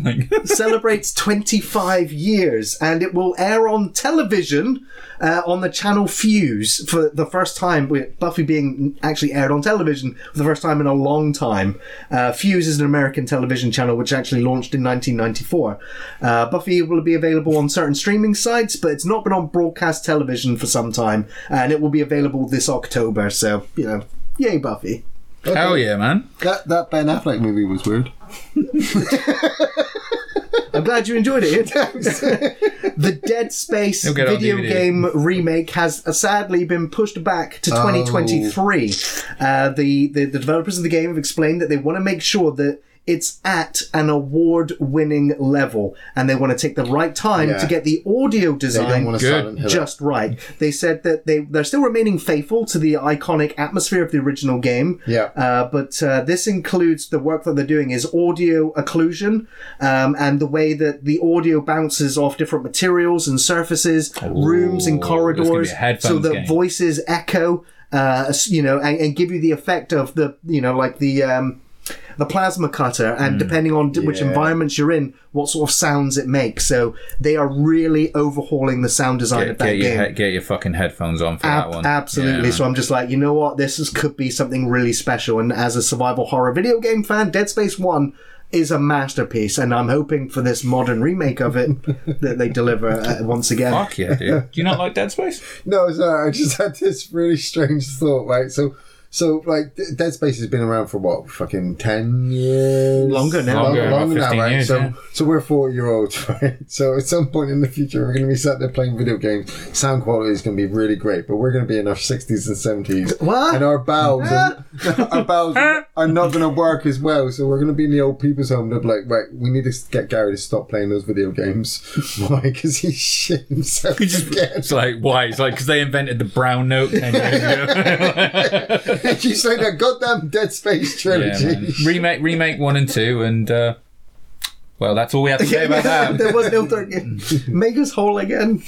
Celebrates 25 years and it will air on television uh, on the channel Fuse for the first time, with Buffy being actually aired on television for the first time in a long time. Uh, Fuse is an American television channel which actually launched in 1994. Uh, Buffy will be available on certain streaming sites, but it's not been on broadcast television for some time and it will be available this October. So, you know, yay, Buffy. Hell yeah, man. That that Ben Affleck movie was weird. I'm glad you enjoyed it. *laughs* The Dead Space He'll get it on video game remake has uh, sadly been pushed back to 2023. Uh, the, the the developers of the game have explained that they want to make sure that it's at an award-winning level, and they want to take the right time Yeah. to get the audio design don't want to Good. silent hill. it. just right. They said that they they're still remaining faithful to the iconic atmosphere of the original game. Yeah. Uh, but uh, this includes the work that they're doing is audio occlusion um, and the way that the audio bounces off different materials and surfaces, rooms and corridors, could be a headphones so that game. voices echo. Uh, you know, and, and give you the effect of the you know like the. Um, the plasma cutter, and Hmm. depending on d- which Yeah. environments you're in, what sort of sounds it makes. So they are really overhauling the sound design Get, of that get, your, game. he- get your fucking headphones on for Ab- that one. absolutely. Yeah, so. I'm just like, you know what? This is, could be something really special. And as a survival horror video game fan, Dead Space 1 is a masterpiece. And I'm hoping for this modern remake of it *laughs* that they deliver uh, once again. Fuck yeah, dude. *laughs* Do you not like Dead Space? No, sorry. I just had this really strange thought. Right, so. So, like, Dead Space has been around for what, fucking 10 years? Longer now. Longer, Longer, longer now, right? years, so, yeah. so we're 40 year olds, *laughs* right? So, at some point in the future, we're going to be sat there playing video games. Sound quality is going to be really great, but we're going to be in our 60s and 70s. What? And our bowels, are, *laughs* our bowels are not going to work as well. So, we're going to be in the old people's home. They'll be like, right, we need to get Gary to stop playing those video games. *laughs* Why? Because he shit himself again. It's like, why? It's like, because they invented the brown note 10 years ago. *laughs* Just like that goddamn Dead Space trilogy. man. Remake, remake one and two, and, uh, well, that's all we have to say about that. *laughs* there was no third game. *laughs* Make us whole again.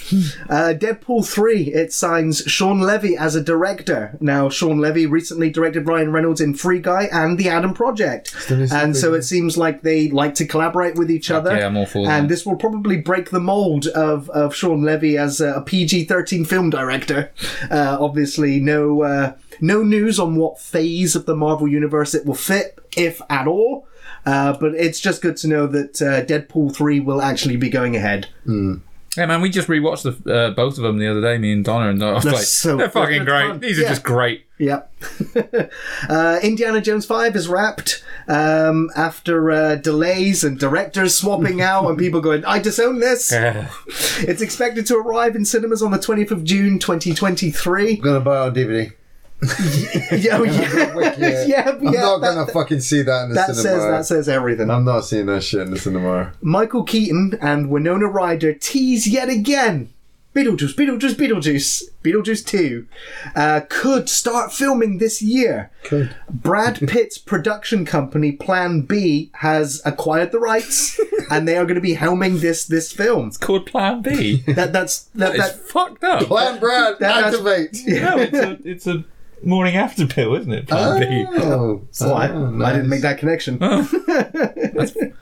Uh, Deadpool 3, it signs Shawn Levy as a director. Now, Shawn Levy recently directed Ryan Reynolds in Free Guy and The Adam Project. And so it seems like they like to collaborate with each other. yeah, I'm all for that. And this will probably break the mold of, of Shawn Levy as a PG 13 film director. Uh, obviously, no, uh, no news on what phase of the Marvel Universe it will fit, if at all. Uh, but it's just good to know that uh, Deadpool 3 will actually be going ahead. Yeah, man, we just rewatched the, uh, both of them the other day, me and Donna, and I was They're like, so they're fucking great. fun. These are just great. Yep. *laughs* uh, Indiana Jones 5 is wrapped um, after uh, delays and directors swapping out and people going, I disown this. *laughs* It's expected to arrive in cinemas on the 20th of June 2023. I'm going to buy it on DVD. *laughs* yeah, oh, yeah, Wicked. *laughs* yeah, I'm yeah, not that- gonna fucking see that in the that cinema. says that says everything. I'm not seeing that shit in the cinema. Michael Keaton and Winona Ryder tease yet again. Beetlejuice, Beetlejuice, Beetlejuice, Beetlejuice 2 uh, could start filming this year. Could. Brad *laughs* Pitt's production company Plan B has acquired the rights, and they are going to be helming this this film. It's called Plan B. That that's that, it's that fucked up. Plan Brad, That- activate. no, it's a it's a morning after pill, isn't it? Plan B. Oh, so I, oh, I didn't make that connection. *laughs*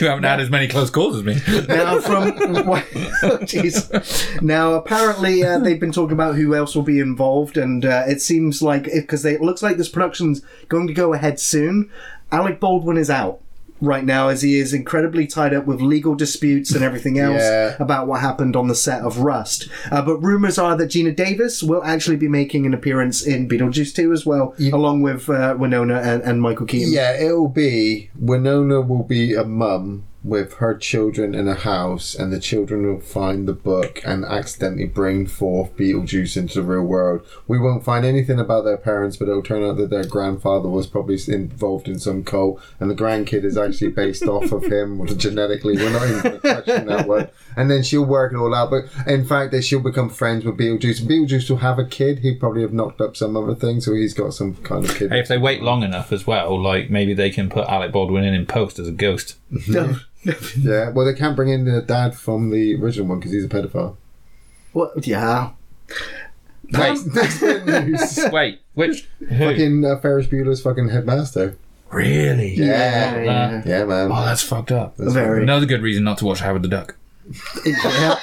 You haven't had as many close calls as me. now from *laughs* *laughs* oh, jeez now apparently uh, they've been talking about who else will be involved and uh, it seems like because it looks like this production's going to go ahead soon alec baldwin is out right now as he is incredibly tied up with legal disputes and everything *laughs* else Yeah. about what happened on the set of rust uh, but rumors are that geena davis will actually be making an appearance in beetlejuice 2 as well along with uh, winona and, and michael keaton Yeah, it'll be Winona will be a mum with her children in a house, and the children will find the book and accidentally bring forth Beetlejuice into the real world. We won't find anything about their parents, but it'll turn out that their grandfather was probably involved in some cult, and the grandkid is actually based off of him *laughs* genetically. We're not even going that one. And then she'll work it all out. But in fact, that she'll become friends with Beetlejuice. And Beetlejuice will have a kid. He probably have knocked up some other thing, so he's got some kind of kid. Hey, if they wait long enough as well, like maybe they can put Alec Baldwin in in post as a ghost. *laughs* No. Yeah, well, they can't bring in the dad from the original one because he's a pedophile. what yeah Wait, Next bit of news. *laughs* wait, which who? fucking uh, Ferris Bueller's fucking headmaster. Really? Yeah. yeah, Yeah, man. Oh, that's fucked up. That's very Another good reason not to watch Howard the Duck. Yeah.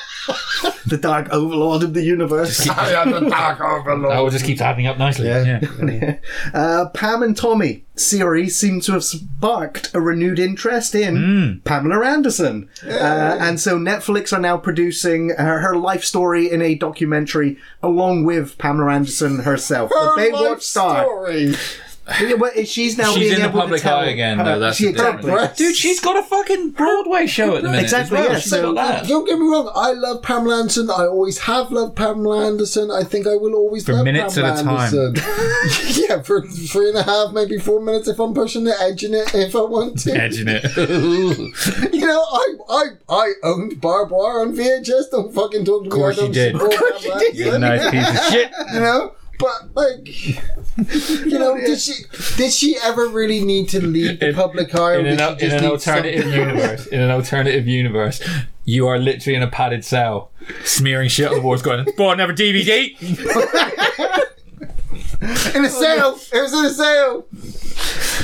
the dark overlord of the universe. *laughs* I am the dark overlord. Oh, it just keep adding up nicely. Yeah. *laughs* yeah. Uh, Pam and Tommy series seem to have sparked a renewed interest in Pamela Anderson. Uh, and so Netflix are now producing her, her life story in a documentary along with Pamela Anderson herself. Her the Baywatch life star. story. Yeah, but she's now She's being in the able public to tell eye again, her- though, that's she, the exactly. difference. Dude, she's got a fucking Broadway show at the minute. Exactly, as well. yeah, She's so- got that. Don't get me wrong. I love Pamela Anderson. I always have loved Pamela Anderson. I think I will always For love minutes Pamela at a time. Anderson. *laughs* yeah, for three and a half, maybe four minutes if I'm pushing it, edging it if I want to. Edging it. *laughs* You know, I I I owned Barbed Wire on VHS. Don't fucking talk to me. Of course I you did. Of course you did. You're a nice piece of shit. *laughs* you know. But like, *laughs* you know, did she did she ever really need to leave the In- public eye? In an, she in an alternative something- universe, in an alternative universe, you are literally in a padded cell, smearing shit on the walls, going, "Bought another DVD." *laughs* *laughs* in a sale? It was in a sale.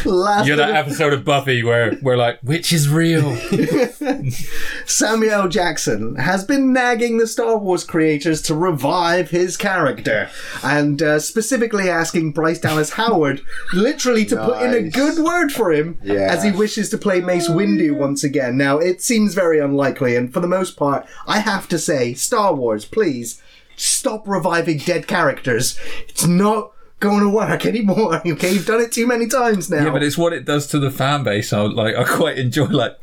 Last You're that episode of Buffy where we're like, "Which is real?" *laughs* Samuel Jackson has been nagging the Star Wars creators to revive his character, and uh, specifically asking Bryce Dallas Howard literally to put in a Nice. good word for him Yeah. as he wishes to play Mace Windu once again. Now, it seems very unlikely, and for the most part, I have to say, Star Wars, please stop reviving dead characters. It's not going to work anymore. *laughs* Okay, you've done it too many times now. Yeah, but it's what it does to the fan base. I like, I quite enjoy like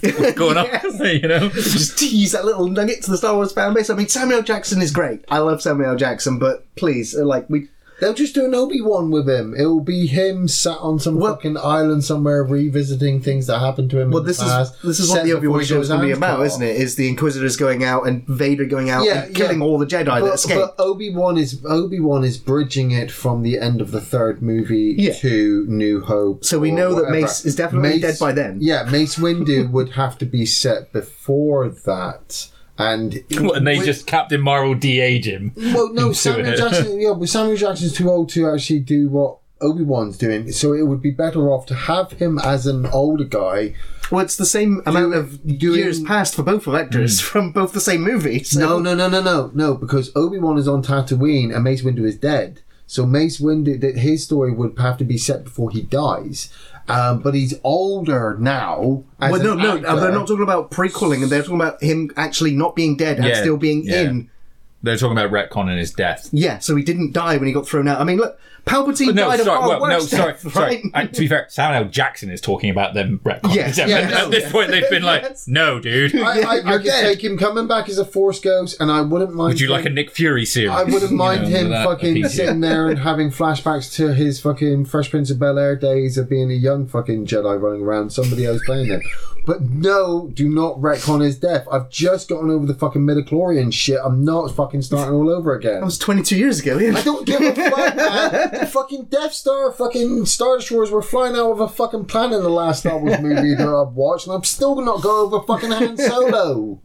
what's going *laughs* Yes. on, *laughs* you know. just tease that little nugget to the Star Wars fan base. I mean, Samuel Jackson is great. I love Samuel Jackson, but please, uh, like we. They'll just do an Obi Wan with him. It'll be him sat on some Well- fucking island somewhere, revisiting things that happened to him. Well, this the is this is what the Obi Wan show is going to be about, isn't it? Is the Inquisitors going out and Vader going out Yeah, and killing yeah. all the Jedi that But, escape? but Obi Wan is Obi Wan is bridging it from the end of the third movie Yeah. to New Hope. So we know that. Mace is definitely Mace, dead by then. Yeah, Mace Windu would have to be set before that, and *laughs* And they with- just Captain Marvel de-age him. well, no, *laughs* into Samuel. Jackson. Yeah, but Samuel Jackson's too old to actually do what Obi Wan's doing. So it would be better off to have him as an older guy. well, it's the same amount of doing- years passed for both of actors hmm. *laughs* from both the same movie. So. No, no, no, no, no, no, because Obi Wan is on Tatooine and Mace Windu is dead. So Mace Windu, his story would have to be set before he dies. Um, but he's older now. As Well, no, no, actor. they're not talking about prequeling, and they're talking about him actually not being dead and Yeah, still being yeah. in. They're talking about retconning his death. Yeah, so he didn't die when he got thrown out. I mean, look, Palpatine no, died sorry. a Well, no, sorry. death, sorry. right? And to be fair, Samuel Jackson is talking about them retconning Yes, them. *laughs* yeah, And no, at this yeah. point, they've been like, Yes. "No, dude. I, I, I could take him coming back as a Force Ghost, and I wouldn't mind. Would you like a Nick Fury series?" I wouldn't *laughs* You mind know, him that fucking sitting there and having flashbacks to his fucking Fresh Prince of Bel Air days of being a young fucking Jedi running around, somebody else playing him. But no, do not retcon his death. I've just gotten over the fucking midichlorian shit. I'm not fucking starting all over again. That was 22 years ago, Ian. I don't give a fuck, man. *laughs* The fucking Death Star, fucking Star Destroyers were flying out of a fucking planet in the last Star Wars movie that I've watched, and I'm still not going over fucking Han Solo.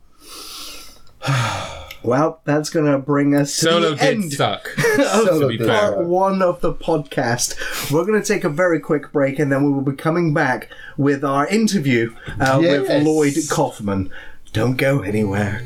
*sighs* Well, that's going to bring us to Solo the did end suck. *laughs* Solo to be did fair. part one of the podcast. We're going to take a very quick break and then we will be coming back with our interview uh, with Lloyd Kaufman. Don't go anywhere.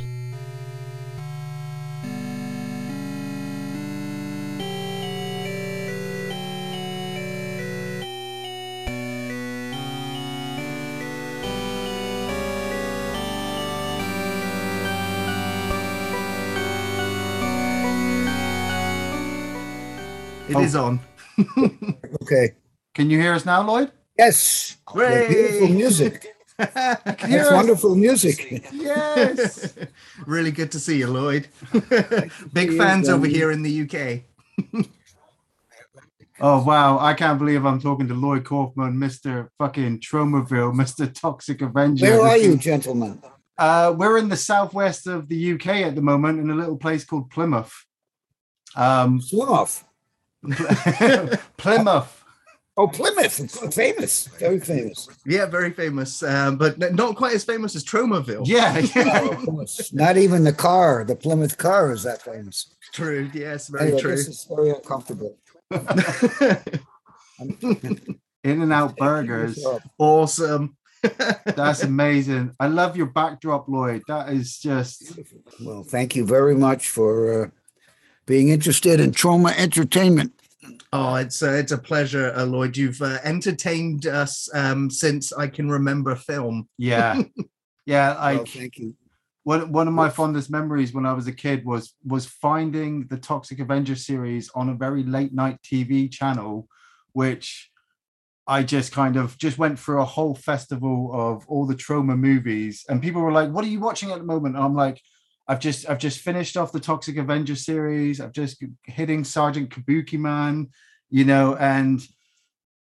It is on. *laughs* Okay. Can you hear us now, Lloyd? Yes. Hooray! Beautiful music. *laughs* Hear That's wonderful music. Yes. *laughs* really good to see you, Lloyd. Big fans over here in the UK. Oh wow! I can't believe I'm talking to Lloyd Kaufman, Mr. Fucking Tromaville, Mr. Toxic Avenger. Where are you, gentlemen? Uh, we're in the southwest of the UK at the moment, in a little place called Plymouth. Um, Plymouth. *laughs* Plymouth. Oh, Plymouth. It's *laughs* famous. Very famous. Yeah, very famous, um, but not quite as famous as Tromaville. Yeah, *laughs* yeah. Oh. Not even the car, the Plymouth car, is that famous. True. Yes, very Anyway, true. this is very uncomfortable. In and Out Burgers. awesome. That's amazing. I love your backdrop, Lloyd. That is just Well, thank you very much for uh, being interested in Troma Entertainment. Oh, it's uh, it's a pleasure, uh, Lloyd. You've uh, entertained us um, since I can remember film. yeah, *laughs* yeah. I, Like thank you. one one of my fondest memories when I was a kid was was finding the Toxic Avenger series on a very late night TV channel, which I just kind of just went through a whole festival of all the Troma movies, and people were like, "What are you watching at the moment?" And I'm like. I've just I've just finished off the Toxic Avenger series. I've just hitting Sergeant Kabukiman, you know, and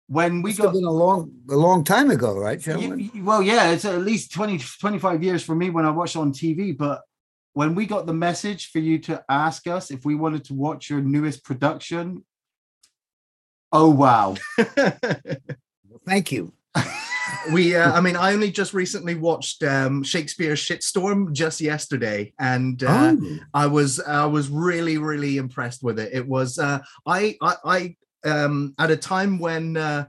when we Must got been a long, a long time ago, right, gentlemen? well, yeah, it's at least 20, 25 years for me when I watched on TV. But when we got the message for you to ask us if we wanted to watch your newest production, oh, wow. *laughs* Thank you. We, uh, I mean, I only just recently watched um, Shakespeare's Shitstorm just yesterday, and uh, Oh, I was I was really really impressed with it. It was uh, I I, I um, at a time when uh,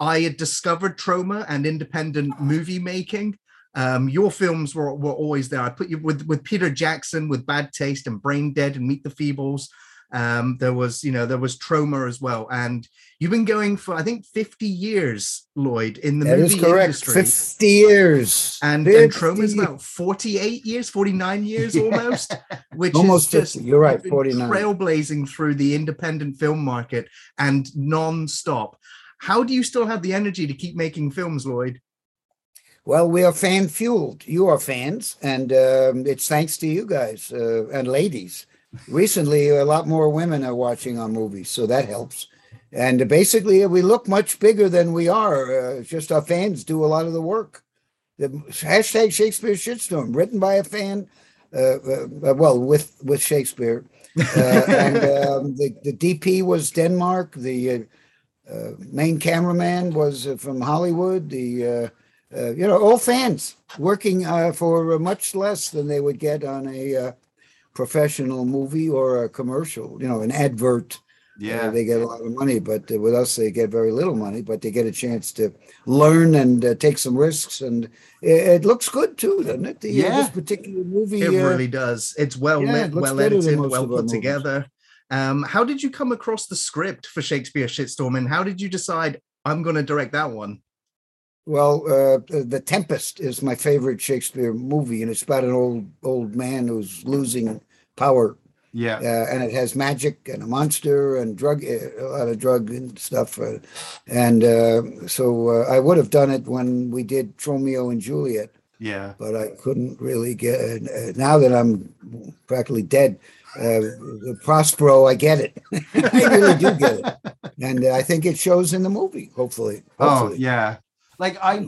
I had discovered Troma and independent movie making. Um, your films were, were always there. I put you with with Peter Jackson with Bad Taste and Brain Dead and Meet the Feebles. Um, there was you know there was Troma as well, and you've been going for I think fifty years, Lloyd, in the that movie is correct. industry. 50 years. And, 50 and Troma's about 48 years, 49 years Yeah. almost, which Almost is just 50. You're right, 49. trailblazing through the independent film market and non-stop. How do you still have the energy to keep making films, Lloyd? Well, we are fan fueled. You are fans, and um, it's thanks to you guys uh, and ladies. Recently, a lot more women are watching our movies, so that helps. And basically, we look much bigger than we are. Uh, just our fans do a lot of the work. The hashtag Shakespeare shitstorm, written by a fan, uh, uh, well, with with Shakespeare, uh, and um, the the DP was Denmark. The uh, uh, main cameraman was uh, from Hollywood. The uh, uh, you know, all fans working uh, for much less than they would get on a uh, professional movie or a commercial. You know, an advert. uh, Yeah. they get a lot of money, but uh, with us, they get very little money. But they get a chance to learn and uh, take some risks, and it, it looks good too, doesn't it? The, uh, Yeah. this particular movie. It uh, really does. It's well yeah, lit, it well edited, well put together. Um, how did you come across the script for Shakespeare Shitstorm, and how did you decide I'm going to direct that one? Well, uh, The Tempest is my favorite Shakespeare movie, and it's about an old old man who's losing power, Yeah. uh, and it has magic and a monster and drug, uh, a lot of drug and stuff. Uh, and uh, so uh, I would have done it when we did Romeo and Juliet, Yeah. but I couldn't really get. Uh, now that I'm practically dead, uh, the Prospero, I get it. *laughs* I really do get it, and I think it shows in the movie. Hopefully, Oh yeah. Like I,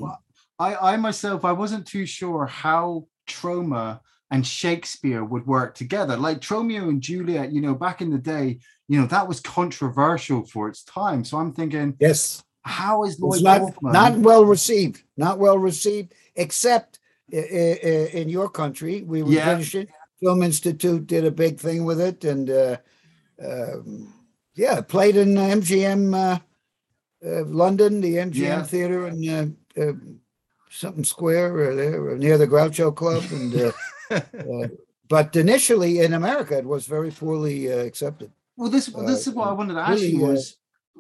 I, I myself, I wasn't too sure how Troma and Shakespeare would work together. Like Romeo and Juliet, you know, back in the day, you know, that was controversial for its time. So I'm thinking, Yes. how is Lloyd not, Kaufman? not well received. Not well received, except in your country. We were Yeah. British Film Institute did a big thing with it, and uh, um, yeah, played in MGM uh, uh, London, the MGM Yeah. Theater in uh, uh, something square or there or near the Groucho Club, and uh, *laughs* uh, but initially in America it was very poorly uh, accepted. Well, this this is what I wanted to ask really, you was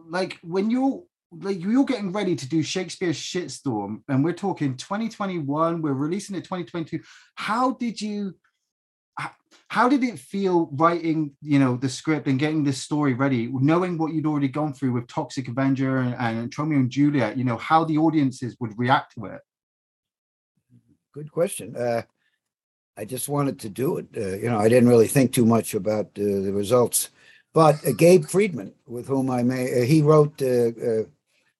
like when you're like you're getting ready to do Shakespeare's Shitstorm, and we're talking 2021, we're releasing it 2022. How did you? How did it feel writing, you know, the script and getting this story ready, knowing what you'd already gone through with Toxic Avenger and, and Romeo and Juliet? You know how the audiences would react to it. Good question. Uh, I just wanted to do it. Uh, you know, I didn't really think too much about uh, the results. But uh, Gabe Friedman, with whom I may, uh, he wrote uh, uh,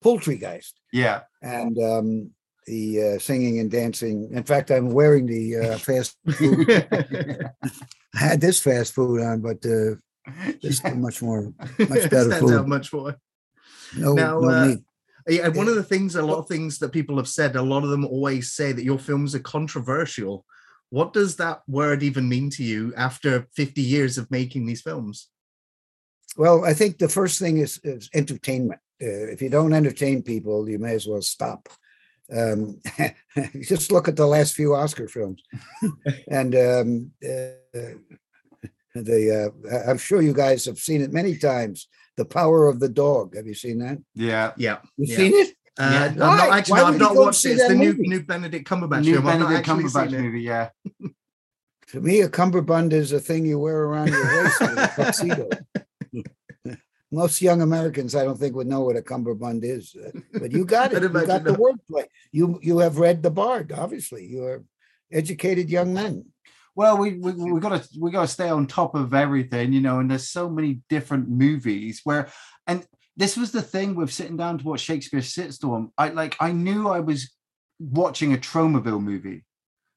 Poultrygeist Yeah, and um, the uh, singing and dancing. In fact, I'm wearing the uh, *laughs* fast food. *laughs* I had this fast food on, but uh, *laughs* this is much more, *laughs* much better Stands out food. much more. No, Now, no uh, meat. Yeah, and one of the things, a lot of things that people have said, a lot of them always say that your films are controversial. What does that word even mean to you after 50 years of making these films? Well, I think the first thing is, is entertainment. Uh, if you don't entertain people, you may as well stop. Um, *laughs* just look at the last few Oscar films, *laughs* and um, uh, the uh, I- I'm sure you guys have seen it many times. The Power of the Dog. Have you seen that? yeah. Yeah. You've Yeah. seen it? Uh, Yeah. I'm not Why? actually, Why I've not you go watched it. It's the new, movie? new Benedict Cumberbatch New film. I've not Benedict Cumberbatch seen it. movie. Yeah, *laughs* To me, a cummerbund is a thing you wear around your waist with a tuxedo. Most young Americans, I don't think, would know what a cummerbund is, uh, *laughs* but you got it. You got the wordplay. You you have read the Bard. Obviously, you are educated young men. Well, we we we gotta we gotta stay on top of everything, you know. And there's so many different movies where, and this was the thing with sitting down to watch Shakespeare's Shitstorm. I like I knew I was watching a Tromaville movie,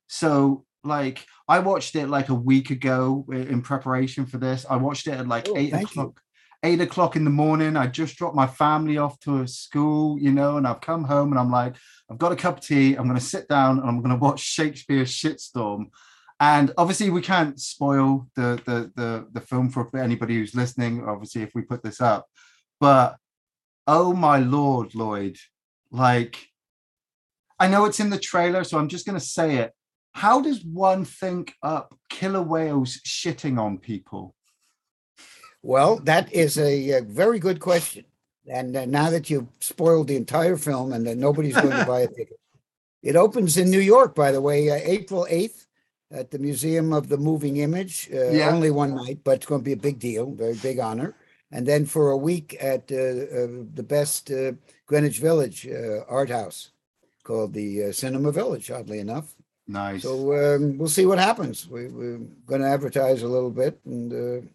so like I watched it like a week ago in preparation for this. I watched it at like Oh, eight o'clock. you. Eight o'clock in the morning. I just dropped my family off to a school, you know, and I've come home and I'm like, I've got a cup of tea. I'm going to sit down and I'm going to watch *laughs* Shakespeare's Shitstorm and obviously we can't spoil the, the the the film for anybody who's listening obviously if we put this up but oh my lord lloyd like i know it's in the trailer so i'm just going to say it how does one think up killer whales shitting on people Well, that is a, uh very good question. And uh, now that you've spoiled the entire film and that nobody's going to *laughs* buy a ticket, it opens in New York, by the way, uh, April 8th at the Museum of the Moving Image. Uh, Yeah. Only one night, but it's going to be a big deal, very big honor. And then for a week at uh, uh, the best uh, Greenwich Village uh, art house called the uh, Cinema Village, oddly enough. nice So um, we'll see what happens. We, we're going to advertise a little bit and.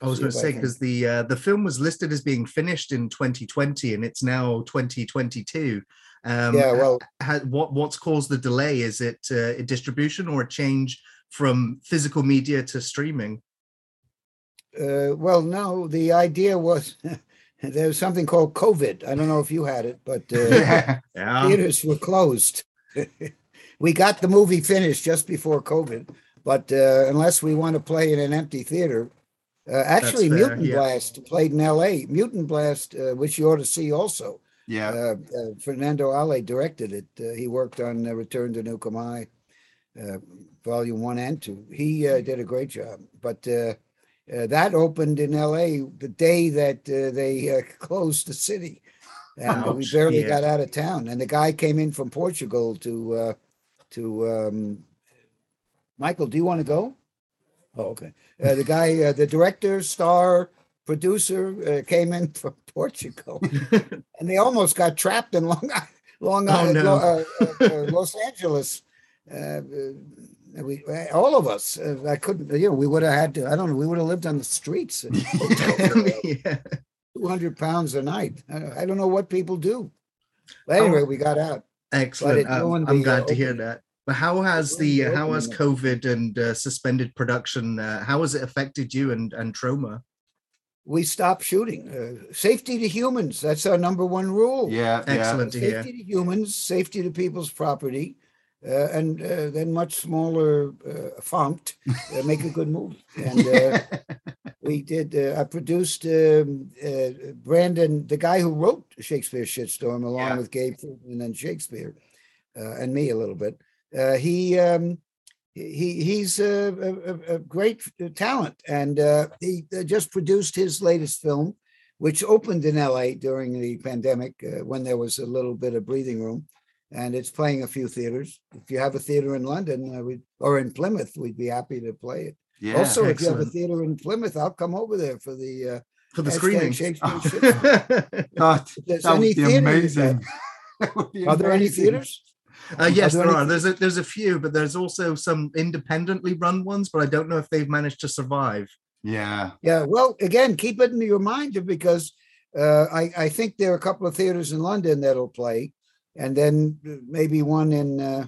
I was going to say because the uh, the film was listed as being finished in 2020 and it's now 2022. Um, yeah, well, ha- what what's caused the delay? Is it uh, a distribution or a change from physical media to streaming? Uh, well, no, the idea was *laughs* there was something called COVID. I don't know if you had it, but uh, yeah *laughs* Yeah, theaters were closed. *laughs* we got the movie finished just before COVID, but uh, unless we want to play in an empty theater, uh, actually, fair, Mutant yeah. Blast played in L.A. Mutant Blast, uh, which you ought to see also. yeah Uh, uh, Fernando Alle directed it. Uh, he worked on uh, Return to High, uh, Volume One and Two. He uh, did a great job. But uh, uh, that opened in L.A. the day that uh, they uh, *laughs* closed the city, and we barely yeah. got out of town. And the guy came in from Portugal to uh, to um, Michael. Do you want to go? Oh, okay. Uh, the guy, uh, the director, star, producer uh, came in from *laughs* Portugal, *laughs* and they almost got trapped in Long Island, Long Oh, no. Uh, uh, *laughs* Los Angeles. We, all of us. Uh, I couldn't. You know, we would have had to. I don't know. We would have lived on the streets. yeah. Two hundred pounds a night. I, I don't know what people do. But anyway, we got out. Excellent. I'm the, glad uh, to hear that. But how has the the how has. COVID and uh, suspended production? Uh, how has it affected you and and Troma? We stopped shooting. Uh, safety to humans. That's our number one rule. Yeah, yeah. Excellent to hear. safety to humans, safety to people's property, uh, and uh, then much smaller uh, font, uh, make a good movie. *laughs* And uh, we did. Uh, I produced um, uh, Brandon, the guy who wrote Shakespeare's Shitstorm, along Yeah. with Gabe Friedman and Shakespeare, uh, and me a little bit. Uh, he. Um, he he's a, a, a great talent, and uh, he uh, just produced his latest film, which opened in L.A. during the pandemic uh, when there was a little bit of breathing room, and it's playing a few theaters. If you have a theater in London, uh, we or in Plymouth, we'd be happy to play it. yeah. also, if you have a theater in Plymouth, I'll come over there for the. Uh, For the screening. Shakespeare's *laughs* Shitstorm. God, If there's that would be amazing. That *laughs* would be Are there any theaters? Uh, yes, there there any are. There's a there's a few, but there's also some independently run ones. But I don't know if they've managed to survive. Yeah, Yeah, well, again, keep it in your mind because uh, I, I think there are a couple of theaters in London that'll play, and then uh, maybe one in uh,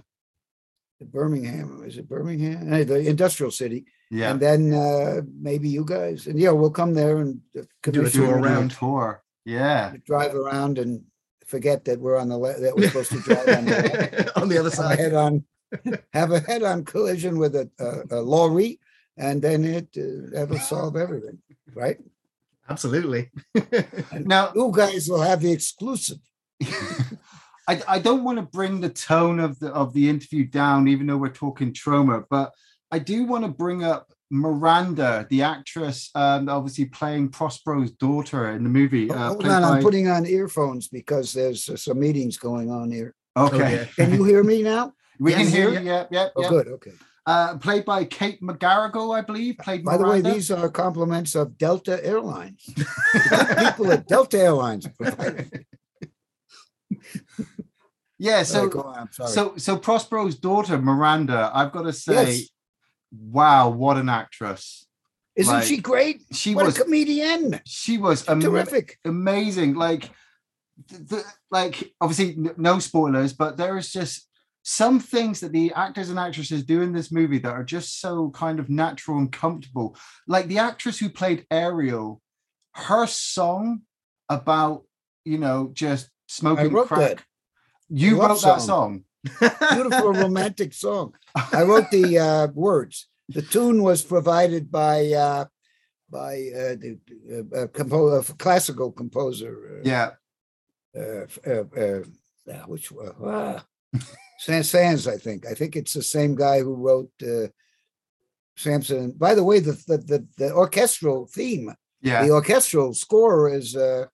Birmingham. Is it Birmingham? Uh, The industrial city, yeah. and then uh, maybe you guys, and yeah, we'll come there and uh, Do a commission tour around. tour. Yeah. drive around, and forget that we're on the le- that we're supposed to drive on the *laughs* on the other side. head on have a head on collision with a, a, a lorry, and then it uh, that'll solve everything, right? Absolutely. Now, You guys will have the exclusive. *laughs* I, I don't want to bring the tone of the of the interview down, even though we're talking Troma, but I do want to bring up Miranda, the actress, um, obviously playing Prospero's daughter in the movie. Oh, Uh, Hold on, by- I'm putting on earphones because there's uh, some meetings going on here. okay, *laughs* Can you hear me now? we can hear yeah. you. Yeah, yeah, Oh, yeah. good. Okay. Uh, played by Kate McGarrigle, I believe. Played By the way, these are compliments of Delta Airlines. *laughs* People at Delta Airlines. yeah. So go on, So so Prospero's daughter Miranda, I've got to say, Yes. Wow, what an actress! Isn't like, she great? She what was a comedian! she was ama- Terrific. amazing. Like th- the, like obviously no spoilers, but there is just some things that the actors and actresses do in this movie that are just so kind of natural and comfortable. Like the actress who played Ariel, her song about you know just smoking crack. that. You wrote that song. Beautiful *laughs* romantic song. I wrote the uh, words. The tune was provided by uh, by uh, the uh, uh, compo- uh, classical composer. Uh, Yeah. uh, uh, uh, uh, which one? Ah, Saint-Saëns, I think. I think it's the same guy who wrote uh, Samson. By the way, the the, the, the orchestral theme, Yeah. the orchestral score is uh,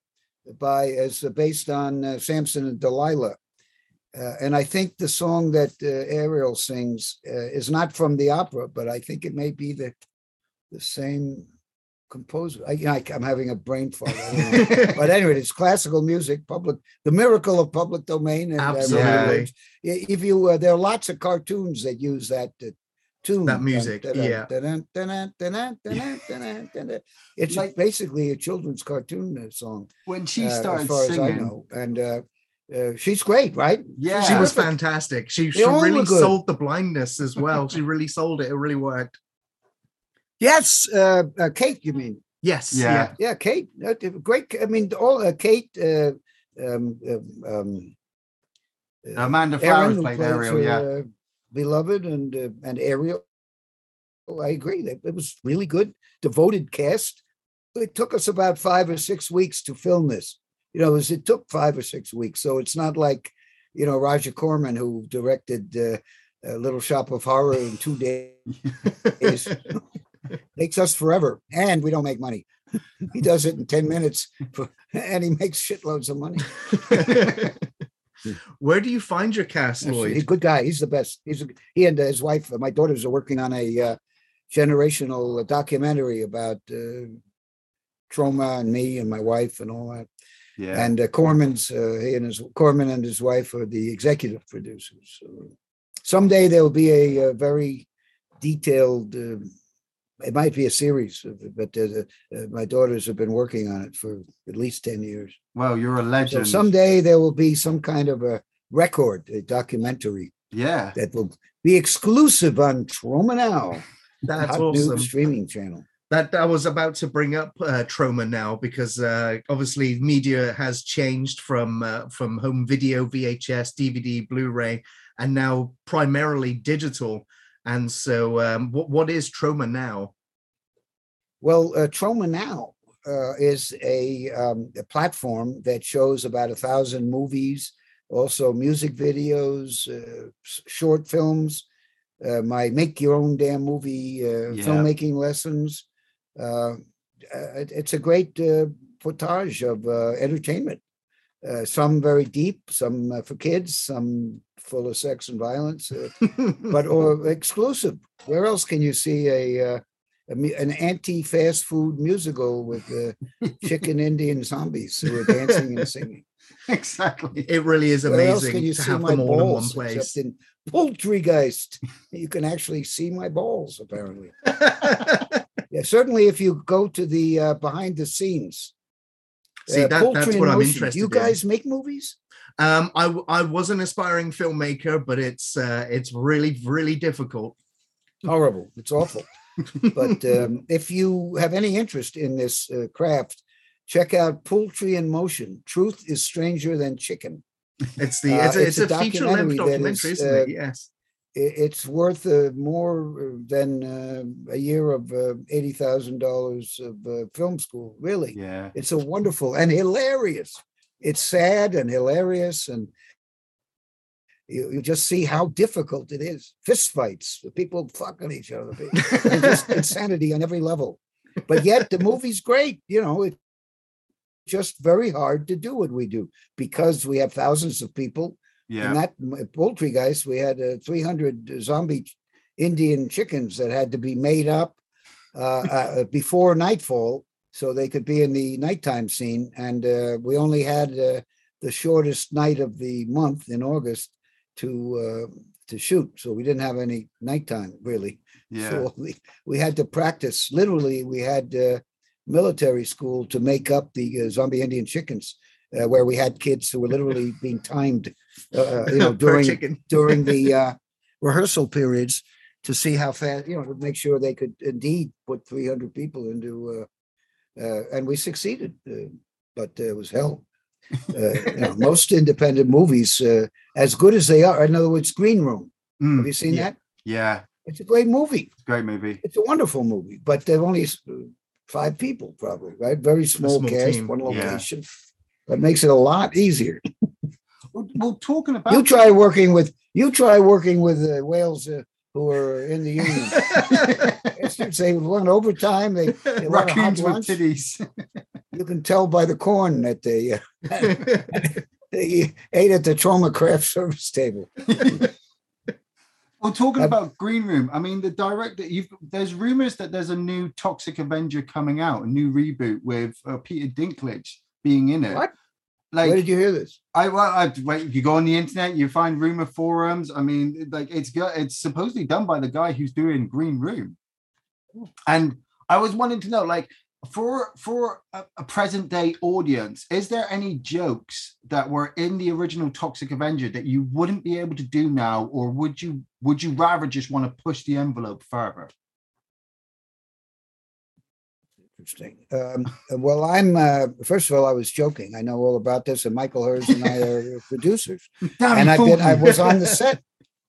by is based on uh, Samson and Delilah. Uh, and I think the song that uh, Ariel sings uh, is not from the opera, but I think it may be the the same composer. I, you know, I, am having a brain fart, but anyway, it's classical music. Public, the miracle of public domain. And, Absolutely. if you, there are lots of cartoons that use that tune. That music, yeah. It's like basically a children's cartoon song. When she starts as far singing, as I know, and uh, she's great, right? yeah, She was Terrific. fantastic. She, They she really sold the blindness as well. She really sold it. It really worked. Yes, uh, uh, Kate, you mean? Yes. Yeah. Yeah, Kate, uh, great. I mean, all uh, Kate, uh, um, um, Amanda Aaron, Flowers played Ariel. her, Yeah, uh, beloved and uh, and Ariel. Oh, I agree. It was really good, devoted cast. It took us about five or six weeks to film this. You know, it, was, it took five or six weeks, so it's not like you know Roger Corman who directed uh, uh, Little Shop of Horror in two days. *laughs* Takes us forever, and we don't make money. he does it in ten minutes, for, and he makes shitloads of money. *laughs* Where do you find your cast, He's a good guy. He's the best. He's a, he and his wife, uh, my daughters, are working on a uh, generational documentary about uh, Troma and me and my wife and all that. Yeah. And uh, Corman's, uh, he and his Corman and his wife are the executive producers. So someday there will be a, uh very detailed. Uh, it might be a series, of but uh, uh, my daughters have been working on it for at least ten years. well, you're a So legend. someday there will be some kind of a record, a documentary yeah. that will be exclusive on Troma Now, That's awesome. streaming channel. That I was about to bring up uh, Troma now because uh, obviously media has changed from uh, from home video, VHS, DVD, Blu-ray, and now primarily digital. And so, um, what what is Troma now? Well, uh, Troma Now uh, is a, um, a platform that shows about a thousand movies, also music videos, uh, short films, uh, my make your own damn movie uh, Yeah. filmmaking lessons. Uh, uh, it- it's a great uh, potage of uh, entertainment. Uh, some very deep, some uh, for kids, some full of sex and violence, uh, *laughs* but or exclusive. Where else can you see a, uh, a an anti-fast food musical with uh, *laughs* chicken Indian zombies who are dancing and singing? *laughs* Exactly. It really is amazing Where else can amazing you to see have my them all in one place. except in Poultrygeist? You can actually see my balls, apparently. Yeah, certainly if you go to the uh, behind the scenes. See, uh, that, that's in what I'm interested You in. guys make movies? Um, I I was an aspiring filmmaker, but it's uh, it's really really difficult. horrible. It's awful. but *laughs* um, if you have any interest in this uh, craft, check out Poultry in Motion. Truth is stranger than chicken. It's the Uh, it's a, it's it's a a feature length documentary, is, isn't it? uh, Yes. It's worth uh, more uh, than uh, a year of uh, eighty thousand dollars of uh, film school. Really, Yeah. it's a wonderful and hilarious. It's sad and hilarious, and you, you just see how difficult it is. Fist fights, people fucking each other, just *laughs* insanity on every level. But yet the movie's great. You know, it's just very hard to do what we do because we have thousands of people. Yeah. And that Poultrygeist, we had uh, 300 zombie Indian chickens that had to be made up uh, uh, before nightfall so they could be in the nighttime scene. And uh, we only had uh, the shortest night of the month in August to uh, to shoot, so we didn't have any nighttime really. *laughs* Yeah. So we, we had to practice. Literally, we had uh, military school to make up the uh, zombie Indian chickens, uh, where we had kids who were literally being timed, uh, uh, you *laughs* know, during *laughs* during the uh, rehearsal periods to see how fast, you know, to make sure they could indeed put 300 people into, uh, uh, and we succeeded, uh, but uh, it was hell. Uh, you know, *laughs* most independent movies, uh, as good as they are, in other words, Green Room. Mm, Have you seen yeah. that? yeah. It's a great movie. Great movie. It's a wonderful movie, but there are only five people, probably, right? Very small, small cast, team, one yeah. location. That makes it a lot easier. Well, well, talking about You try working with you try working with uh, whales uh, who are in the union. *laughs* They want overtime. They, they want a raccoons with lunch. titties. You can tell by the corn that they, uh, *laughs* they ate at the Troma craft service table. Well, talking Uh, about Green Room, I mean, the director, you've there's rumors that there's a new Toxic Avenger coming out, a new reboot with uh, Peter Dinklage being in it. What? Like, Where did you hear this? I well, I wait. You go on the internet, you find rumor forums. I mean, like it's it's supposedly done by the guy who's doing Green Room, and I was wanting to know, like, for for a, a present day audience, is there any jokes that were in the original Toxic Avenger that you wouldn't be able to do now, or would you would you rather just want to push the envelope further? Interesting. Um, well, I'm uh, first of all, I was joking. I know all about this, and Michael Herz and I are *laughs* producers. And I've been, I was on the *laughs* set.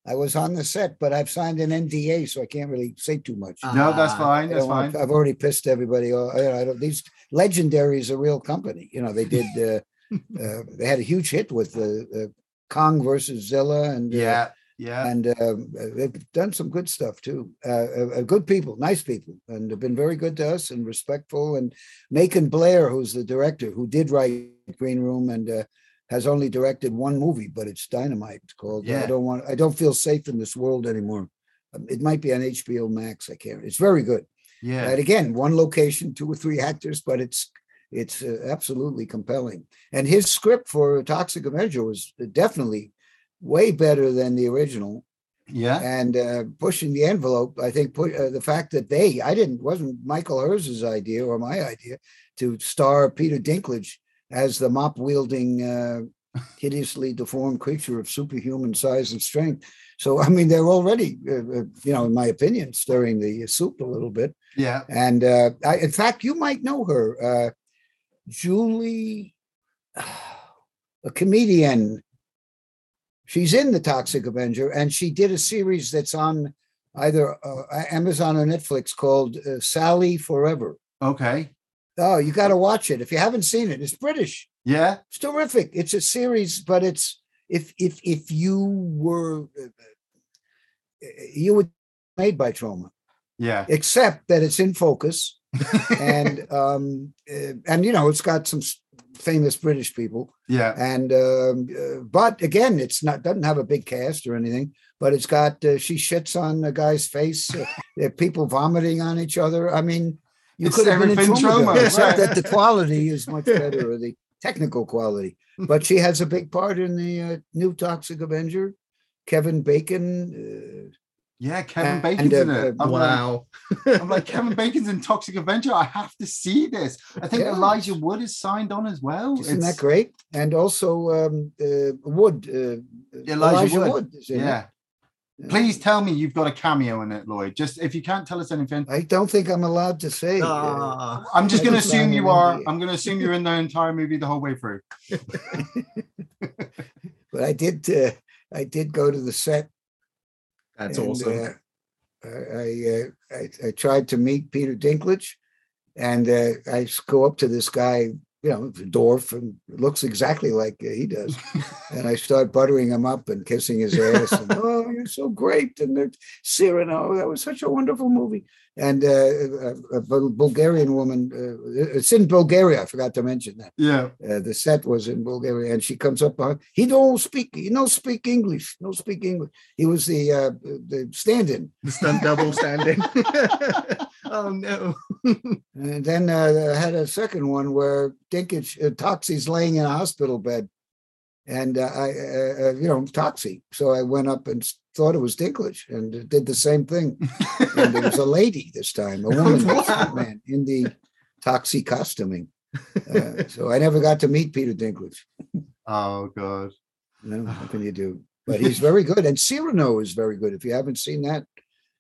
I was on the set, but I've signed an NDA, so I can't really say too much. no, that's fine. That's fine. I've already pissed everybody. off. You know, I don't, these legendary is a real company. You know, they did. Uh, *laughs* uh, they had a huge hit with uh, uh, Kong versus Zilla, and uh, Yeah, yeah. and um, uh, they've done some good stuff too. Uh, uh, uh, good people, nice people, and have been very good to us and respectful. And Macon Blair, who's the director, who did write Green Room and uh, has only directed one movie, but it's dynamite. It's called. I don't want. I don't feel safe in this world anymore. Um, It might be on HBO Max. I can't. It's very good. Yeah. And again, one location, two or three actors, but it's it's uh, absolutely compelling. And his script for Toxic Avenger was definitely way better than the original. Yeah. And uh, pushing the envelope, I think put, uh, the fact that they, I didn't, wasn't Michael Herz's idea or my idea to star Peter Dinklage as the mop wielding, uh, *laughs* hideously deformed creature of superhuman size and strength. So, I mean, they're already, uh, uh, you know, in my opinion, stirring the soup a little bit. Yeah. And uh, I, in fact, you might know her, uh, Julie, *sighs* a comedian. She's in the Toxic Avenger, and she did a series that's on either uh, Amazon or Netflix called uh, Sally Forever. Okay. Oh, you got to watch it if you haven't seen it. It's British. Yeah. It's terrific. It's a series, but it's if if if you were you would made by Troma Yeah. except that it's in focus *laughs* and um uh, and you know it's got some famous british people. Yeah. and um uh, but again it's not doesn't have a big cast or anything but it's got uh, she shits on a guy's face uh, *laughs* people vomiting on each other. I mean you It's could have been in Troma, Troma, except right. that the quality is much *laughs* better or the technical quality. *laughs* But she has a big part in the uh, new toxic avenger kevin bacon Yeah. Kevin And, Bacon's uh, in it. I'm like, Wow. I'm like, Kevin Bacon's in Toxic Avenger. I have to see this. I think Yeah. Elijah Wood is signed on as well. isn't It's- that great and also um uh, wood uh, Elijah Wood. is in it. Yeah. Please tell me you've got a cameo in it, Lloyd. Just if you can't tell us anything, I don't think I'm allowed to say. uh. I'm just going to assume you are. NDA. I'm going to assume you're in the entire movie the whole way through. *laughs* but I did. Uh, I did go to the set. That's and, awesome. uh, I I, uh, I I tried to meet Peter Dinklage, and uh, I s- go up to this guy, you know, the dwarf, and looks exactly like uh, he does, *laughs* and I start buttering him up and kissing his ass. And, *laughs* oh, you're so great! And the Cyrano, that was such a wonderful movie. And uh, a, a Bulgarian woman, uh, it's in Bulgaria. I forgot to mention that. Yeah. Uh, the set was in Bulgaria, and she comes up behind. He don't speak. He don't speak English. No speak English. He was the uh, the stand-in, The stunt double standing. *laughs* *laughs* oh no. and then uh, I had a second one where Dinklage uh, Toxie's laying in a hospital bed, and uh, I, uh, uh, you know, Toxie. So I went up and thought it was Dinklage, and did the same thing. and it was a lady this time, a woman, *laughs* not a man, in the Toxie costuming. Uh, so I never got to meet Peter Dinklage. Oh god. No, how can you do? But he's very good, and Cyrano is very good. If you haven't seen that,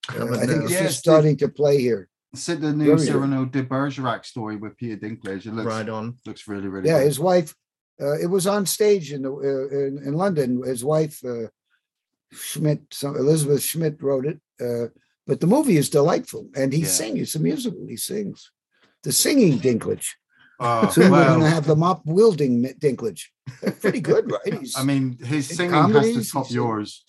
uh, I think no. it's Yes, just the- starting to play here. Sid the new Very good. Cyrano de Bergerac story with Peter Dinklage. It looks Right on. looks really really Yeah, good. his wife. Uh, it was on stage in the uh, in, in London. His wife uh, Schmidt, some, Elizabeth Schmidt, wrote it. Uh, but the movie is delightful, and he Yeah. sings. It's a musical. He sings. The singing Dinklage. Oh, Soon we're going to have the mop wielding Dinklage. Pretty good, right? He's, I mean, his in singing has to top yours.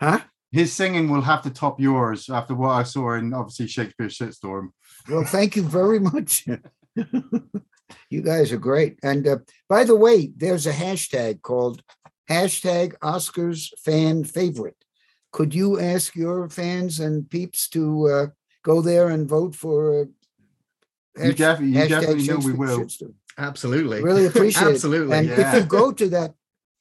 huh? His singing will have to top yours after what I saw in obviously Shakespeare's Shitstorm. Well, thank you very much. *laughs* you guys are great. And uh, by the way, there's a hashtag called hashtag Oscars fan favorite. Could you ask your fans and peeps to uh, go there and vote for? Uh, You, hash- def- you hashtag definitely know we will. Shitstorm? Absolutely. Really appreciate it. *laughs* Absolutely. And yeah. if you go to that,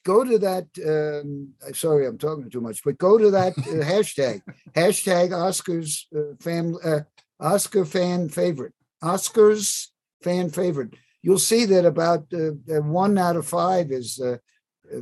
go to that. Um, sorry, I'm talking too much, but go to that uh, *laughs* hashtag hashtag Oscars uh, fan uh, Oscar fan favorite Oscars fan favorite. You'll see that about uh, uh, one out of five is uh, uh,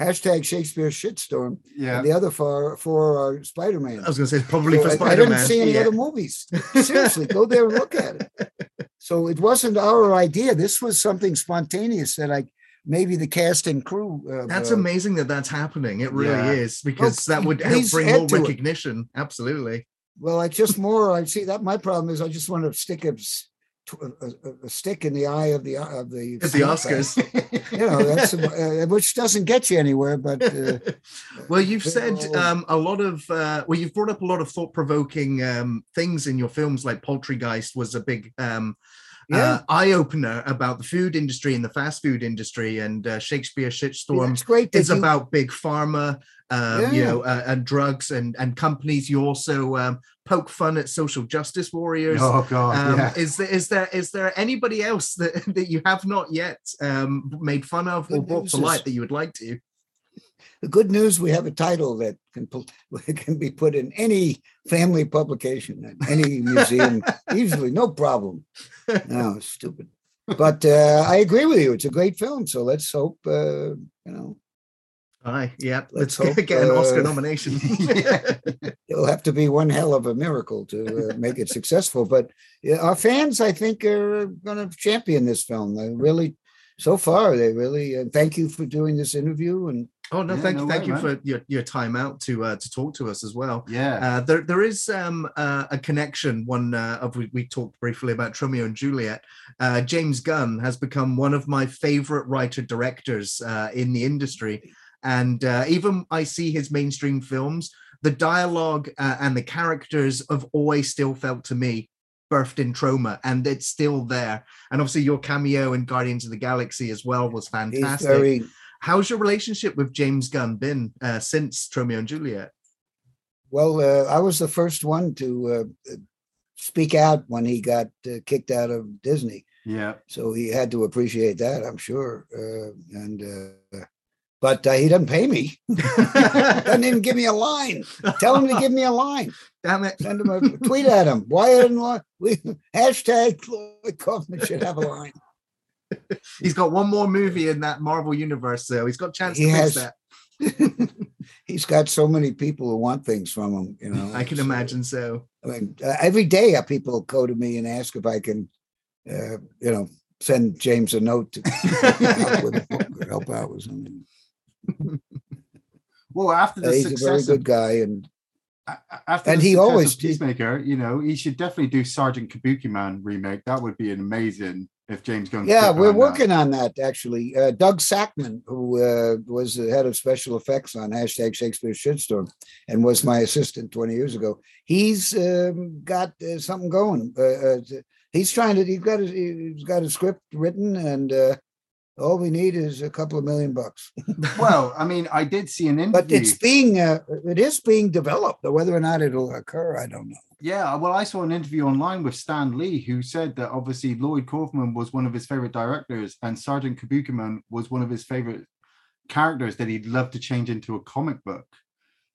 hashtag Shakespeare shitstorm, Yeah. and the other four four are Spider Man. I was going to say probably for Spider Man. I, I didn't see any other movies. Seriously, go there and look at it. *laughs* So it wasn't our idea. This was something spontaneous that I maybe the cast and crew. Uh, That's uh, amazing that that's happening. It really Yeah. is because that would help bring more to it. recognition. Absolutely. Well, I just more. I see that my problem is I just want to stick a, a, a- a stick in the eye of the of the It's the Oscars. *laughs* You know, that's uh, which doesn't get you anywhere. But uh, *laughs* well, you've said all- um, a lot of uh, well, you've brought up a lot of thought-provoking um, things in your films, like Poultrygeist was a big um, yeah, uh, eye opener about the food industry and the fast food industry, and uh, Shakespeare Shitstorm It's great. It's you- about big pharma. um, you know, uh, and drugs and and companies. You also um, poke fun at social justice warriors. Oh god, Um, yeah. Is there is there is there anybody else that, *laughs* that you have not yet um, made fun of or brought to light that you would like to? The good news, we have a title that can pu- *laughs* can be put in any family publication, at any *laughs* museum, easily, no problem. No, stupid. But uh, I agree with you. It's a great film. So let's hope, uh, you know, Aye, yeah. Let's Let's, hope, get an Oscar uh, nomination. *laughs* it'll have to be one hell of a miracle to uh, make it successful. But yeah, our fans, I think, are going to champion this film. They really, so far, they really. Uh, thank you for doing this interview and Oh no, Yeah, thank no you, thank way, you man. for your, your time out to uh, to talk to us as well. yeah. Uh, there there is um, uh, a connection. One uh, of we, we talked briefly about Romeo and Juliet. Uh, James Gunn has become one of my favorite writer directors uh, in the industry, and uh, even I see his mainstream films. The dialogue uh, and the characters have always still felt to me birthed in Troma, and it's still there. And obviously, your cameo in Guardians of the Galaxy as well was fantastic. very How's your relationship with James Gunn been uh, since Romeo and Juliet? Well, uh, I was the first one to uh, speak out when he got uh, kicked out of Disney, yeah. so he had to appreciate that, I'm sure. Uh, and uh, but uh, he doesn't pay me. *laughs* doesn't even give me a line. Tell him to give me a line. Damn it. Send him a tweet at him. Why didn't wa- we hashtag Lloyd Kaufman should have a line? *laughs* He's got one more movie in that Marvel universe, so he's got a chance He to has- fix that. *laughs* He's got so many people who want things from him. You know, I can so- imagine so. I mean, uh, every day uh, people go to me and ask if I can, uh, you know, send James a note to help, with a book or help out with something. *laughs* Well, after Uh, the he's a very of good guy, and a- a- after And the he always Peacemaker, you know, he should definitely do Sergeant Kabukiman remake. That would be an amazing if James Gunn. yeah, we're find that. working on that actually. Uh, Doug Sakmann, who uh, was the head of special effects on hashtag Shakespeare Shitstorm, and was my assistant twenty years ago, he's um, got uh, something going. Uh, uh, he's trying to. He's got. His, he's got a script written, and uh, all we need is a couple of million bucks. *laughs* Well, I mean, I did see an interview. but it's being uh, it is being developed. Whether or not it'll occur, I don't know. Yeah, well, I saw an interview online with Stan Lee, who said that obviously Lloyd Kaufman was one of his favorite directors, and Sergeant Kabukiman was one of his favorite characters that he'd love to change into a comic book.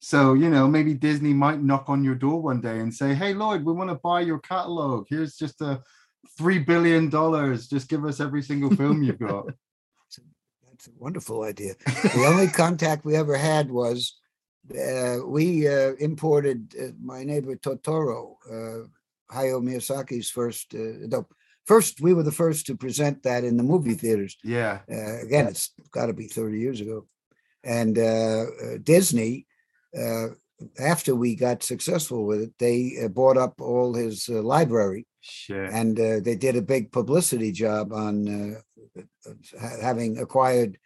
So, you know, maybe Disney might knock on your door one day and say, Hey, Lloyd, we want to buy your catalog. Here's just a $3 billion. Just give us every single film you've got. *laughs* That's a wonderful idea. The only contact we ever had was uh, we uh, imported uh, my neighbor Totoro, uh, Hayao Miyazaki's first. Uh, no, first, we were the first to present that in the movie theaters. Yeah. Uh, again, it's got to be 30 years ago. And uh, uh, Disney, uh, after we got successful with it, they uh, bought up all his uh, library Shit. and uh, they did a big publicity job on uh, having acquired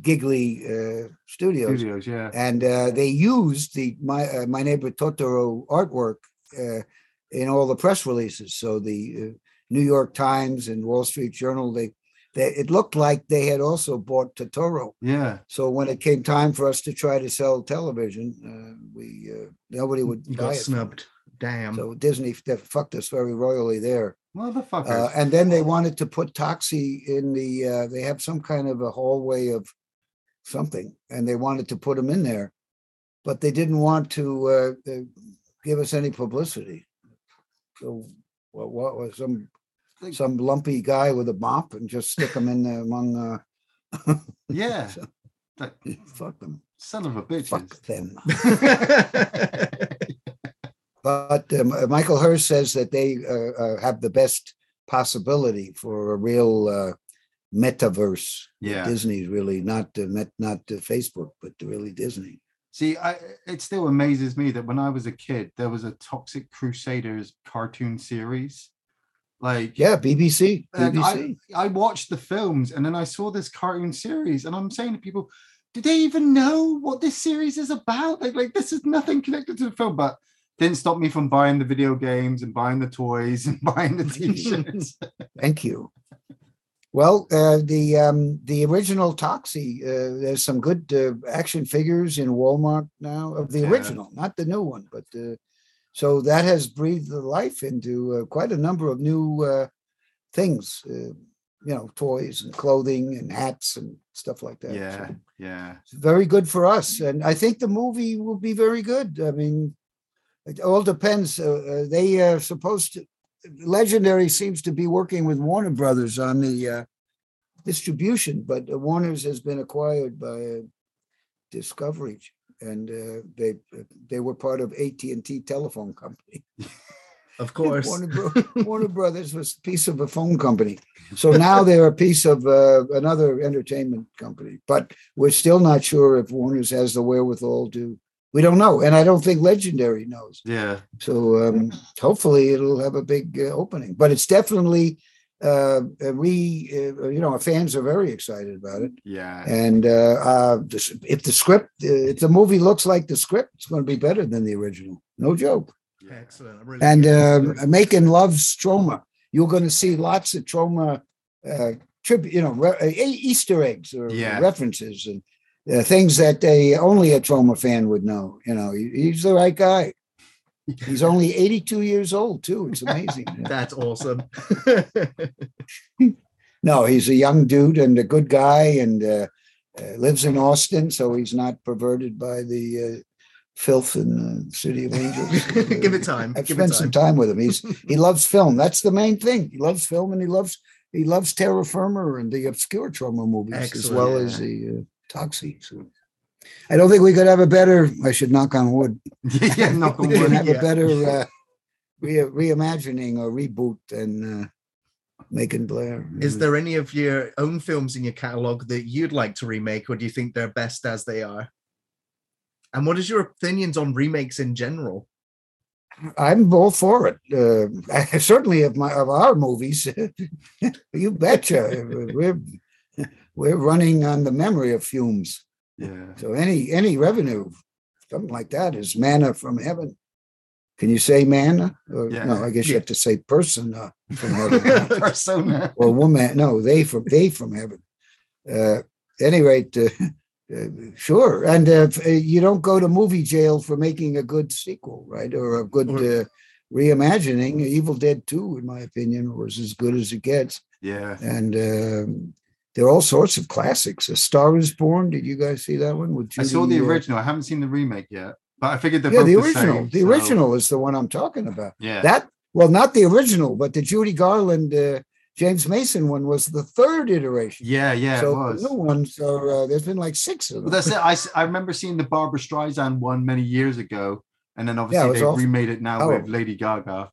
Ghibli uh, Studios, Studios, yeah. and uh, they used the my uh, my neighbor Totoro artwork uh, in all the press releases. So the uh, New York Times and Wall Street Journal, they, they it looked like they had also bought Totoro. Yeah. So when it came time for us to try to sell television, uh, we uh, nobody would You buy got it snubbed. Damn. So Disney they fucked us very royally there. Motherfuckers. Uh, and then they wanted to put Toxie in the, uh, they have some kind of a hallway of something, and they wanted to put him in there. But they didn't want to uh, uh, give us any publicity. So what, what was some, some lumpy guy with a mop and just stick him in there among, uh, *laughs* yeah. *laughs* fuck them, son of a bitch. fuck them. *laughs* But um, uh, Michael Herz says that they uh, uh, have the best possibility for a real uh, metaverse. Yeah. Disney's really not uh, met, not uh, Facebook, but really Disney. See, I, it still amazes me that when I was a kid, there was a Toxic Crusaders cartoon series. Like, Yeah, BBC. and I, I watched the films and then I saw this cartoon series, and I'm saying to people, do they even know what this series is about? Like, like this is nothing connected to the film, but didn't stop me from buying the video games and buying the toys *laughs* and buying the t-shirts. *laughs* Thank you. Well, uh, the um, the original Toxie, uh, there's some good uh, action figures in Walmart now of the Yeah. original, not the new one, but uh, so that has breathed the life into uh, quite a number of new uh, things, uh, you know, toys and clothing and hats and stuff like that. Yeah, So yeah, it's very good for us, and I think the movie will be very good. I mean, it all depends. Uh, uh, they are supposed to. Legendary seems to be working with Warner Brothers on the uh, distribution, but uh, Warner's has been acquired by uh, Discovery, and uh, they they were part of AT and T Telephone Company. Of *laughs* course. Warner, Bro- *laughs* Warner Brothers was a piece of a phone company. So now they're a piece of uh, another entertainment company. But we're still not sure if Warner's has the wherewithal to. We don't know, and I don't think Legendary knows. yeah. So um, hopefully it'll have a big uh, opening. But it's definitely uh, we, uh, you know, our fans are very excited about it. Yeah. And uh, uh, this- if the script, uh, if the movie looks like the script, it's going to be better than the original. No joke Yeah, Excellent. I'm really and uh, making love Stroma. You're going to see lots of Troma. uh, tribute, you know, re- Easter eggs or Yeah. references and uh, things that they only a Troma fan would know. You know, he- he's the right guy. He's only 82 years old too. It's amazing. *laughs* That's awesome. *laughs* no, he's a young dude and a good guy, and uh, uh, lives in Austin, so he's not perverted by the uh, filth in the city of angels. *laughs* Give it time. I've Give spent some time. time with him. He's he loves film. That's the main thing. He loves film, and he loves he loves Terror Firmer and the obscure Troma movies as well yeah. as the uh, Toxie. So I don't think we could have a better. I should knock on wood. *laughs* yeah, knock on We could wood. have yeah. a better uh, re- reimagining or reboot than uh, Macon Blair. Is there any of your own films in your catalog that you'd like to remake, or do you think they're best as they are? And what is your opinions on remakes in general? I'm all for it. Uh, *laughs* certainly of my of our movies. *laughs* you betcha. We're we're running on the memory of fumes. Yeah. So any any revenue, something like that, is manna from heaven. Can you say manna? Or, Yeah. No, I guess you have to say persona from heaven *laughs* Persona. or woman. No, they from they from heaven. Uh, at any rate, uh, uh, sure. And uh, if, uh, you don't go to movie jail for making a good sequel, right? Or a good Or- uh, reimagining. Evil Dead Two, in my opinion, was as good as it gets. Yeah. And um, there are all sorts of classics. A Star is Born. Did you guys see that one? With I saw the Judy, uh, original. I haven't seen the remake yet, but I figured they're yeah, the the original. same, the so- original is the one I'm talking about. Yeah. That well, not the original, but the Judy Garland, uh, James Mason one was the third iteration. yeah, yeah, so it was. the new ones are uh, there's been like six of them. Well, that's it. I, I remember seeing the Barbra Streisand one many years ago, and then obviously was they awful. remade it now Oh. with Lady Gaga.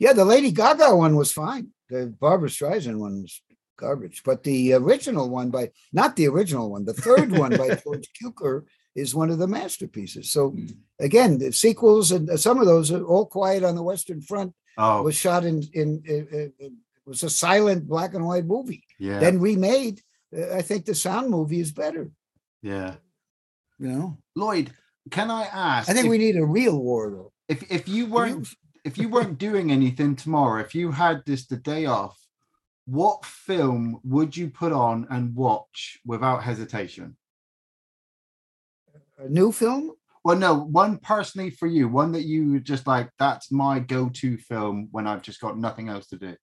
Yeah, the Lady Gaga one was fine. The Barbra Streisand one was garbage, but the original one by not the original one, the third one by *laughs* George Cukor is one of the masterpieces. So hmm. again, the sequels and uh, some of those are all quiet on the Western Front Oh, was shot in in, in, in- it was a silent black and white movie. yeah, Then remade. uh, I think the sound movie is better. yeah. You know, Lloyd, can I ask? I think if, we need a real war though. if if you weren't if you weren't doing anything tomorrow, if you had this the day off, what film would you put on and watch without hesitation? A new film? Well, no, one personally for you, one that you just like. That's my go-to film when I've just got nothing else to do.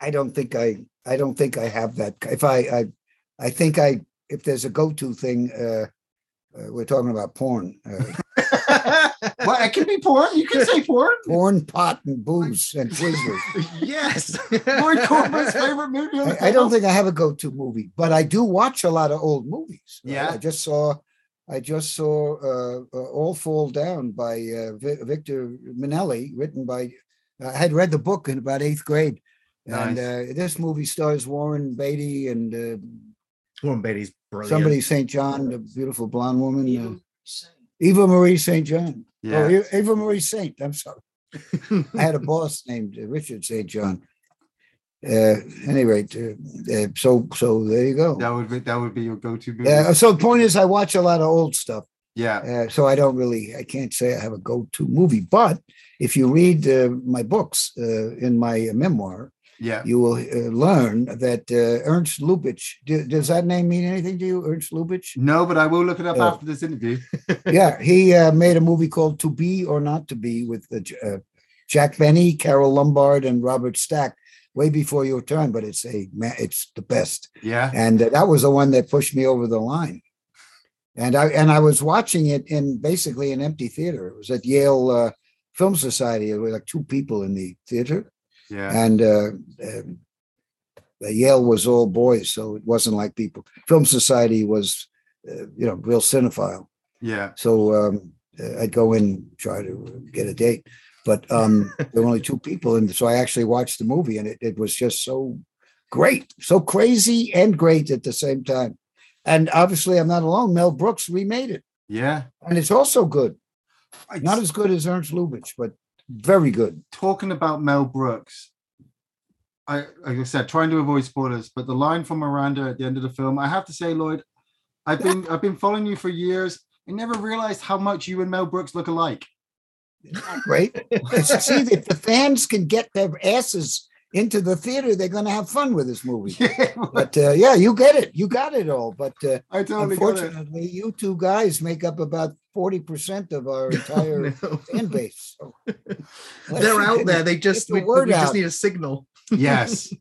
I don't think I I don't think I have that. If I I I think I if there's a go-to thing, uh, uh we're talking about porn, uh, *laughs* well, it can be porn. You can say porn. porn, pot, and booze and Twizzlers. yes. *laughs* Lloyd Corman's favorite movie. on the I, I don't think I have a go-to movie, but I do watch a lot of old movies. right? Yeah. I just saw. I just saw uh, uh, All Fall Down by uh, Vi- Victor Minnelli, written by. I had read the book in about eighth grade, and Nice. uh, this movie stars Warren Beatty and uh, Warren Beatty's brilliant. somebody St. John, the beautiful blonde woman, uh, Eva Marie St. John. Yeah. Oh, Eva Marie Saint. I'm sorry. *laughs* I had a boss named Richard St. John. Uh, any rate, uh, so so there you go. That would be that would be your go-to movie. Uh, so the point is, I watch a lot of old stuff, yeah. uh, so I don't really, I can't say I have a go-to movie. But if you read uh, my books uh, in my memoir, Yeah. you will uh, learn that uh, Ernst Lubitsch. Do, does that name mean anything to you, Ernst Lubitsch? No, but I will look it up Oh. after this interview. *laughs* *laughs* yeah, he uh, made a movie called To Be or Not to Be with uh, uh, Jack Benny, Carole Lombard, and Robert Stack. Way before your time, but it's a it's the best. Yeah. and that was the one that pushed me over the line. And I and I was watching it in basically an empty theater. It was at Yale uh, Film Society. There were like two people in the theater, Yeah. and uh, uh, Yale was all boys, so it wasn't like people. Film Society was, uh, you know, real cinephile. Yeah. So um, uh, I'd go in try to get a date, but um, *laughs* there were only two people, and so I actually watched the movie, and it, it was just so great, so crazy and great at the same time. And obviously, I'm not alone. Mel Brooks remade it, Yeah. and it's also good. Not as good as Ernst Lubitsch, but very good. talking about Mel Brooks, I like I said, trying to avoid spoilers, but the line from Miranda at the end of the film, I have to say, Lloyd, I've been I've been following you for years. I never realized how much you and Mel Brooks look alike. Great. See, if the fans can get their asses into the theater, they're going to have fun with this movie. *laughs* But uh, yeah, you get it. You got it all. But uh, I totally. Unfortunately, you two guys make up about 40% of our *laughs* entire No. fan base. So *laughs* They're out there. They just the we, we just need a signal. Yes.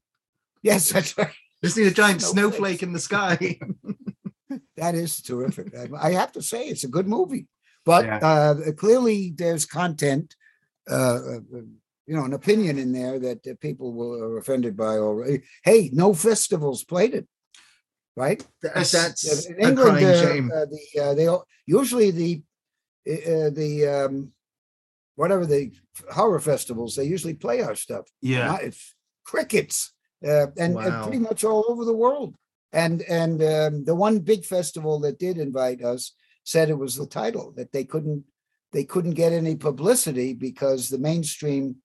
Yes, that's right. Just need a giant Snowflakes. snowflake in the sky. That is terrific. I- I have to say, it's a good movie. But Yeah. uh, clearly, there's content, uh, uh, you know, an opinion in there that uh, people were are offended by already. Hey, no festivals played it, right? That's, that's in a England, crying uh, shame. uh, the uh, they all- usually the uh, the um, whatever the horror festivals they usually play our stuff. Yeah. Not- it's crickets, uh, and, and Wow. pretty much all over the world. And and um, the one big festival that did invite us said it was the title that they couldn't they couldn't get any publicity because the mainstream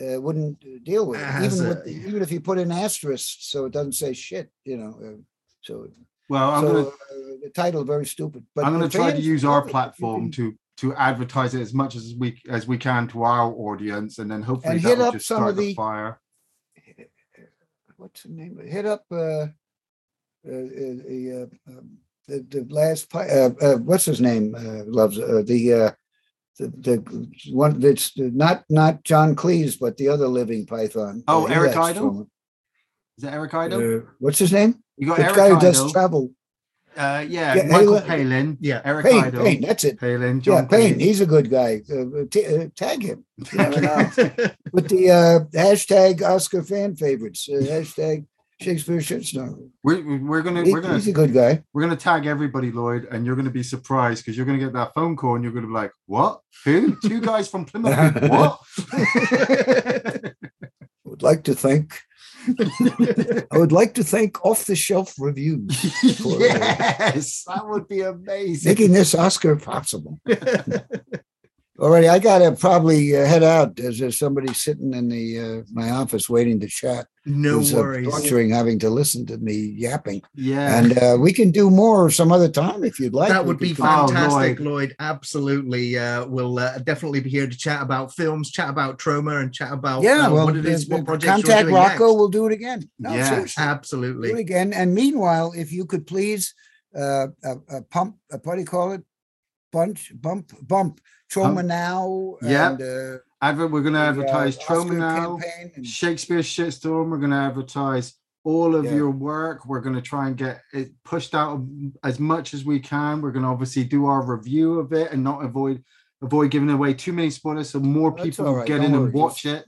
uh, wouldn't deal with it, even it. with the, even if you put an asterisk so it doesn't say shit, you know. Uh, so Well, I'm so gonna uh, the title very stupid. But I'm gonna try to use our it if you platform to to advertise it as much as we as we can to our audience, and then hopefully And that hit will up just some start of the the- fire. *laughs* what's the name? Hit up uh, uh, uh, the, uh, um, the the last what's his name? Uh, loves uh, the uh, the the one that's not not John Cleese, but the other living Python. Oh, Uh, Eric Idle? Truman. Is that Eric Idle? Uh, what's his name? you got The Eric guy who does travel. uh, yeah, Yeah, Michael Halo- Palin. Yeah. Eric Payne, Idle. Payne, that's it. Palin. yeah, John Payne. Cleese. He's a good guy. Uh, t- uh, tag him. You *laughs* never know. With the uh, hashtag Oscar fan favorites. Uh, hashtag Shakespeare shitstorm. We're, we're gonna He- we're gonna he's a good guy. we're gonna tag everybody, Lloyd, and you're gonna be surprised because you're gonna get that phone call and you're gonna be like, "What? Who? Two guys from Plymouth? *laughs* What?" *laughs* would like to thank *laughs* I would like to thank off the shelf reviews for, uh, yes, that would be amazing. making this Oscar possible. Alrighty, I gotta probably uh, head out. There's, there's somebody sitting in the uh, my office waiting to chat. no who's, uh, worries. torturing having to listen to me yapping. Yeah, And uh, we can do more some other time if you'd like. that We would be could- Oh, fantastic, Lloyd. Absolutely. Uh, we'll uh, definitely be here to chat about films, chat about Troma, and chat about Yeah, uh, well, what it is, what projects you're contact doing Rocco. next. We'll do it again. No, Yeah. seriously. do it Absolutely. again. And meanwhile, if you could please uh, uh, uh pump, uh, what do you call it? Bunch, bump, bump, Troma now. yeah And, uh, Advert. We're the, uh, advertise Troma now, and- Shakespeare Shitstorm. We're gonna advertise all of Yeah. your work. We're gonna try and get it pushed out as much as we can. We're gonna obviously do our review of it and not avoid avoid giving away too many spoilers so more That's people right, get don't in and worry, watch it.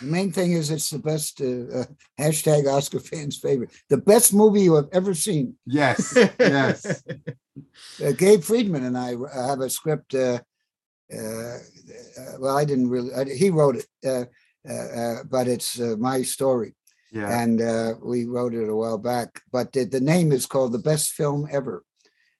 The main thing is it's the best uh, uh, hashtag Oscar fans favorite. The best movie you have ever seen. Yes, *laughs* yes. Uh, Gabe Friedman and I uh, have a script. Uh, uh, uh, well, I didn't really. I, he wrote it, uh, uh, uh, but it's uh, my story, Yeah. and uh, we wrote it a while back. But the, the name is called "The Best Film Ever,"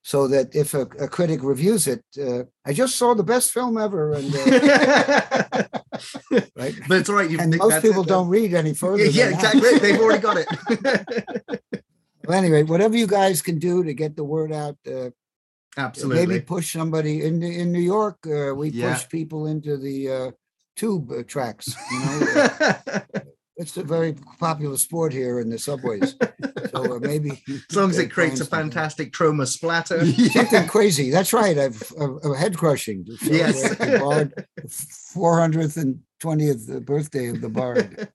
so that if a, a critic reviews it, uh, I just saw the best film ever, and *laughs* right. but it's all right. And most people that- don't read any further. Yeah, exactly. They've already got it. *laughs* Well, anyway, whatever you guys can do to get the word out, uh, Absolutely. maybe push somebody in in New York. Uh, we Yeah. push people into the uh, tube uh, tracks. You know, *laughs* uh, it's a very popular sport here in the subways. so uh, maybe *laughs* As long as it creates a fantastic Troma splatter. *laughs* something crazy. That's right. I've a, a head crushing. Yes. Bard, four hundredth and twentieth birthday of the Bard.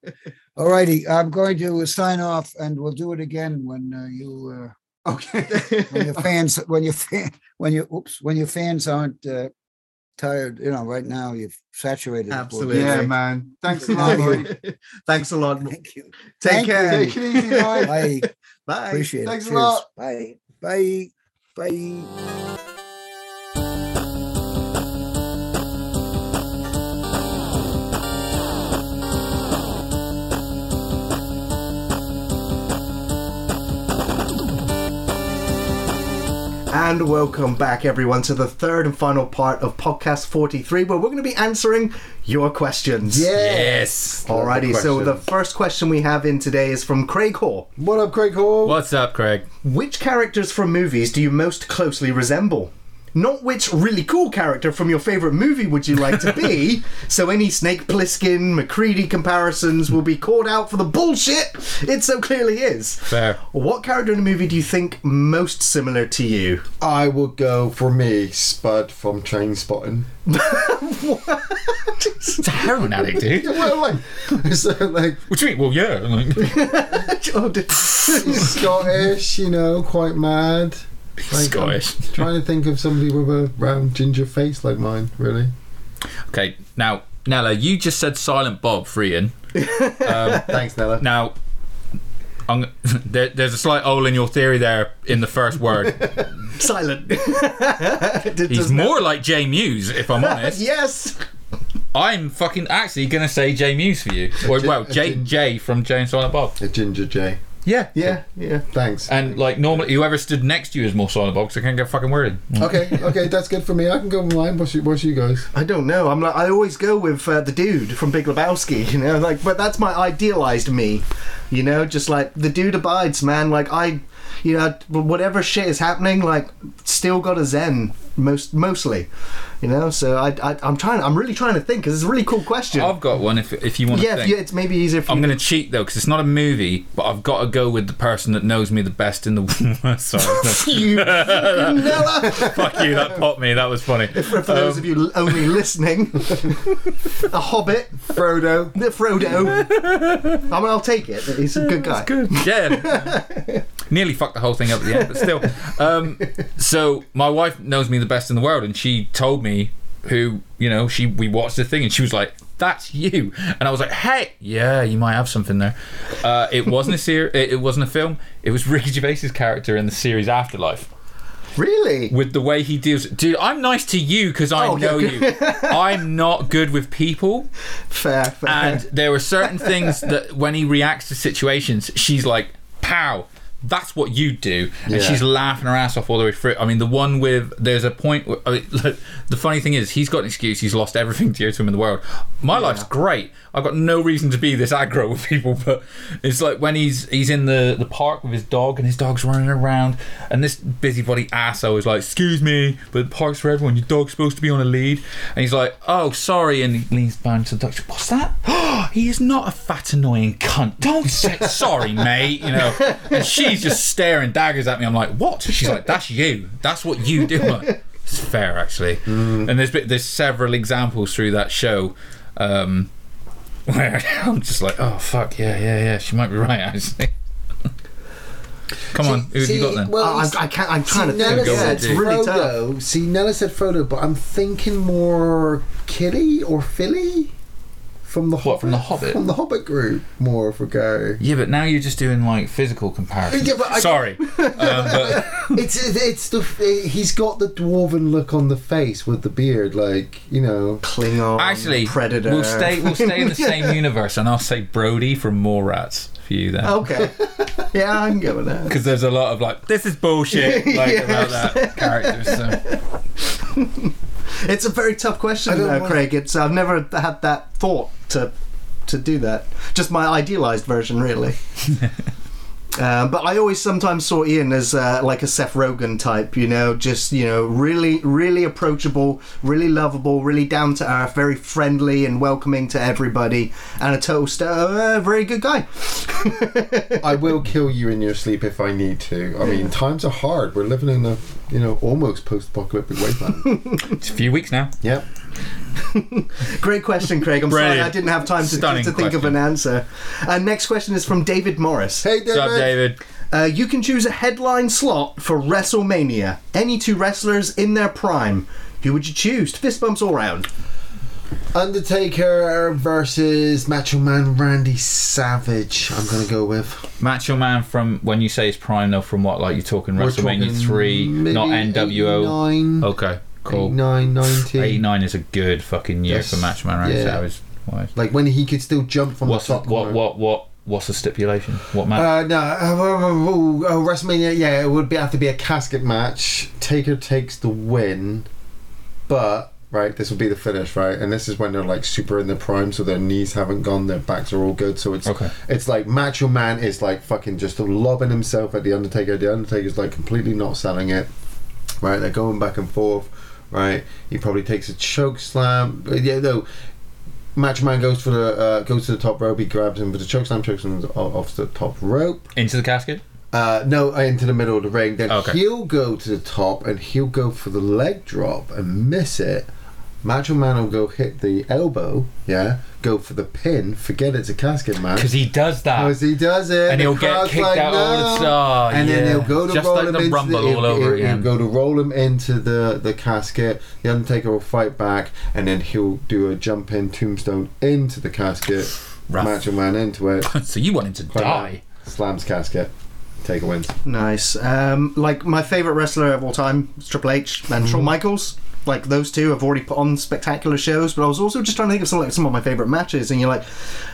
All righty, I'm going to sign off, and we'll do it again when uh, you Okay. uh, when your fans when your fan when you oops when your fans aren't uh, tired. You know, right now you've saturated. Absolutely. yeah, man. Thanks a lot, Roy. *laughs* Thanks a lot. Thank you. Take Thank care. Take it easy, Roy. Bye. *laughs* Bye. Appreciate Thanks it. a lot. Bye. Bye. Bye. And welcome back, everyone, to the third and final part of podcast 43, where we're going to be answering your questions. Yes. Alrighty, so the first question we have in today is from Craig Hall. What up, Craig Hall? What's up, Craig? Which characters from movies do you most closely resemble? Not which really cool character from your favourite movie would you like to be, *laughs* so any Snake Plissken, Macready comparisons will be called out for the bullshit it so clearly is. Fair. What character in the movie do you think most similar to you? I would go for me, Spud from Trainspotting. *laughs* It's a heroin addict, dude. well, like, so like What do you mean? Well, yeah. like- *laughs* Oh, d- he's Scottish, you know, quite mad. Like, Scottish. I'm *laughs* trying to think of somebody with a round ginger face like mine. Really? Okay, now, Nella, you just said Silent Bob for Ian. *laughs* Um, Thanks, Nella. Now, I'm, *laughs* there, there's a slight hole in your theory there in the first word. silent. He's more like Jay Mewes, if I'm honest. Yes. I'm fucking actually gonna say Jay Mewes for you. Or J- well, Jay gin- Jay from Jay and Silent Bob. A ginger J. Yeah, Yeah, yeah. Thanks. And like normally, whoever stood next to you is more Silent Bob because I can't get fucking worried. okay, okay, that's good for me. I can go with mine. What's you, what's you guys? I don't know. I'm like I always go with uh, the dude from Big Lebowski, *laughs* you know, like but that's my idealized me, you know, just like the dude abides, man. Like I, you know, whatever shit is happening, like still got a zen most mostly, you know. So I, I I'm trying. I'm really trying to think because it's a really cool question. I've got one if if you want to yeah, if think. you, it's maybe easier for I'm you. going to cheat though because it's not a movie, but I've got to go with the person that knows me the best in the *laughs* world. Sorry, *laughs* you fucking Nella. *laughs* fuck you. That popped me. That was funny. For, for those of you only listening, a hobbit, Frodo. the Frodo. I mean, I'll take it. He's a good guy. Good. Yeah. Nearly fucked the whole thing up at the end, but still. Um, so my wife knows me the best in the world, and she told me who you know. She we watched the thing, and she was like, "That's you," and I was like, "Hey, yeah, you might have something there." Uh, it wasn't a ser- it, it wasn't a film. It was *laughs* Ricky Gervais's character in the series Afterlife. Really? With the way he deals, dude, I'm nice to you because I Oh, know you. *laughs* I'm not good with people. Fair, fair. And there were certain things that when he reacts to situations, she's like, pow. That's what you do, and Yeah. she's laughing her ass off all the way through. I mean, the one with there's a point. Where, I mean, *laughs* look, the funny thing is, he's got an excuse. He's lost everything dear to him in the world. My life's great. I've got no reason to be this aggro with people, but it's like when he's he's in the the park with his dog, and his dog's running around, and this busybody asshole is like, "Excuse me, but the park's for everyone. Your dog's supposed to be on a lead," and he's like, "Oh, sorry," and he leans down to the dog. What's that? *gasps* he is not a fat annoying cunt. Don't say sorry, mate. You know, and she's just staring daggers at me. I'm like, what? She's like, that's you. That's what you do. Like, it's fair, actually. And there's been- there's several examples through that show. Um, *laughs* where I'm just like, oh fuck, yeah, yeah, yeah. She might be right, actually. *laughs* Come on, who have you got then? Well, Oh, I, I can't. I'm trying see, to think. Nella Go said it's with it. really tough. See, Nella said Frodo, but I'm thinking more Kili or Fili from the What, Hobbit. from The Hobbit? From the Hobbit group, more of a go. Yeah, but now you're just doing like physical comparisons. Yeah, but I- Sorry, *laughs* um, but It's it's the he's got the dwarven look on the face with the beard, like you know. Klingon, actually, Predator. We'll stay. We'll stay in the *laughs* same universe, and I'll say Brody from Mallrats for you then. Okay. Yeah, I can go with that. because there's a lot of like this is bullshit *laughs* like Yes. about that character. So *laughs* It's a very tough question, uh, want- Craig. It's I've never had that thought to to do that. Just my idealized version, really. *laughs* Uh, but I always sometimes saw Ian as uh, like a Seth Rogen type, you know, just you know, really, really approachable, really lovable, really down to earth, very friendly and welcoming to everybody, and a toast, uh, very good guy. *laughs* I will kill you in your sleep if I need to. I mean, times are hard. We're living in a, you know, almost post-apocalyptic wasteland. It's a few weeks now. yep. *laughs* Great question, Craig. I'm sorry I didn't have time to, to, Stunning think of question. an answer. Uh, next question is from David Morris. Hey, David. What's up, David? Uh, you can choose a headline slot for WrestleMania. Any two wrestlers in their prime. Who would you choose? Fist bumps all round. Undertaker versus Macho Man Randy Savage. I'm gonna go with. Macho Man from when you say his prime, though, from what? Like you're talking We're WrestleMania talking 3, not NWO. 89, Okay, cool. 89, 90. 89 is a good fucking year Yes. for Macho Man Randy Yeah. Savage. Wise. Like when he could still jump from What's the top what corner. what what what's the stipulation? What match? Uh, no, uh, oh, oh, WrestleMania. Yeah, it would be, have to be a casket match. Taker takes the win, but right, this will be the finish, right? And this is when they're like super in their prime, so their knees haven't gone, their backs are all good. So it's Okay. it's like Macho Man is like fucking just lobbing himself at the Undertaker. The Undertaker's like completely not selling it. Right, they're going back and forth. Right, he probably takes a choke slam. But Yeah, no. Macho Man goes for the uh, goes to the top rope. He grabs him for the choke slam, chokes him off off the top rope. Into the casket? Uh, no, into the middle of the ring. Then Okay. he'll go to the top and he'll go for the leg drop and miss it. Macho Man will go hit the elbow, yeah, go for the pin, forget it's a casket match. Because he does that. Because he does it, And he'll get crowd's kicked out all the "No." time. and then he'll go to Just roll like him the into Rumble the, all he'll, over he'll, again. He'll go to roll him into the the casket. The Undertaker will fight back, and then he'll do a jump in tombstone into the casket. Rough. Macho Man into it, *laughs* so you want him to die? slams casket, Taker wins. Nice. Um, like my favorite wrestler of all time is Triple H and Shawn Michaels. Like those two have already put on spectacular shows, but I was also just trying to think of some like some of my favorite matches, and you're like,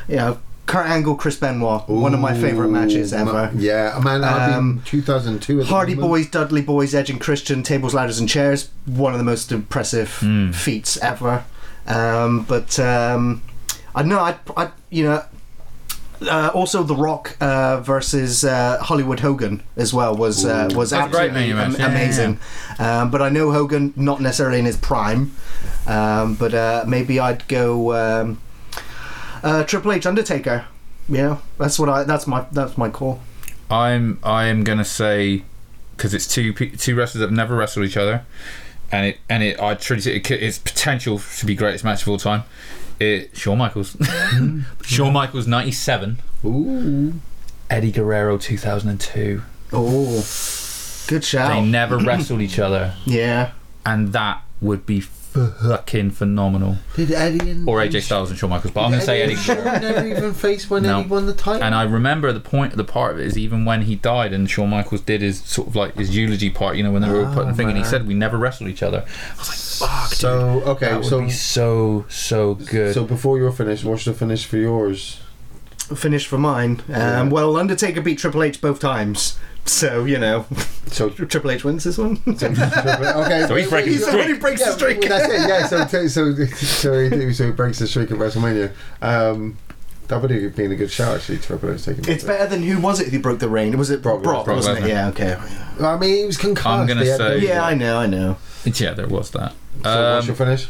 you know, Kurt Angle, Chris Benoit, one of my favorite matches ever. ma- yeah, man. I've Um, 2002. At Hardy moment. Boys, Dudley Boys, Edge and Christian, tables, ladders, and chairs. One of the most impressive feats ever. Um, but um, I know I, I, you know, uh, also The Rock uh, versus uh, Hollywood Hogan as well was uh, was That's absolutely menu am- Yeah, yeah, amazing. Um, but I know Hogan not necessarily in his prime. Um, but uh, maybe I'd go um, uh, Triple H Undertaker. Yeah, that's what I. That's my. That's my call. I'm I am gonna say because it's two two wrestlers that have never wrestled each other, and it and it I truly it, it's potential to be greatest match of all time. It Shawn Michaels, *laughs* Shawn Michaels ninety seven, Ooh. Eddie Guerrero two thousand and two. Oh, good shout. They never wrestled each other, Yeah. and that would be fucking phenomenal. Did Eddie and Or AJ Styles and Shawn Michaels, but I'm gonna say Eddie. Shawn never even faced when No. Eddie won the title. And I remember the point, the part of it is even when he died and Shawn Michaels did his sort of like his eulogy part, you know, when they were putting the thing, and he oh, said we never wrestled each other. I was like, fuck, dude. so okay, that would so be so so good. so before you're finished, what's the finish for yours? Finish for mine. Um, Well, Undertaker beat Triple H both times. So, you know, So *laughs* Triple H wins this one. okay, *laughs* So he's breaking He's the already streak. breaks yeah, the streak. well, that's it. Yeah, so so so *laughs* so he, so he breaks the streak at WrestleMania. Um, that would have been a good show actually. Triple H taking. It's better than who was it who broke the reign? Was it Brock Brock, Lesnar. wasn't Brock it? Yeah, okay. I mean, he was concussed. I'm gonna say- to- Yeah, I know, I know. yeah, there was that. So what's Um, your finish?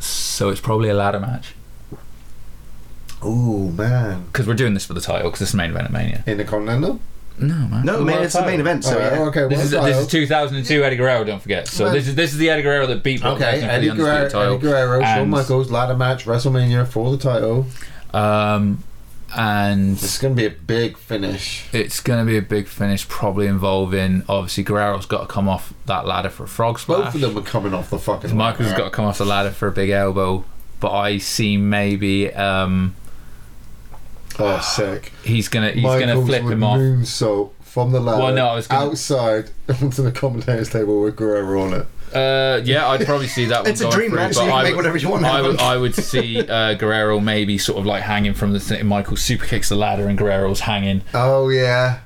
so it's probably a ladder match Oh man, because we're doing this for the title because it's the main event of Mania. in the Continental. No man, No, the man, world it's the main event, so Alright, yeah. okay, This is, this is 2002 Eddie Guerrero. Don't forget. So Right. this is this is the Eddie Guerrero that beat Brock Okay, Lesnar for Eddie the undisputed Guerrero, title. Eddie Guerrero, Shawn Michaels, ladder match, WrestleMania for the title. Um, and It's going to be a big finish. it's going to be a big finish, probably involving obviously Guerrero's got to come off that ladder for a frog splash. Both of them are coming off the fucking. Michael's got to come off the ladder for a big elbow, but I see maybe um, Oh, sick. he's gonna he's gonna flip him off. moonsault from the ladder Well, no, I was gonna- outside *laughs* onto the commentator's table with Guerrero on it. Uh, yeah, I'd probably see that *laughs* one. It's a dream through, match, so you can I make would- whatever you want I would. I would see uh, Guerrero maybe sort of like hanging from the thing. Michael super kicks the ladder and Guerrero's hanging Oh yeah.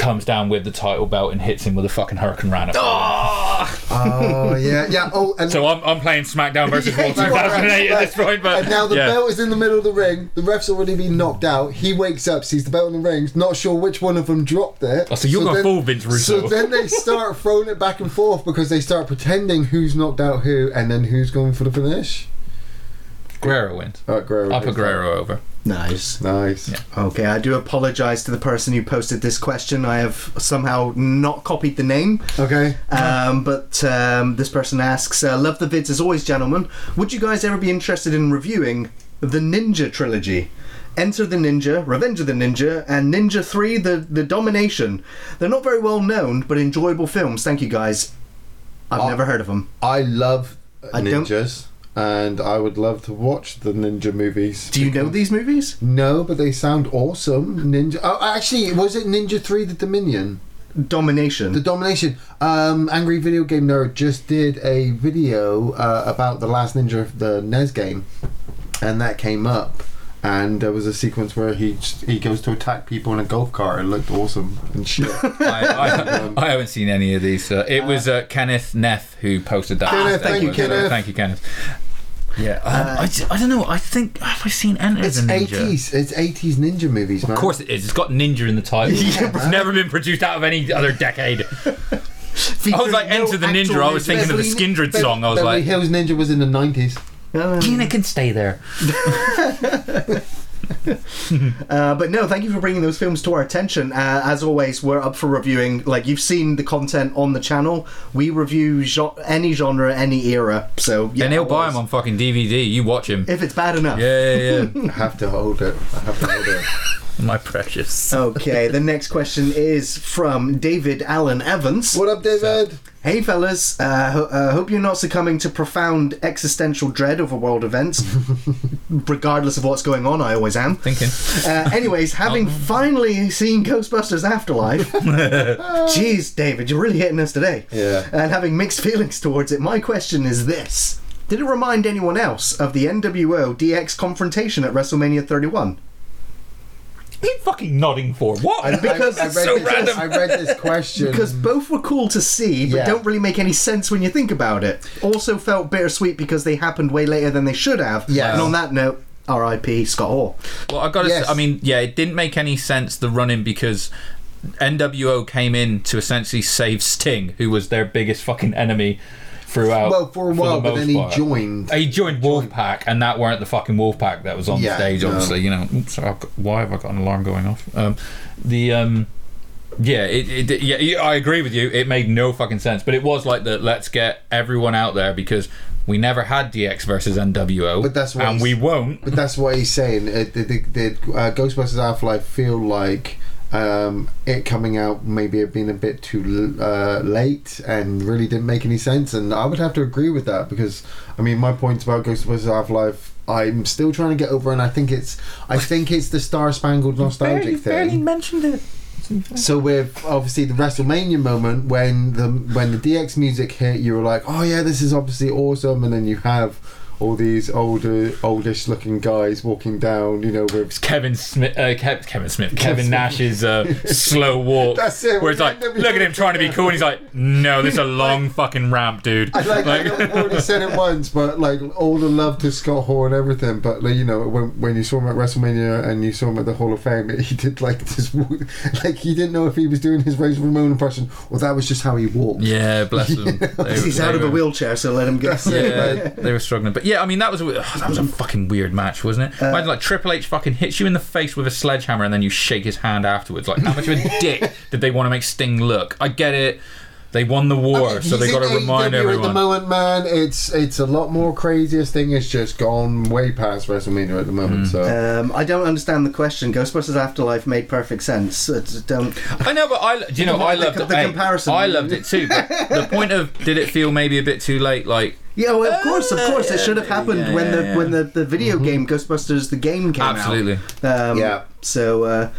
Comes down with the title belt and hits him with a fucking hurricanrana. Oh, oh yeah, yeah. Oh, and So I'm, I'm playing SmackDown versus *laughs* Raw 2008 at this point, but And now the yeah. belt is in the middle of the ring. The ref's already been knocked out. He wakes up, sees the belt in the ring, not sure which one of them dropped it. Oh, so you're going then- full Vince Russo. So then they start throwing it back and forth because they start pretending who's knocked out who, and then who's going for the finish. Guerrero wins. Uh, Guerrero. I put Guerrero over. Nice. Nice. Okay, I do apologize to the person who posted this question. I have somehow not copied the name. Okay. Um, but um, this person asks, uh, "Love the vids as always, gentlemen. Would you guys ever be interested in reviewing the Ninja trilogy? Enter the Ninja, Revenge of the Ninja, and Ninja Three: The the Domination. They're not very well known, but enjoyable films. Thank you, guys. I've Oh. never heard of them. I love I don't- ninjas, and I would love to watch the ninja movies. Do you know these movies? No, but they sound awesome. Ninja. Oh, actually, was it Ninja Three: The Dominion? Domination. The Domination. Um, Angry Video Game Nerd just did a video uh, about the Last Ninja, of the NES game, and that came up. And there was a sequence where he he goes to attack people in a golf cart. It looked awesome and shit. *laughs* I, I, I haven't seen any of these. Uh, it was uh, Kenneth Neff who posted that. Kenneth, thank you, was, uh, Kenneth. thank you, Kenneth. Yeah, um, I, d- I don't know. I think have I seen Enter it's the Ninja? eighties. It's eighties ninja movies, man. Of course it is. It's got ninja in the title. *laughs* it's never been produced out of any other decade. *laughs* I was like, Enter the Ninja. I was thinking of the Skindred song. I was Beverly like, Hills Ninja was in the nineties. Gina can stay there. *laughs* Uh, but no, thank you for bringing those films to our attention. Uh, as always, we're up for reviewing. Like you've seen the content on the channel, we review jo- any genre, any era. So yeah, and he'll buy them on fucking DVD. You watch him. if it's bad enough. Yeah, yeah, yeah. *laughs* I have to hold it. I have to hold it. *laughs* My precious. Okay, the next question is from David Allen Evans. What up, David? Hey fellas, uh, ho- uh, hope you're not succumbing to profound existential dread over world events. *laughs* Regardless of what's going on, I always am. Thinking. Uh, anyways, having finally seen Ghostbusters Afterlife, *laughs* jeez, David, you're really hitting us today. Yeah. And having mixed feelings towards it, my question is this: Did it remind anyone else of the NWO DX confrontation at WrestleMania 31? What are you fucking nodding for? What? Because I, I read so this, random. I read this question Because both were cool to see, but Yeah. don't really make any sense when you think about it. Also felt bittersweet because they happened way later than they should have. Yeah. And on that note, R.I.P. Scott Hall. Well, I got to. Yes. I mean, yeah, it didn't make any sense the running because NWO came in to essentially save Sting, who was their biggest fucking enemy throughout. well for a the while, but most then he part. joined. He joined Wolfpack, and that weren't the fucking Wolfpack that was on Yeah, stage. no. Obviously, you know. Oops, I've got, why have I got an alarm going off? Um, the um, yeah, it, it, yeah, yeah, I agree with you. It made no fucking sense, but it was like the let's get everyone out there because we never had DX versus NWO, But that's what and we won't. But that's what he's saying. It, did, did, did uh, Ghostbusters Afterlife feel like um, it coming out maybe it being a bit too uh, late and really didn't make any sense? And I would have to agree with that because I mean my points about Ghostbusters Afterlife. I'm still trying to get over, and I think it's, I think it's the Star Spangled Nostalgic thing. Barely mentioned it. So with obviously the WrestleMania moment when the when the DX music hit, you were like, oh yeah, this is obviously awesome, and then you have all these older, oldish looking guys walking down, you know, with Kevin Smith, uh, Kev, Kevin Smith, Kevin Smith. Nash's uh, *laughs* slow walk. That's it, Where it's like, look at him trying to be cool, and he's like, no, this is a *laughs* long fucking ramp, dude. I like, I know I've already said it once, but like all the love to Scott Hall and everything. But like, you know, when when you saw him at WrestleMania and you saw him at the Hall of Fame, he did like this, *laughs* like he didn't know if he was doing his Razor Ramon impression or that was just how he walked. yeah, bless him. He's they out of a wheelchair, so let him go. Yeah, they were struggling, but yeah, I mean that was a, *sighs* that was a fucking weird match, wasn't it? Imagine like Triple H fucking hits you in the face with a sledgehammer and then you shake his hand afterwards. Like, how much of a *laughs* dick did they want to make Sting look? I get it. They won the war, so they got to in remind AEW At the moment, man, it's it's a lot more craziest thing. It's just gone way past WrestleMania at the moment. Mm. So Um, I don't understand the question. Ghostbusters Afterlife made perfect sense. I don't. I know, but I, do you know, I The- loved the it. Hey, comparison. I loved it too. But the *laughs* point of did it feel maybe a bit too late? Like, Yeah, well, of course, of course, it should have happened yeah, when the yeah, when the, the video game Ghostbusters the game came absolutely. out. Um, Yeah. So uh,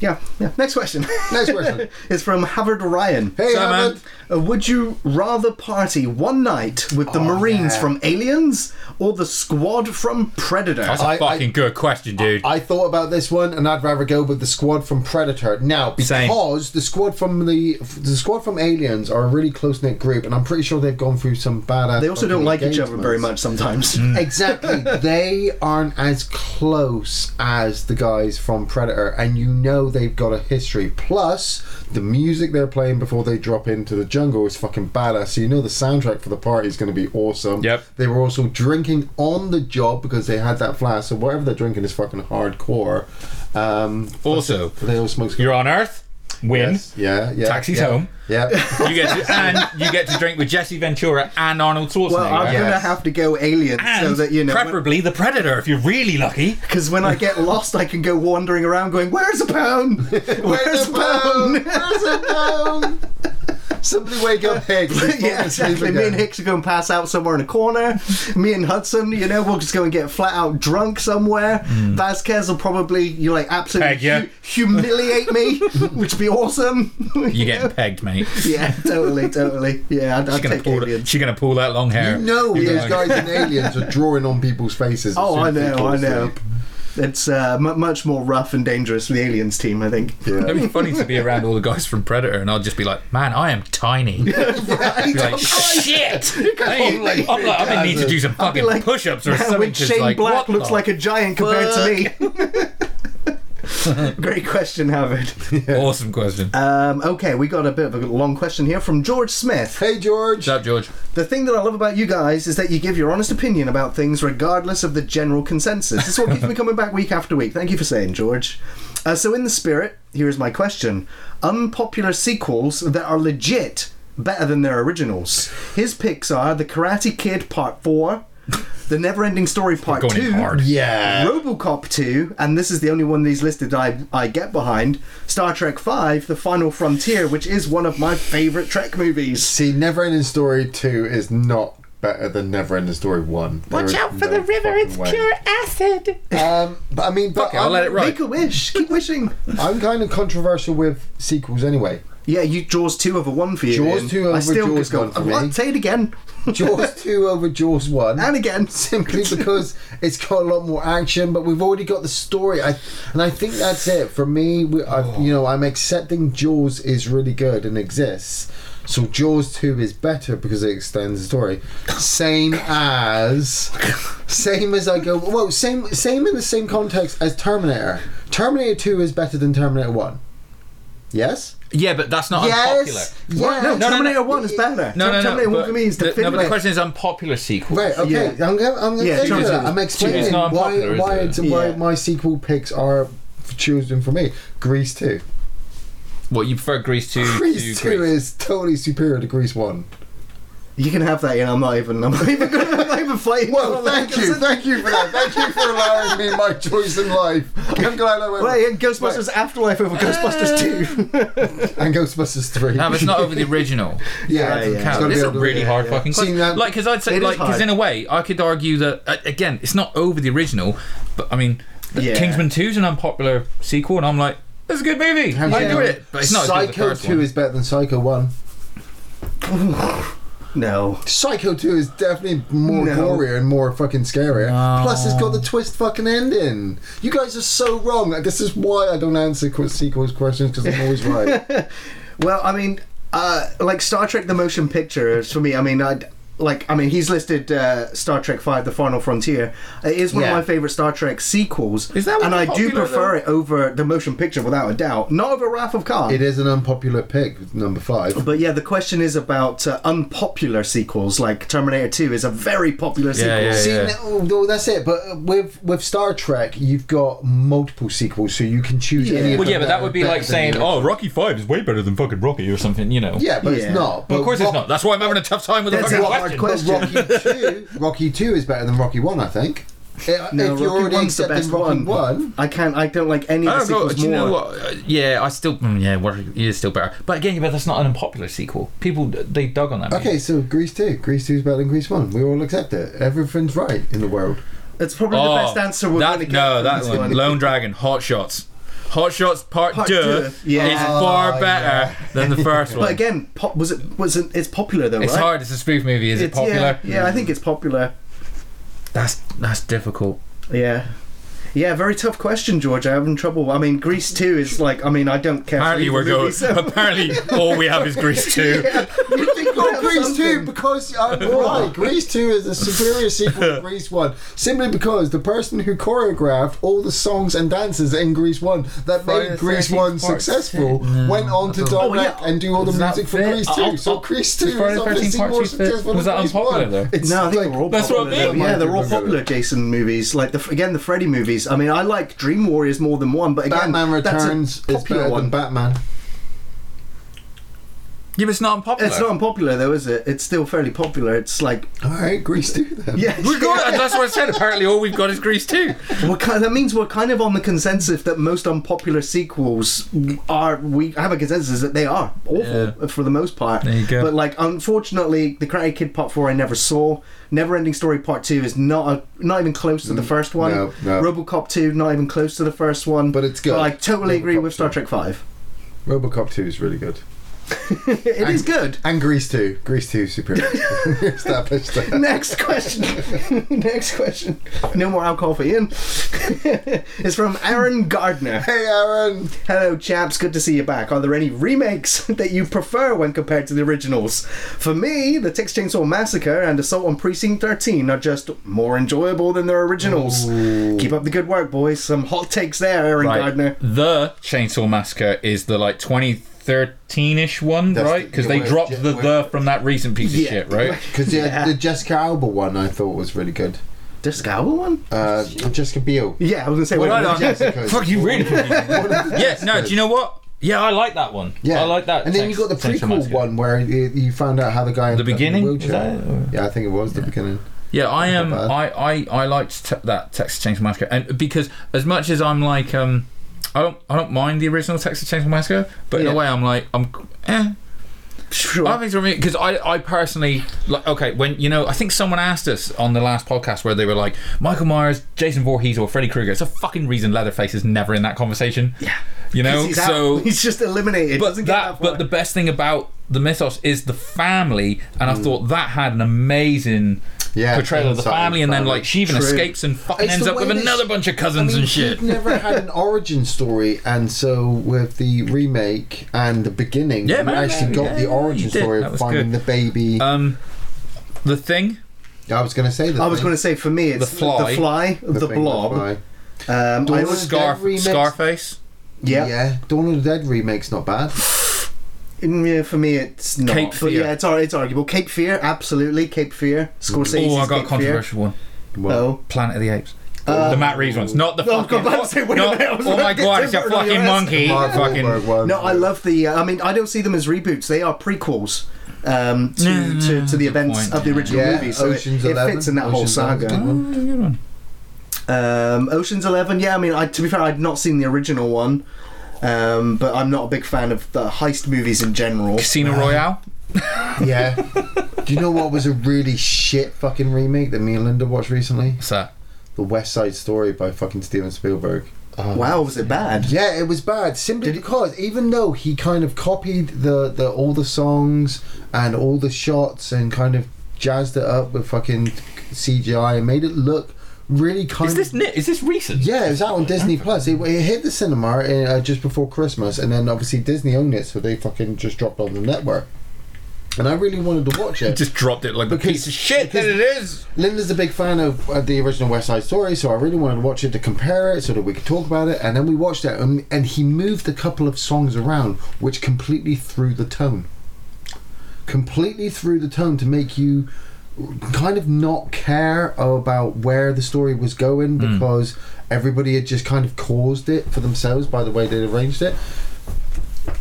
Yeah, yeah. Next question. *laughs* Next question. is from Havard Ryan. Hey, So, man. Uh, would you rather party one night with the Oh, Marines yeah. from Aliens or the squad from Predator? That's a I- fucking I- good question, dude. I thought about this one, and I'd rather go with the squad from Predator. Now, Same. because the squad from the the squad from Aliens are a really close knit group, and I'm pretty sure they've gone through some badass. they also don't fucking like each other very engagements. much sometimes. Mm. *laughs* Exactly. they aren't as close as the guys from Predator, and you know they've got a history. Plus, the music they're playing before they drop into the jungle is fucking badass. So you know the soundtrack for the party is going to be awesome. Yep. They were also drinking on the job because they had that flask. So whatever they're drinking is fucking hardcore. Um, Also, they all smoke. You're on Earth, win, Yes. Yeah. Yeah. Taxi's yeah, home. Yeah. *laughs* you get to, and you get to drink with Jesse Ventura and Arnold Schwarzenegger. Well, I'm Yes. gonna have to go alien and so that you know. preferably the Predator if you're really lucky. Because when I get lost, I can go wandering around going, "Where's a *laughs* pound? Where's a pound?" Where's a pound? Somebody wake up *laughs* Hicks. He's falling yeah, exactly. Me and. Hicks are going to pass out somewhere in a corner. Me and Hudson, you know, we'll just go and get flat out drunk somewhere. Mm. Vasquez will probably, you know, like absolutely Peg ya. hu- humiliate me, *laughs* which would be awesome. You're getting *laughs* pegged, mate. yeah, totally, totally. Yeah, I'd, She's I'd gonna, take pull that, aliens. she's gonna pull that long hair. You know You're those gonna- guys in Aliens are drawing on people's faces. Oh, I know, I know. Asleep. It's uh, mu much more rough and dangerous for the aliens team, I think. Yeah. It'd be funny to be around all the guys from Predator, and I'll just be like, "Man, I am tiny." *laughs* Be like, "Shit!" Hey, I'm like, I'm gonna need to do some fucking like, push-ups or something. when 'cause, Shane like, Black looks like a giant compared to me. *laughs* *laughs* Great question, Howard. *laughs* awesome question. Um, okay, we got a bit of a long question here from George Smith. Hey, George. What's up, George? The thing that I love about you guys is that you give your honest opinion about things regardless of the general consensus. This is what keeps me coming back week after week. Thank you for saying, George. Uh, so, in the spirit, here is my question Unpopular sequels that are legit better than their originals. His picks are The Karate Kid Part 4, The Neverending Story Part Going 2. in hard. Yeah. Robocop 2, and this is the only one of these listed I, I get behind, Star Trek 5, The Final Frontier, which is one of my favourite Trek movies. See, Neverending Story 2 is not better than Neverending Story 1. Watch out for no fucking way. Pure acid. Um, but I mean, but Fuck it, I'll I'm, let it ride. Make a wish, keep wishing. I'm kind of controversial with sequels anyway. Yeah, you Jaws 2 over 1 for you. Jaws Ian. 2 I still Jaws just go, 1 for what? me. Say it again. Jaws 2 over Jaws 1. And again. simply because it's got a lot more action, but we've already got the story. I and I think that's it for me. We, I, oh. you know, I'm accepting Jaws is really good and exists. So Jaws two is better because it extends the story. Same as, same as I go. Well, same same in the same context as Terminator. Terminator two is better than Terminator one. Yes. Yeah, but that's not unpopular. Yes. What? No, no, Terminator no. 1 is better. No, no, no. Terminator 1 but for me is the, no, but the question is unpopular sequels. Right. Okay. Yeah. I'm gonna. I'm gonna Yeah, to it. that. I'm explaining why why it? why Yeah. my sequel picks are chosen for me. Grease two. What you prefer, Grease two Grease two Grease? is totally superior to Grease one. You can have that, Ian. I'm not even, I'm not even, I'm not even fighting. Well, on that. thank you, thank you for that. Thank you for allowing me my choice in life. I'm glad I went. Well, yeah, Ghostbusters Afterlife over Ghostbusters 2. *laughs* and Ghostbusters three. No, but it's not over the original. *laughs* yeah, Yeah, it's yeah. gotta Count. be It's a really yeah, hard yeah. fucking See, question. Like, because I'd say, like, because in a way, I could argue that uh, again, it's not over the original, but I mean, the Yeah. Kingsman Two is an unpopular sequel, and I'm like, it's a good movie. I Yeah. enjoyed it, but it's not as good as the Psycho first two one. is better than Psycho one. *laughs* No. Psycho 2 is definitely more No. gorier and more fucking scarier. No. Plus, it's got the twist fucking ending. You guys are so wrong. This is why I don't answer qu- sequels questions because I'm always right. *laughs* Well, I mean, uh, like Star Trek: The Motion Picture is for me. I mean, I like. I mean, he's listed uh, Star Trek Five: The Final Frontier. It is one Yeah. of my favorite Star Trek sequels. Is that And I do prefer though? it over the motion picture, without a doubt. Not over Wrath of Khan. it is an unpopular pick, number five. But yeah, the question is about uh, unpopular sequels. Like Terminator Two is a very popular sequel. yeah, See, yeah. no, no, that's it. But with with Star Trek, you've got multiple sequels, so you can choose Yeah. any. Of Well, yeah, but that would be like saying, "Oh. Rocky Five is way better than fucking Rocky" or something, you know. yeah, but Yeah. it's not. Well, of course Rock- it's not. That's why I'm having a tough time with the That's fucking a hard question. question. But Rocky two, Rocky two is better than Rocky one, I think. Uh, No, if you're Rocky already One's the accepting best Rocky one. one, I can't. I don't like any I of the don't know. sequels Do you more. know what? Uh, yeah, I still. mm, Yeah, Rocky is still better. But again, but that's not an unpopular sequel. People they dug on that. movie. okay, so Grease two, Grease two is better than Grease one. We all accept it. Everything's right in the world. It's probably Oh, the best answer we're that, going to get. no, from that one. Lone Dragon, Hot Shots. Hot Shots Part, Part Two Two, yeah. is far Oh, better than the first *laughs* one. But again, pop, was it was it? It's popular though, it's right? hard. It's a spoof movie. Is it It's- popular? Yeah, yeah, I think it's popular. That's that's difficult. Yeah. Yeah, very tough question, George. I'm having trouble. I mean, Grease 2 is *laughs* like, I mean, I don't care. Apparently, we're going. so- *laughs* Apparently, all we have is Grease Two. *laughs* you think Oh, we'd Grease 2 because I'm right. Grease 2 is a superior sequel to Grease 1 simply because the person who choreographed all the songs and dances in Grease 1 that Friday made the Grease 1 successful. No, went on to direct don't- Oh, yeah. and do all the Does music for fit? Grease 2. I'll- so oh, I'll- Grease 2 Is Friday is the 13th obviously Part more successful Was than that Grease unpopular 1. though? It's No, I think like- they're all That's what I popular. mean. Yeah, they're all popular Jason movies. Like the again the Freddy movies. I mean, I like Dream Warriors more than one, but again, Batman that's a Returns is popular better one. than Batman. Yeah, but it's not unpopular. It's not unpopular though, is it? It's still fairly popular. It's like Alright, Grease 2 then. yeah, We're good. Uh, that's what I said. Apparently, all we've got is Grease Two. We're kind that means we're kind of on the consensus that most unpopular sequels are. We have a consensus that they are awful Yeah. for the most part. There you go. But like, unfortunately, the Karate Kid Part Four I never saw. Never Ending Story Part Two is not a, not even close to the mm, first one. no, no. RoboCop Two not even close to the first one. But it's good. But I totally agree with Star 2. Trek Five. Robocop 2 is really good. *laughs* it is good. And Grease 2. Grease 2 is superior. *laughs* *laughs* Established that. Next question. Next question. No more alcohol for Ian. it's from Aaron Gardner. Hey, Aaron. Hello, chaps. Good to see you back. Are there any remakes that you prefer when compared to the originals? For me, the Texas Chainsaw Massacre and Assault on Precinct 13 are just more enjoyable than their originals. Keep up the good work, boys. Some hot takes there, Aaron Right. Gardner. The Chainsaw Massacre is the like 2013-ish one, That's right? Because yeah, they where- dropped yeah, the where- the from that recent piece of Yeah. shit, right? *laughs* Because the, Yeah. the Jessica Alba one I thought was really good. Jessica Alba one? Uh, Jessica Biel. Yeah, I was gonna say. Well, wait, I don't- Jessica's- Fuck you, really? One of the *laughs* yeah. No. Do you know what? Yeah, I like that one. Yeah, I like that. And then you got the Tex- Chainsaw prequel Massacre. one where you, you found out how the guy ended up in beginning? Was wheelchair. that it, or- Yeah, I think it was the beginning. Yeah, I am. Not I, I I liked te- that Texas Chainsaw Massacre, and because as much as I'm like, um, I don't I don't mind the original Texas Chainsaw Massacre, but in Yeah. a way I'm like, I'm, eh. Sure. I think me because I I personally like okay when you know I think someone asked us on the last podcast where they were like Michael Myers, Jason Voorhees, or Freddy Krueger. It's a fucking reason Leatherface is never in that conversation. Yeah. you know. he's out. So *laughs* he's just eliminated. but that, that but the best thing about the mythos is the family, and I thought that had an amazing Yeah, portrayal of the family, and then like she even True. escapes and fucking It's ends up with way they- another bunch of cousins I mean, and shit. he'd never had an *laughs* origin story, and so with the remake and the beginning, Yeah, you man, actually man, got yeah, the origin story of finding good. the baby. Um, the thing, I was going to say that. I was going to say for me, it's The Fly. the, fly, the, blob. Um, I Dawn of was, the Dead remix? Scarface, yeah, yeah. Dawn of the Dead remake's not bad. Mm, for me, it's not. Cape but Fear. yeah, it's, it's arguable. Cape Fear, absolutely. Cape Fear. Scorsese's Oh, I got a Cape Fear. controversial one. Oh, Planet of the Apes. Uh, the Matt Reeves ones, not the No, fucking. about to say, wait not- minute, oh my god, it's a Tim Burton on fucking your monkey. Fucking. No, I love the. Uh, I mean, I don't see them as reboots. They are prequels um, to, No, to, to the events point, of the original Yeah, movie. So Ocean's it, it fits in that whole Ocean's 11 's saga. Oh. Um, Ocean's Eleven, yeah. I mean, I, to be fair, I'd not seen the original one, um, but I'm not a big fan of the heist movies in general. Casino Royale. *laughs* Yeah. Do you know what was a really shit fucking remake that me and Linda watched recently? What's that? The West Side Story by fucking Steven Spielberg. Wow, was it bad? Yeah, it was bad simply because even though he kind of copied the, the all the songs and all the shots and kind of jazzed it up with fucking CGI and made it look really kind Is this ni- is this recent? yeah, it was out on Disney Plus. It, it hit the cinema uh, just before Christmas, and then obviously Disney owned it, so they fucking just dropped it on the network. And I really wanted to watch it. Just dropped it like Because- piece of shit that it is. Linda's a big fan of uh, the original West Side Story, so I really wanted to watch it to compare it so that we could talk about it. And then we watched it, and, and he moved a couple of songs around, which completely threw the tone. Completely threw the tone to make you kind of not care about where the story was going hmm. because everybody had just kind of caused it for themselves by the way they arranged it.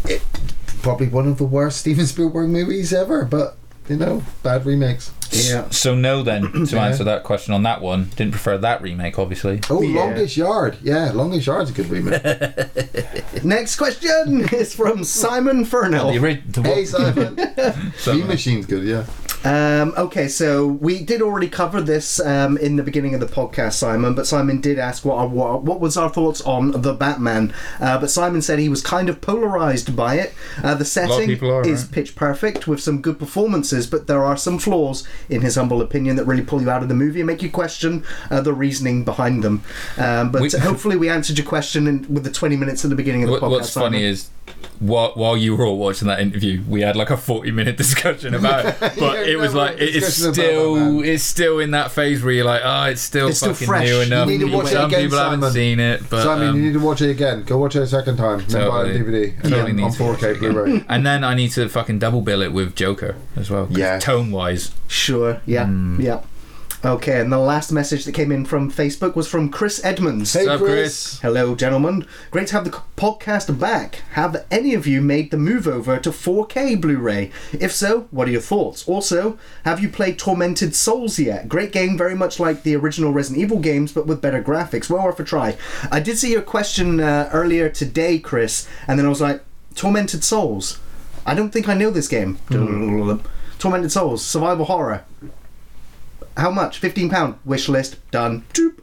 It probably one of the worst *laughs* Steven Spielberg movies ever, but you know, bad remakes. Yeah. So no, then to *clears throat* answer that question on that one, didn't prefer that remake, obviously. Oh, Yeah. Longest Yard. Yeah, Longest Yard's a good remake. *laughs* Next question is from Simon The, Furnell. ori- the hey, what? Simon. *laughs* Something. Mean Machine's good, yeah. Um, okay, so we did already cover this um, in the beginning of the podcast, Simon. But Simon did ask what our, what, what was our thoughts on the Batman. Uh, but Simon said he was kind of polarized by it. Uh, the setting are, is right? pitch perfect with some good performances, but there are some flaws, in his humble opinion, that really pull you out of the movie and make you question uh, the reasoning behind them. Um, but We- *laughs* hopefully, we answered your question in, with the twenty minutes at the beginning of the What, podcast. what's funny is while, while you were all watching that interview, we had like a forty-minute *laughs* discussion about it. *laughs* But Yeah, it was like it's still Batman. it's still in that phase where you're like, oh, it's still It's still fucking fresh. new You enough. need to watch it Some again, people haven't Simon. seen it, but Simon, um, you need to watch it again. Go watch it a second time. Then buy it on Totally. DVD. And Totally then on 4K Blu-ray. and then I need to fucking double bill it with Joker as well. Yeah. tone wise. Sure. Yeah. Hmm. Yeah. Okay, and the last message that came in from Facebook was from Chris Edmonds. Hey, What's up, Chris. Hello, gentlemen. Great to have the podcast back. Have any of you made the move over to 4K Blu ray? If so, what are your thoughts? Also, have you played Tormented Souls yet? Great game, very much like the original Resident Evil games, but with better graphics. Well worth a try. I did see your question uh, earlier today, Chris, and then I was like, Tormented Souls? I don't think I know this game. Tormented Souls, survival horror. How much? Fifteen pound wish list done. Doop.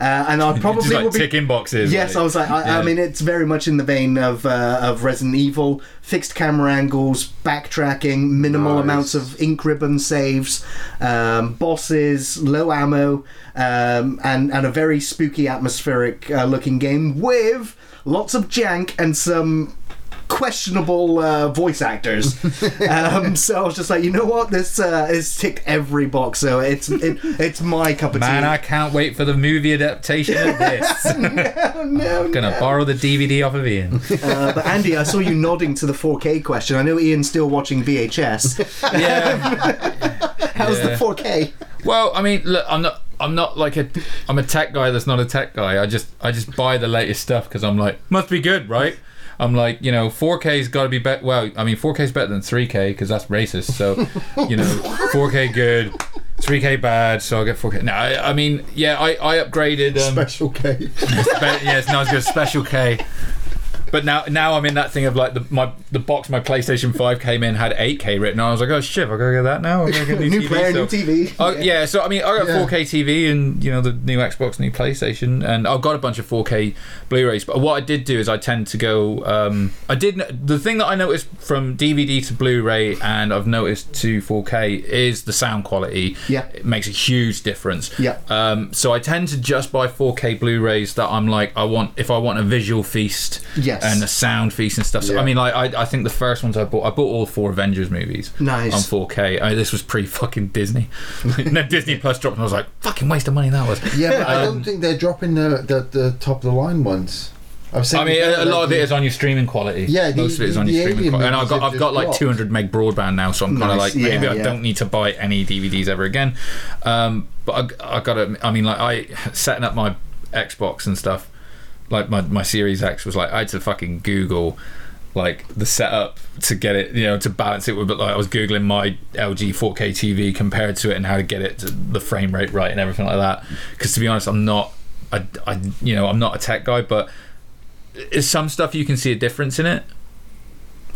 Uh, and I *laughs* probably Just like will be ticking boxes. Yes, like- I was like, I, I mean, it's very much in the vein of uh, of Resident Evil, fixed camera angles, backtracking, minimal Nice. amounts of ink ribbon saves, um, bosses, low ammo, um, and and a very spooky, atmospheric uh, looking game with lots of jank and some questionable uh, voice actors. *laughs* um, so I was just like, you know what, this uh, is ticked every box, so it's it, it's my cup of Man, tea. Man, I can't wait for the movie adaptation of this. *laughs* no, no, Gonna borrow the DVD off of Ian. Uh, but Andy, I saw you nodding to the 4K question. I know Ian's still watching VHS. *laughs* Yeah. How's Yeah. the 4K? Well, I mean, look, I'm not. I'm not like a. I'm a tech guy that's not a tech guy. I just. I just buy the latest stuff because I'm like, must be good, right? I'm like, you know, 4K's got to be better. Well, I mean, 4K's better than 3K because that's racist. So, *laughs* you know, 4K good, 3K bad. So I'll get 4K. No, I, I mean, yeah, I, I upgraded. Um, Special K. *laughs* Yeah, it's not as good as Special K. But now, now I'm in that thing of like the my the box my PlayStation Five came in had 8K written. I was like, oh shit, I gotta get that now. I gotta get a new, *laughs* New TV, player, so- new TV. Oh yeah, so I mean, I got Yeah. 4K TV and you know the new Xbox, new PlayStation, and I've got a bunch of 4K Blu-rays. But what I did do is I tend to go. Um, I did the thing that I noticed from DVD to Blu-ray, and I've noticed to 4K is the sound quality. Yeah. it makes a huge difference. Yeah. Um, so I tend to just buy 4K Blu-rays that I'm like, I want if I want a visual feast. Yes. And a sound feast and stuff. So Yeah. I mean, like I, I think the first ones I bought, I bought all four Avengers movies. Nice. On 4K. I, this was pre fucking Disney. and *laughs* then Disney Plus dropped, and I was like, fucking waste of money that was. Yeah, but I Um, don't think they're dropping the, the, the top of the line ones. I've seen I mean, a, a lot of it the- is on your streaming quality. Yeah, the- most of it is on the your streaming Alien quality. And I've movies got I've got just like dropped. 200 meg broadband now, so I'm kind of Nice. like maybe Yeah, I yeah. don't need to buy any DVDs ever again. Um, but I, I got to. I mean, like I setting up my Xbox and stuff. Like my my Series X was like I had to fucking Google like the setup to get it, you know, to balance it with. But like I was googling my LG 4K TV compared to it and how to get it to the frame rate right and everything like that. Because to be honest, I'm not. I, I you know I'm not a tech guy, but is some stuff you can see a difference in it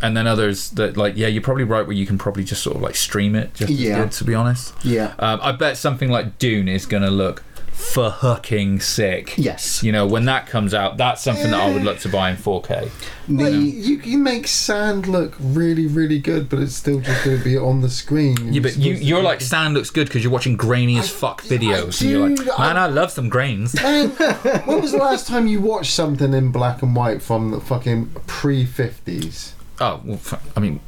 and then others that like yeah you're probably right where you can probably just sort of like stream it just Yeah. good to be honest Yeah. um, i bet something like dune is gonna look fucking sick Yes. you know when that comes out that's something that i would look to buy in 4k Well, you, you can make sand look really, really good, but it's still just going to be on the screen. yeah but you, you're like sand looks good because you're watching grainy as fuck videos and you're like man I- i love some grains Man, when was the *laughs* last time you watched something in black and white from the fucking pre 50s? Oh, well, I mean,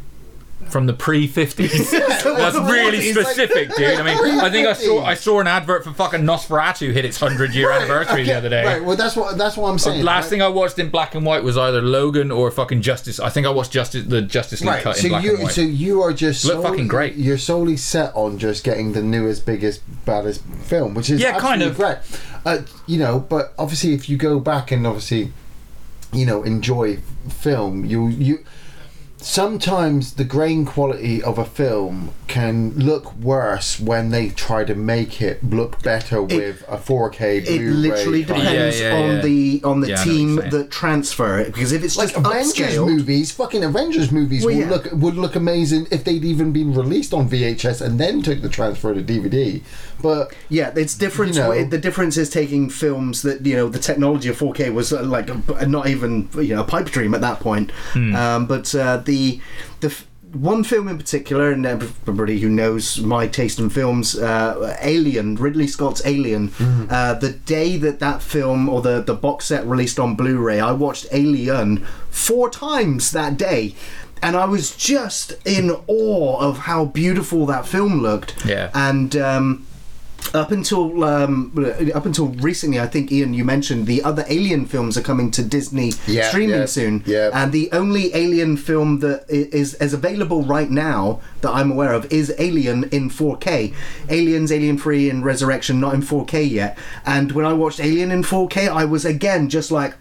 from the pre fifties. *laughs* That's really specific, dude. I mean, I think I saw I saw an advert for fucking Nosferatu hit its hundred year anniversary the other day. Right, well, that's what that's what I'm saying. Last right? thing I watched in black and white was either Logan or fucking Justice. I think I watched Justice the Justice League Right, cut in so black you and white. so you are just Look solely- fucking great. You're solely set on just getting the newest, biggest, baddest film, which is Yeah, kind of. great. Uh, you know, but obviously, if you go back and obviously, you know, enjoy film, you you. Sometimes the grain quality of a film can look worse when they try to make it look better with a 4K It Blu-ray literally kind depends Yeah, yeah, on the on the Yeah, I know what team that transfer it. Because if it's like just Avengers upscaled, movies, fucking Avengers movies Well, would yeah. look would look amazing if they'd even been released on VHS and then took the transfer to DVD. But Yeah, it's different. You know. the difference is taking films that you know the technology of 4K was uh, like not even you know a pipe dream at that point. Um, but uh, the the one film in particular, and everybody who knows my taste in films, uh, Alien, Ridley Scott's Alien. Uh, the day that that film or the the box set released on Blu-ray, I watched Alien four times that day. And I was just in awe of how beautiful that film looked. Yeah. And um, up until um, up until recently, I think Ian, you mentioned the other Alien films are coming to Disney Yeah, streaming yeah, soon. yeah. And the only Alien film that is is available right now that I'm aware of is Alien in 4K. Aliens, Alien Free, and Resurrection not in 4K yet. And when I watched Alien in 4K, I was again just like.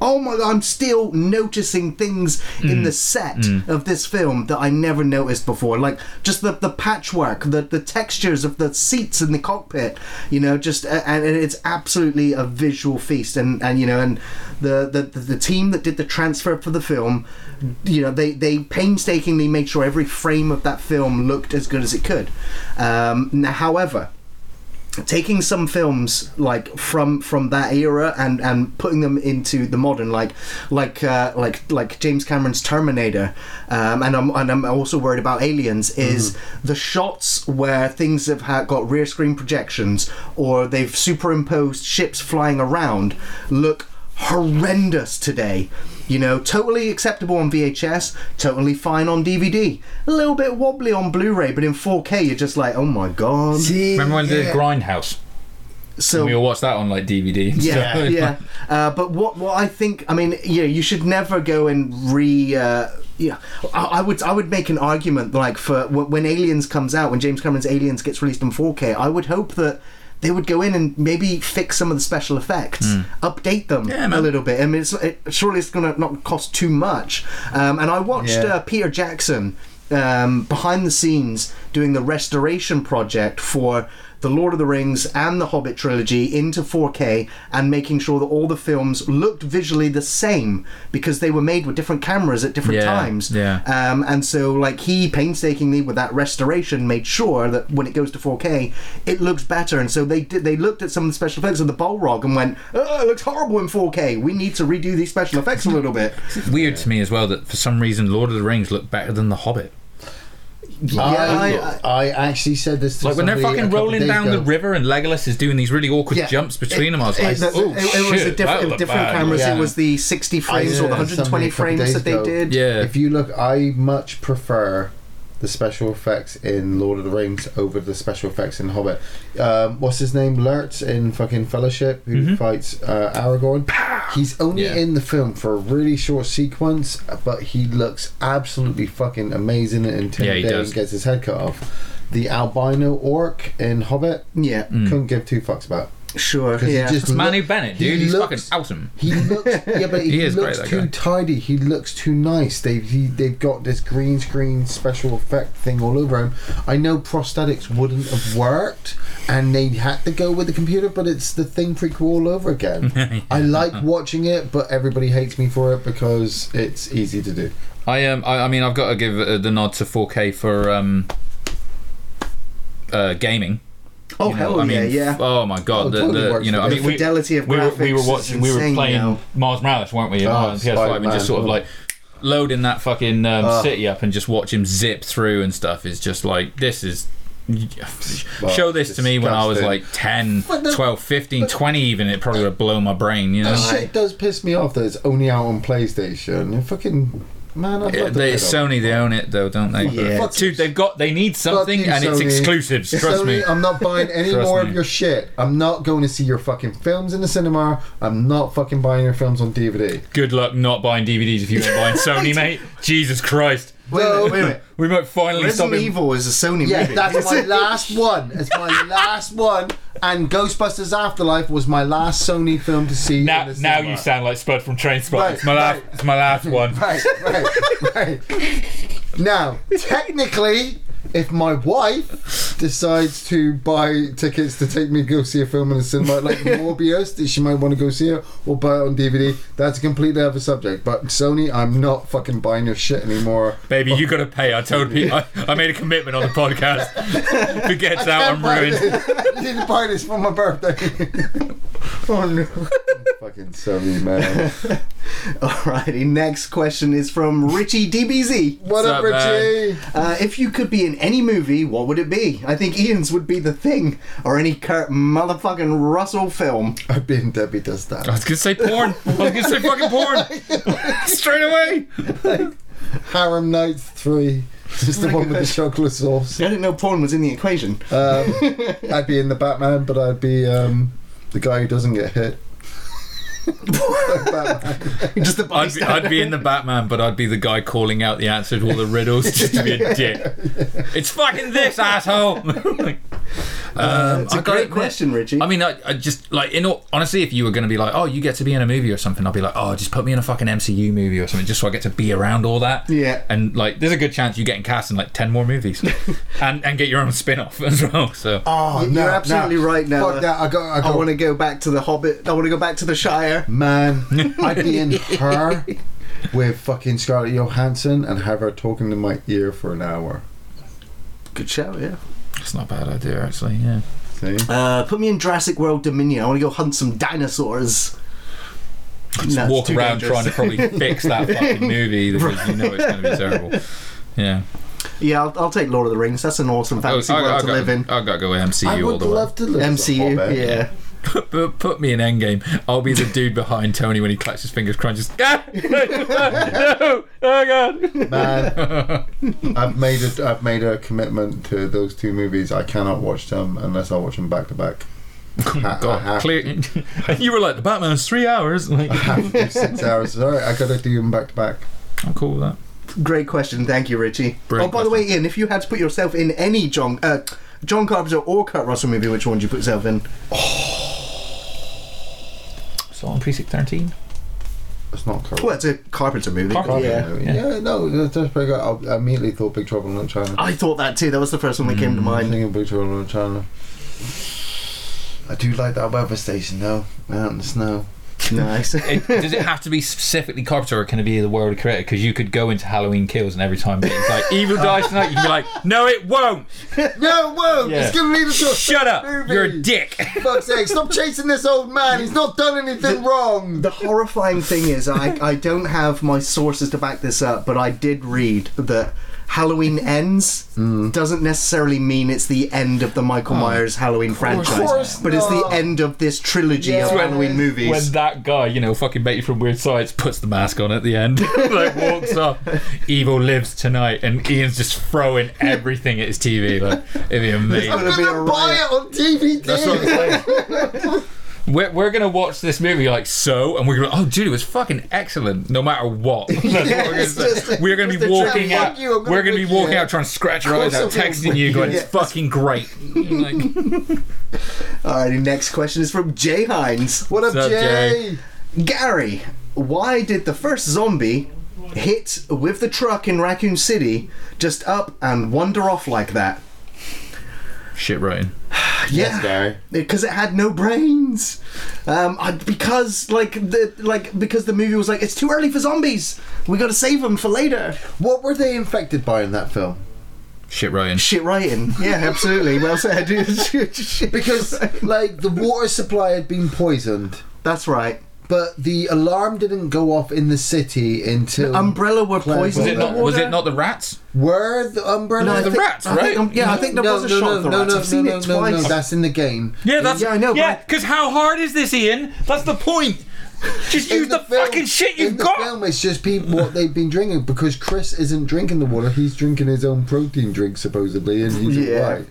Oh my god, I'm still noticing things in the set of this film that I never noticed before. Like just the, the patchwork, the, the textures of the seats in the cockpit, you know, just and it's absolutely a visual feast. And, and you know, and the, the, the, the team that did the transfer for the film, you know, they, they painstakingly made sure every frame of that film looked as good as it could. Um, now, however, taking some films like from from that era and and putting them into the modern like like uh, like like James Cameron's Terminator um, and I'm and I'm also worried about Aliens is the shots where things have ha- got rear screen projections or they've superimposed ships flying around look horrendous today you know totally acceptable on VHS totally fine on DVD a little bit wobbly on Blu-ray but in 4K you're just like oh my god See, Remember when they did Grindhouse? so we all watched that on like DVD. and yeah, stuff. *laughs* yeah. Uh, but what what I think, I mean, yeah, you should never go and re. Uh, yeah, I, I would I would make an argument like for when, when Aliens comes out, when James Cameron's Aliens gets released in 4K, I would hope that. They would go in and maybe fix some of the special effects, update them Yeah, a little bit. I mean, it's, it, surely it's going to not cost too much. Um, and I watched Yeah. uh, Peter Jackson um, behind the scenes doing the restoration project for the Lord of the Rings and the Hobbit trilogy into 4K and making sure that all the films looked visually the same because they were made with different cameras at different Yeah, times. yeah. Um, and so, like, he painstakingly with that restoration made sure that when it goes to 4K, it looks better. And so they did. They looked at some of the special effects of the Balrog and went, "Oh, it looks horrible in 4K. We need to redo these special effects a little bit." It's weird to me as well that for some reason Lord of the Rings look better than The Hobbit. Yeah, I, I- I actually said this to Like when they're fucking rolling days down the river and Legolas is doing these really awkward Yeah. jumps between them, I was It, like, it, oh it, it was a shit, different, that looked different bad. cameras. Yeah. It was the 60 frames or the said 120 somebody a couple frames days that they ago. did. Yeah. If you look, I much prefer the special effects in Lord of the Rings over the special effects in Hobbit. Um, what's his name? Lurtz in fucking Fellowship, who fights uh, Aragorn. He's only Yeah. in the film for a really short sequence, but he looks absolutely fucking amazing and intimidating. does. Gets his head cut off. The albino orc in Hobbit Yeah, couldn't give two fucks about. Sure. 'Cause he Yeah. just It's Manu look- Bennett, he dude. He's looks- fucking awesome. He looks, *laughs* yeah, but he, He is great, looks that too guy. tidy. He looks too nice. They've he, they've got this green screen special effect thing all over him. I know prosthetics wouldn't have worked, and they had to go with the computer, but it's the thing prequel all over again. *laughs* I like watching it, but everybody hates me for it because it's easy to do. I um, I, I mean, I've got to give uh, the nod to 4K for um, uh, gaming. Oh, You know, hell I mean, yeah, yeah. Oh my god, Oh, the, totally the you know, I mean, we, fidelity of we were, we were graphics watching, we were playing now. Miles Morales, weren't we? Oh, on PS5 and just sort of like loading that fucking um, Oh. city up and just watch him zip through and stuff is just like this is. Well, Show this to me when I was like 10, the- 12, 15, 20 even. It probably would blow my brain, you know? That shit does piss me off that it's only out on PlayStation. Fucking man, I'd love to they, pick up. Sony, they own it though, don't they? Yeah. Fuck Dude, they've got, they need something Fuck you, and it's Sony. exclusives. Trust Sony, me. I'm not buying *laughs* any Trust more me. of your shit. I'm not going to see your fucking films in the cinema. I'm not fucking buying your films on DVD. Good luck not buying DVDs if you ain't buying *laughs* Sony, mate. Jesus Christ. Wait, a minute, wait, a minute. *laughs* We might finally stop Resident him. Evil is a Sony Yeah, movie. that's my *laughs* last one. It's my last one. And Ghostbusters Afterlife was my last Sony film to see. Now, in the now cinema. you sound like Spud from Trainspot. Right, it's my last. right. It's my last one. Right, right, right. *laughs* Now, technically, if my wife decides to buy tickets to take me to go see a film in the cinema, like *laughs* Morbius, that she might want to go see it, or buy it on DVD, that's a completely other subject. But Sony, I'm not fucking buying your shit anymore. Baby, you gotta pay. I told people. I, I made a commitment on the podcast. if it gets out, I'm buy ruined. this. I need to buy this for my birthday. *laughs* oh no. *laughs* fucking Sony, man. Alrighty, next question is from Richie DBZ. What up, What's up, Richie? Uh, if you could be in any movie, what would it be? I think Ian's would be The Thing, or any Kurt motherfucking Russell film. I've been Debbie does that. I was gonna say porn. I was gonna say fucking porn. *laughs* Straight away. Like, Harem Nights 3. Just the one with the chocolate sauce. I didn't know porn was in the equation. Um, *laughs* I'd be in the Batman, but I'd be um, the guy who doesn't get hit. Batman. Just the I'd be. I'd be in the Batman, but I'd be the guy calling out the answer to all the riddles just to be a *laughs* dick. It's fucking this asshole. *laughs* um, It's a I gotta great admit, question, Richie. I mean, I, I just like in all, honestly, if you were going to be like, oh, you get to be in a movie or something, I'd be like, oh, just put me in a fucking MCU movie or something, just so I get to be around all that. Yeah. And like, there's a good chance you getting cast in like ten more movies, *laughs* and and get your own spin off as well. So oh, You're you're absolutely right now. Fuck that. I got. I, I want to go back to the Hobbit. I want to go back to the Shire. Man, *laughs* I'd be in her with fucking Scarlett Johansson and have her talking in my ear for an hour. Good shout, yeah. it's not a bad idea actually. Yeah. See? Uh, put me in Jurassic World Dominion. I want to go hunt some dinosaurs. Just No, walk around dangerous. trying to probably *laughs* fix that fucking movie because you know it's going to be *laughs* terrible. Yeah. Yeah, I'll, I'll take Lord of the Rings. That's an awesome fantasy I, world I, to got, live in. I've got to go MCU I all would the way. love to live MCU, yeah. Put, put me in Endgame. I'll be the dude behind Tony when he claps his fingers, crunches. Ah! *laughs* no! Oh god! Man, *laughs* I've made a I've made a commitment to those two movies. I cannot watch them unless I watch them back to back. *laughs* Ha- I God, have clear. You were like, the Batman Batman's three hours. Like, I have six hours. Sorry, I gotta do them back to back. I'm cool with that. Great question. Thank you, Richie. Brilliant oh, by the way, Ian, if you had to put yourself in any John uh, John Carpenter or Kurt Russell movie, which one would you put yourself in? Assault on Precinct 13. It's not correct. Well, it's a Carpenter movie. Carpenter, yeah. yeah. yeah. no, that's that's pretty good. I I immediately thought Big Trouble in Little China. I thought that too. That was the first one that came to I'm mind. thinking Big Trouble in Little China. I do like that weather station though. Out in the snow. *laughs* Nice. It, does it have to be specifically Carpenter or can it be the world creator? Because you could go into Halloween Kills and every time it's like, *laughs* evil dies tonight, you can be like, no, it won't. *laughs* No, whoa! Yeah. It's gonna lead us to Shut up. movie. You're a dick. Fuck's sake! Stop chasing this old man. He's not done anything wrong. The horrifying thing is, I, I don't have my sources to back this up, but I did read that Halloween ends mm. doesn't necessarily mean it's the end of the Michael oh. Myers Halloween franchise, course but it's the end of this trilogy of Yeah. Halloween movies. When that guy, you know, fucking mate from Weird Science, puts the mask on at the end, *laughs* like walks off, evil lives tonight, and Ian's just throwing everything at his TV. Like, it'd be amazing. I'm gonna be gonna a buy riot. it on DVD. That's what I'm saying. *laughs* We're, we're gonna watch this movie like so, and we're gonna oh dude, it was fucking excellent, no matter what. *laughs* That's what we're gonna say. just- we're gonna be walking out. You, gonna we're gonna be walking out trying to scratch your eyes out, course I will. texting you, going. "It's fucking great." *laughs* Like, Alrighty, next question is from Jay Hines. What up, What's up, Jay? Gary, why did the first zombie hit with the truck in Raccoon City just up and wander off like that? Shit writing. *sighs* Yes, Gary. because it had no brains. Um, I, because like the like because the movie was like it's too early for zombies. We got to save them for later. What were they infected by in that film? Shit writing. Shit writing. Yeah, *laughs* absolutely. Well said. *laughs* Because like the water supply had been poisoned, that's right. But the alarm didn't go off in the city until Umbrella were Clever. Was poisoned. it not? Was it not the rats? were the umbrella. No, I the think- rats, I think, right? um, yeah, I think there no, was a no, shot no, of the no, rats. no, I've seen no, it no, no, twice. no, that's in the game. Yeah, that's Yeah, I know, Yeah, but- because how hard is this, Ian? That's the point. Just In use the, film- fucking shit you've in the got. film, it's just people what they've been drinking because Chris isn't drinking the water; he's drinking his own protein drink supposedly, and he's Yeah. alright.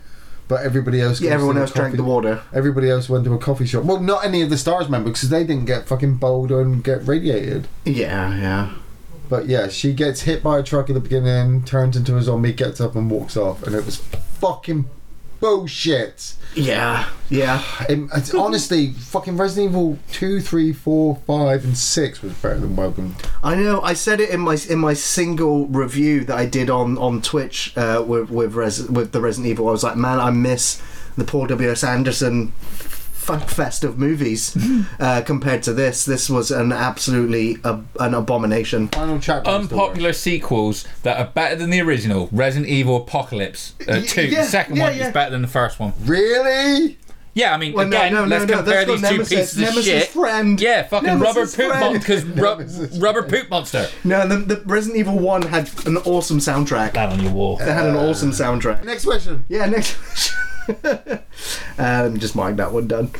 But everybody else, yeah, everyone else drank coffee- the water. Everybody else went to a coffee shop. Well, not any of the stars members because they didn't get fucking bowled and get radiated. Yeah, yeah. But yeah, she gets hit by a truck at the beginning, turns into a zombie, gets up and walks off, and it was fucking bullshit. Yeah, yeah. *sighs* It- it's honestly, fucking Resident Evil 2, 3, 4, 5, and 6 was better than Welcome. I know. I said it in my in my single review that I did on on Twitch uh, with with Res- with the Resident Evil. I was like, man, I miss the Paul W S Anderson fuck fest of movies *laughs* uh, compared to this. This was an absolutely ab- an abomination. Final chapter. was the Unpopular sequels that are better than the original. Resident Evil Apocalypse uh, Y- 2. yeah, the second yeah, one yeah. is better than the first one. worst. Really? Yeah, I mean, Well, again, no, no, let's no, compare that's these got two Nemesis- pieces of Nemesis shit. friend. Yeah, fucking Nemesis rubber poop monster. Because *laughs* ru- rubber poop monster. No, the, the Resident Evil One had an awesome soundtrack. That on your wall. It had an awesome soundtrack. Next question. Yeah, next question. *laughs* uh, let me just mark that one done.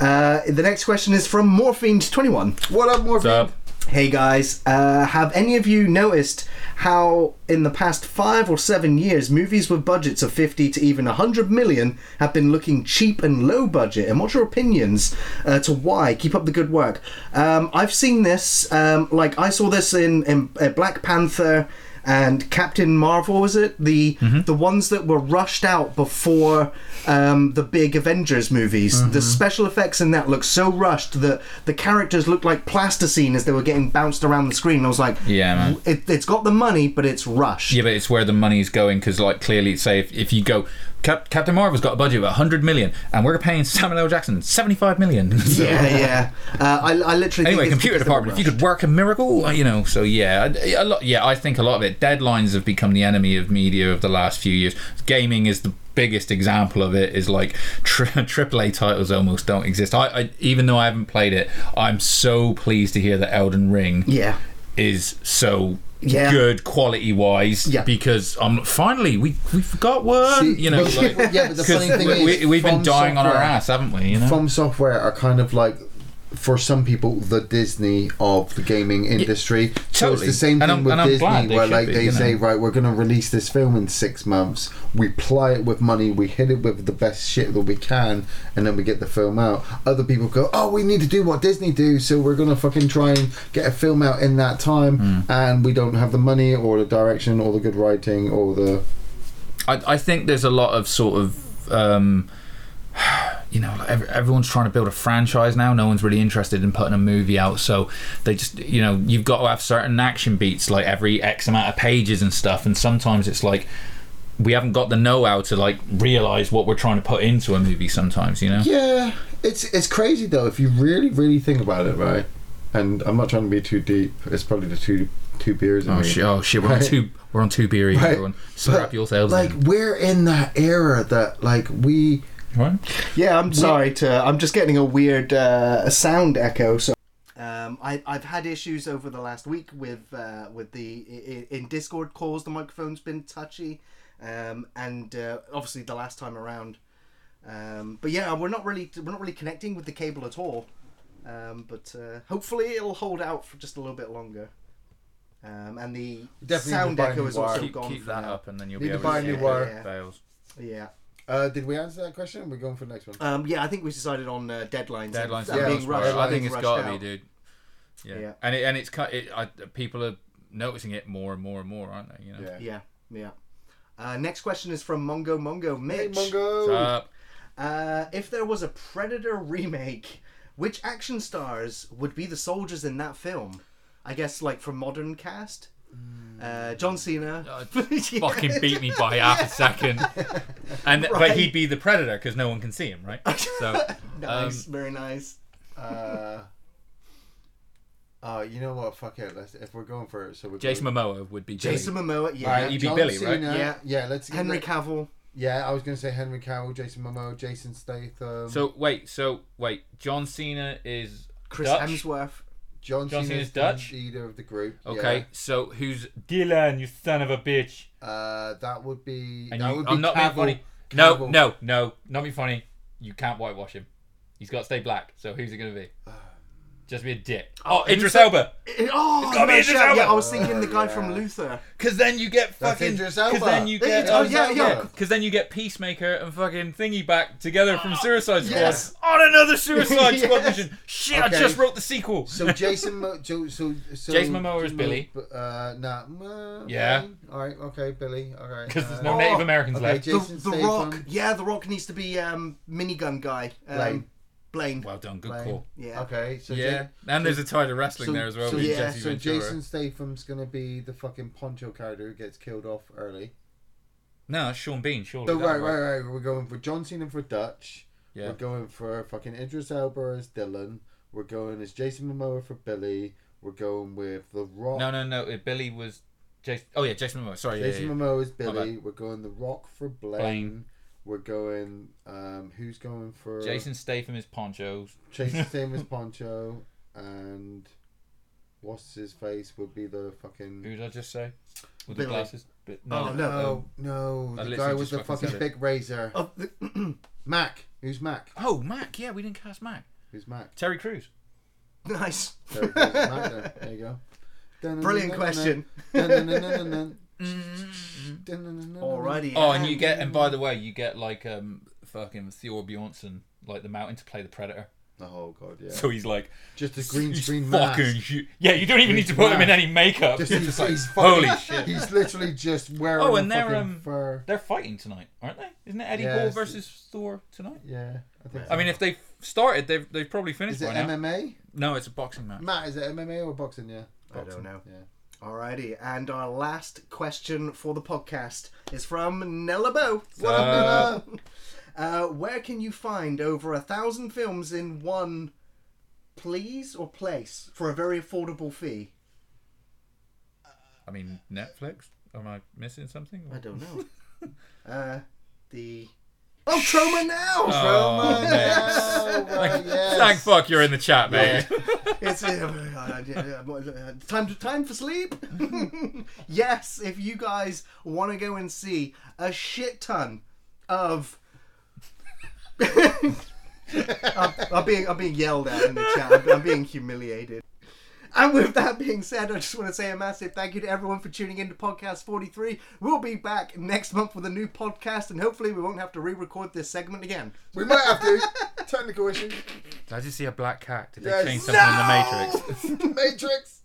Uh, the next question is from Morphine21. What up, Morphine? What's up? Hey guys, uh, have any of you noticed how in the past five or seven years movies with budgets of 50 to even 100 million have been looking cheap and low budget? And what's your opinions uh, to why? Keep up the good work. Um, I've seen this, um, like I saw this in, in uh, Black Panther and Captain Marvel, was it? The the ones that were rushed out before um, the big Avengers movies. The special effects in that look so rushed that the characters looked like plasticine as they were getting bounced around the screen. I was like, Yeah, man. it, it's got the money, but it's rushed. Yeah, but it's where the money's going because, like, clearly, say if, if you go, Cap- Captain Marvel's got a budget of 100 million, and we're paying Samuel L. Jackson 75 million. *laughs* So- yeah, yeah. Uh, I, I literally Anyway, think computer because they were department. If you could work a miracle, uh, you know. So yeah, a lot. Yeah, I think a lot of it. Deadlines have become the enemy of media of the last few years. Gaming is the biggest example of it. Is like tri- *laughs* AAA titles almost don't exist. I, I even though I haven't played it, I'm so pleased to hear that Elden Ring yeah. is so. Yeah. Good quality wise, Yeah. because um, finally we we forgot one. See, you know, but- like, *laughs* yeah, but the *laughs* funny thing we, is, we, we've been dying on our ass, haven't we? You know, FromSoftware are kind of like, for some people, the Disney of the gaming industry. So it's the same thing with and I'm glad Disney, where like be, they you know. say, right, we're going to release this film in six months. We ply it with money, we hit it with the best shit that we can, and then we get the film out. Other people go, oh, we need to do what Disney do, so we're going to fucking try and get a film out in that time, Hmm. and we don't have the money or the direction or the good writing or the I, I think there's a lot of sort of um, you know like every, everyone's trying to build a franchise now no one's really interested in putting a movie out so they just you know you've got to have certain action beats like every x amount of pages and stuff and sometimes it's like we haven't got the know-how to like realize what we're trying to put into a movie sometimes you know Yeah, it's it's crazy though if you really really think about it, right? And I'm not trying to be too deep. It's probably the two two beers. in oh me. shit oh shit we're on two we're on two beer Right. everyone strap yourselves Like in. we're in that era that like we right Yeah, I'm sorry to. I'm just getting a weird uh, sound echo. So, um, I, I've had issues over the last week with uh, with the i- i- in Discord calls. The microphone's been touchy, um, and uh, obviously the last time around. Um, but yeah, we're not really we're not really connecting with the cable at all. Um, but uh, hopefully it'll hold out for just a little bit longer. Um, and the Definitely sound need to buy echo new is also keep, gone. keep for that now. up and then you'll Need be to able buy a to new see wire. it fails Yeah. Uh, did we answer that question? We're going for the next one. Um, yeah, I think we decided on uh, deadlines. Deadlines. and yeah, being rushed. right. I think it's got to be, dude. Yeah. Yeah. and it, and it's cut. It, I, people are noticing it more and more and more, aren't they? You know. Yeah. Yeah, yeah. Uh, next question is from Mongo Mongo Mitch. Hey, Mongo. What's up? Uh, if there was a Predator remake, which action stars would be the soldiers in that film? I guess like from modern cast. Uh, John Cena. Uh, Yeah. *laughs* Fucking beat me by half a second, and but Right. he'd be the predator because no one can see him, right? *laughs* So Nice, um, very nice. Uh, uh, you know what? Fuck it. Let's if we're going for it. So we're Jason going, Momoa would be Billy. Jason Momoa, yeah. Alright, you'd be John Billy, right? Cena, Yeah. Yeah. Let's Henry let- Cavill. Yeah, I was gonna say Henry Cavill, Jason Momoa, Jason Statham. So wait, so wait, John Cena is Chris Dutch? Hemsworth. John, John Cena's Dutch? leader of the group. Okay, so who's Dylan? You son of a bitch! Uh, that would be. And that you, would be I'm not being Cavill- funny. No, Cavill. no, no, not be funny. You can't whitewash him. He's got to stay black. So who's it going to be? *sighs* Just be a dick. Oh, Idris who's- Elba. Oh, gotta be no, Idris shout- yeah, I was thinking the guy from Luther. Because then you get That's fucking. Idris Because then you Yeah, get. oh, yeah, yeah. Because then you get Peacemaker and fucking Thingy back together from Suicide Squad Yes. on another Suicide *laughs* Squad Yes. mission. Shit, I Okay. just wrote the sequel. So Jason, Mo- so, so, so Jason Momoa is Billy. Uh, nah, uh, Yeah. All right. Okay, Billy. All right. Because there's uh, no Oh, Native Americans okay, left. The, Jason the Statham. Rock. Yeah, The Rock needs to be um, minigun guy. Um, Blaine. Blaine. Well done, good Blaine. call. Yeah. Okay. So yeah, Ja- and there's a tide of wrestling so, there as well So, with yeah, Jesse so Ventura. Jason Statham's gonna be the fucking poncho character who gets killed off early. No, that's Sean Bean. Surely. So that right, right. right, right. We're going for John Cena for Dutch. Yeah. We're going for fucking Idris Elba as Dylan. We're going as Jason Momoa for Billy. We're going with The Rock. No, no, no. Billy was. Jason. Oh yeah, Jason Momoa. Sorry, Jason yeah, yeah. Momoa is Billy. We're going The Rock for Blaine. Blaine. We're going. Um, who's going for Jason Statham is Ponchos. Jason *laughs* same as Poncho and what's his face would be the fucking. Who did I just say? With Billy. the glasses. Bi- Oh, No, no. no, no, I the literally guy with just the fucking fucking said big razor. Of the, *clears throat* Mac. Who's Mac? Oh, Mac. Yeah, we didn't cast Mac. Who's Mac? Terry Crews. nice. Terry Crews is Mac then. There you go. Brilliant question. Alrighty. Oh, and you get, and by the way, you get like um fucking Thor Bjornsson, like the Mountain, to play the Predator. Oh god, yeah. So he's like Just a green he's screen fucking mask. hu- Yeah, you don't even need to put him in any makeup. Just, You're he's, just like, he's fucking, holy *laughs* shit. He's literally just wearing Oh, a and they're, fucking um, fur. They're fighting tonight, aren't they? Isn't it Eddie Yeah, Hall it's- versus Thor tonight? Yeah, I think. I mean, if they've started, they've they've probably finished is it by now. MMA? No, it's a boxing match. Matt, is it MMA or boxing? Yeah. I don't know. Yeah. Alrighty, and our last question for the podcast is from Nella Bow. What up, Nella? *laughs* Uh, where can you find over a thousand films in one, please, or place for a very affordable fee? I mean, Netflix. Am I missing something? I don't know. *laughs* uh, the oh, Troma now. Oh, mate. Oh, right, yes. Thank fuck you're in the chat, mate. *laughs* It's uh, uh, time to time for sleep. *laughs* yes, if you guys want to go and see a shit ton of. *laughs* I'm, I'm being I'm being yelled at in the chat. I'm, I'm being humiliated. And with that being said, I just want to say a massive thank you to everyone for tuning in to podcast 43. We'll be back next month with a new podcast, and hopefully we won't have to re-record this segment again. We might have to. Technical issue. Did I just see a black cat? Did they Yes. change something in the Matrix? *laughs* *laughs* Matrix.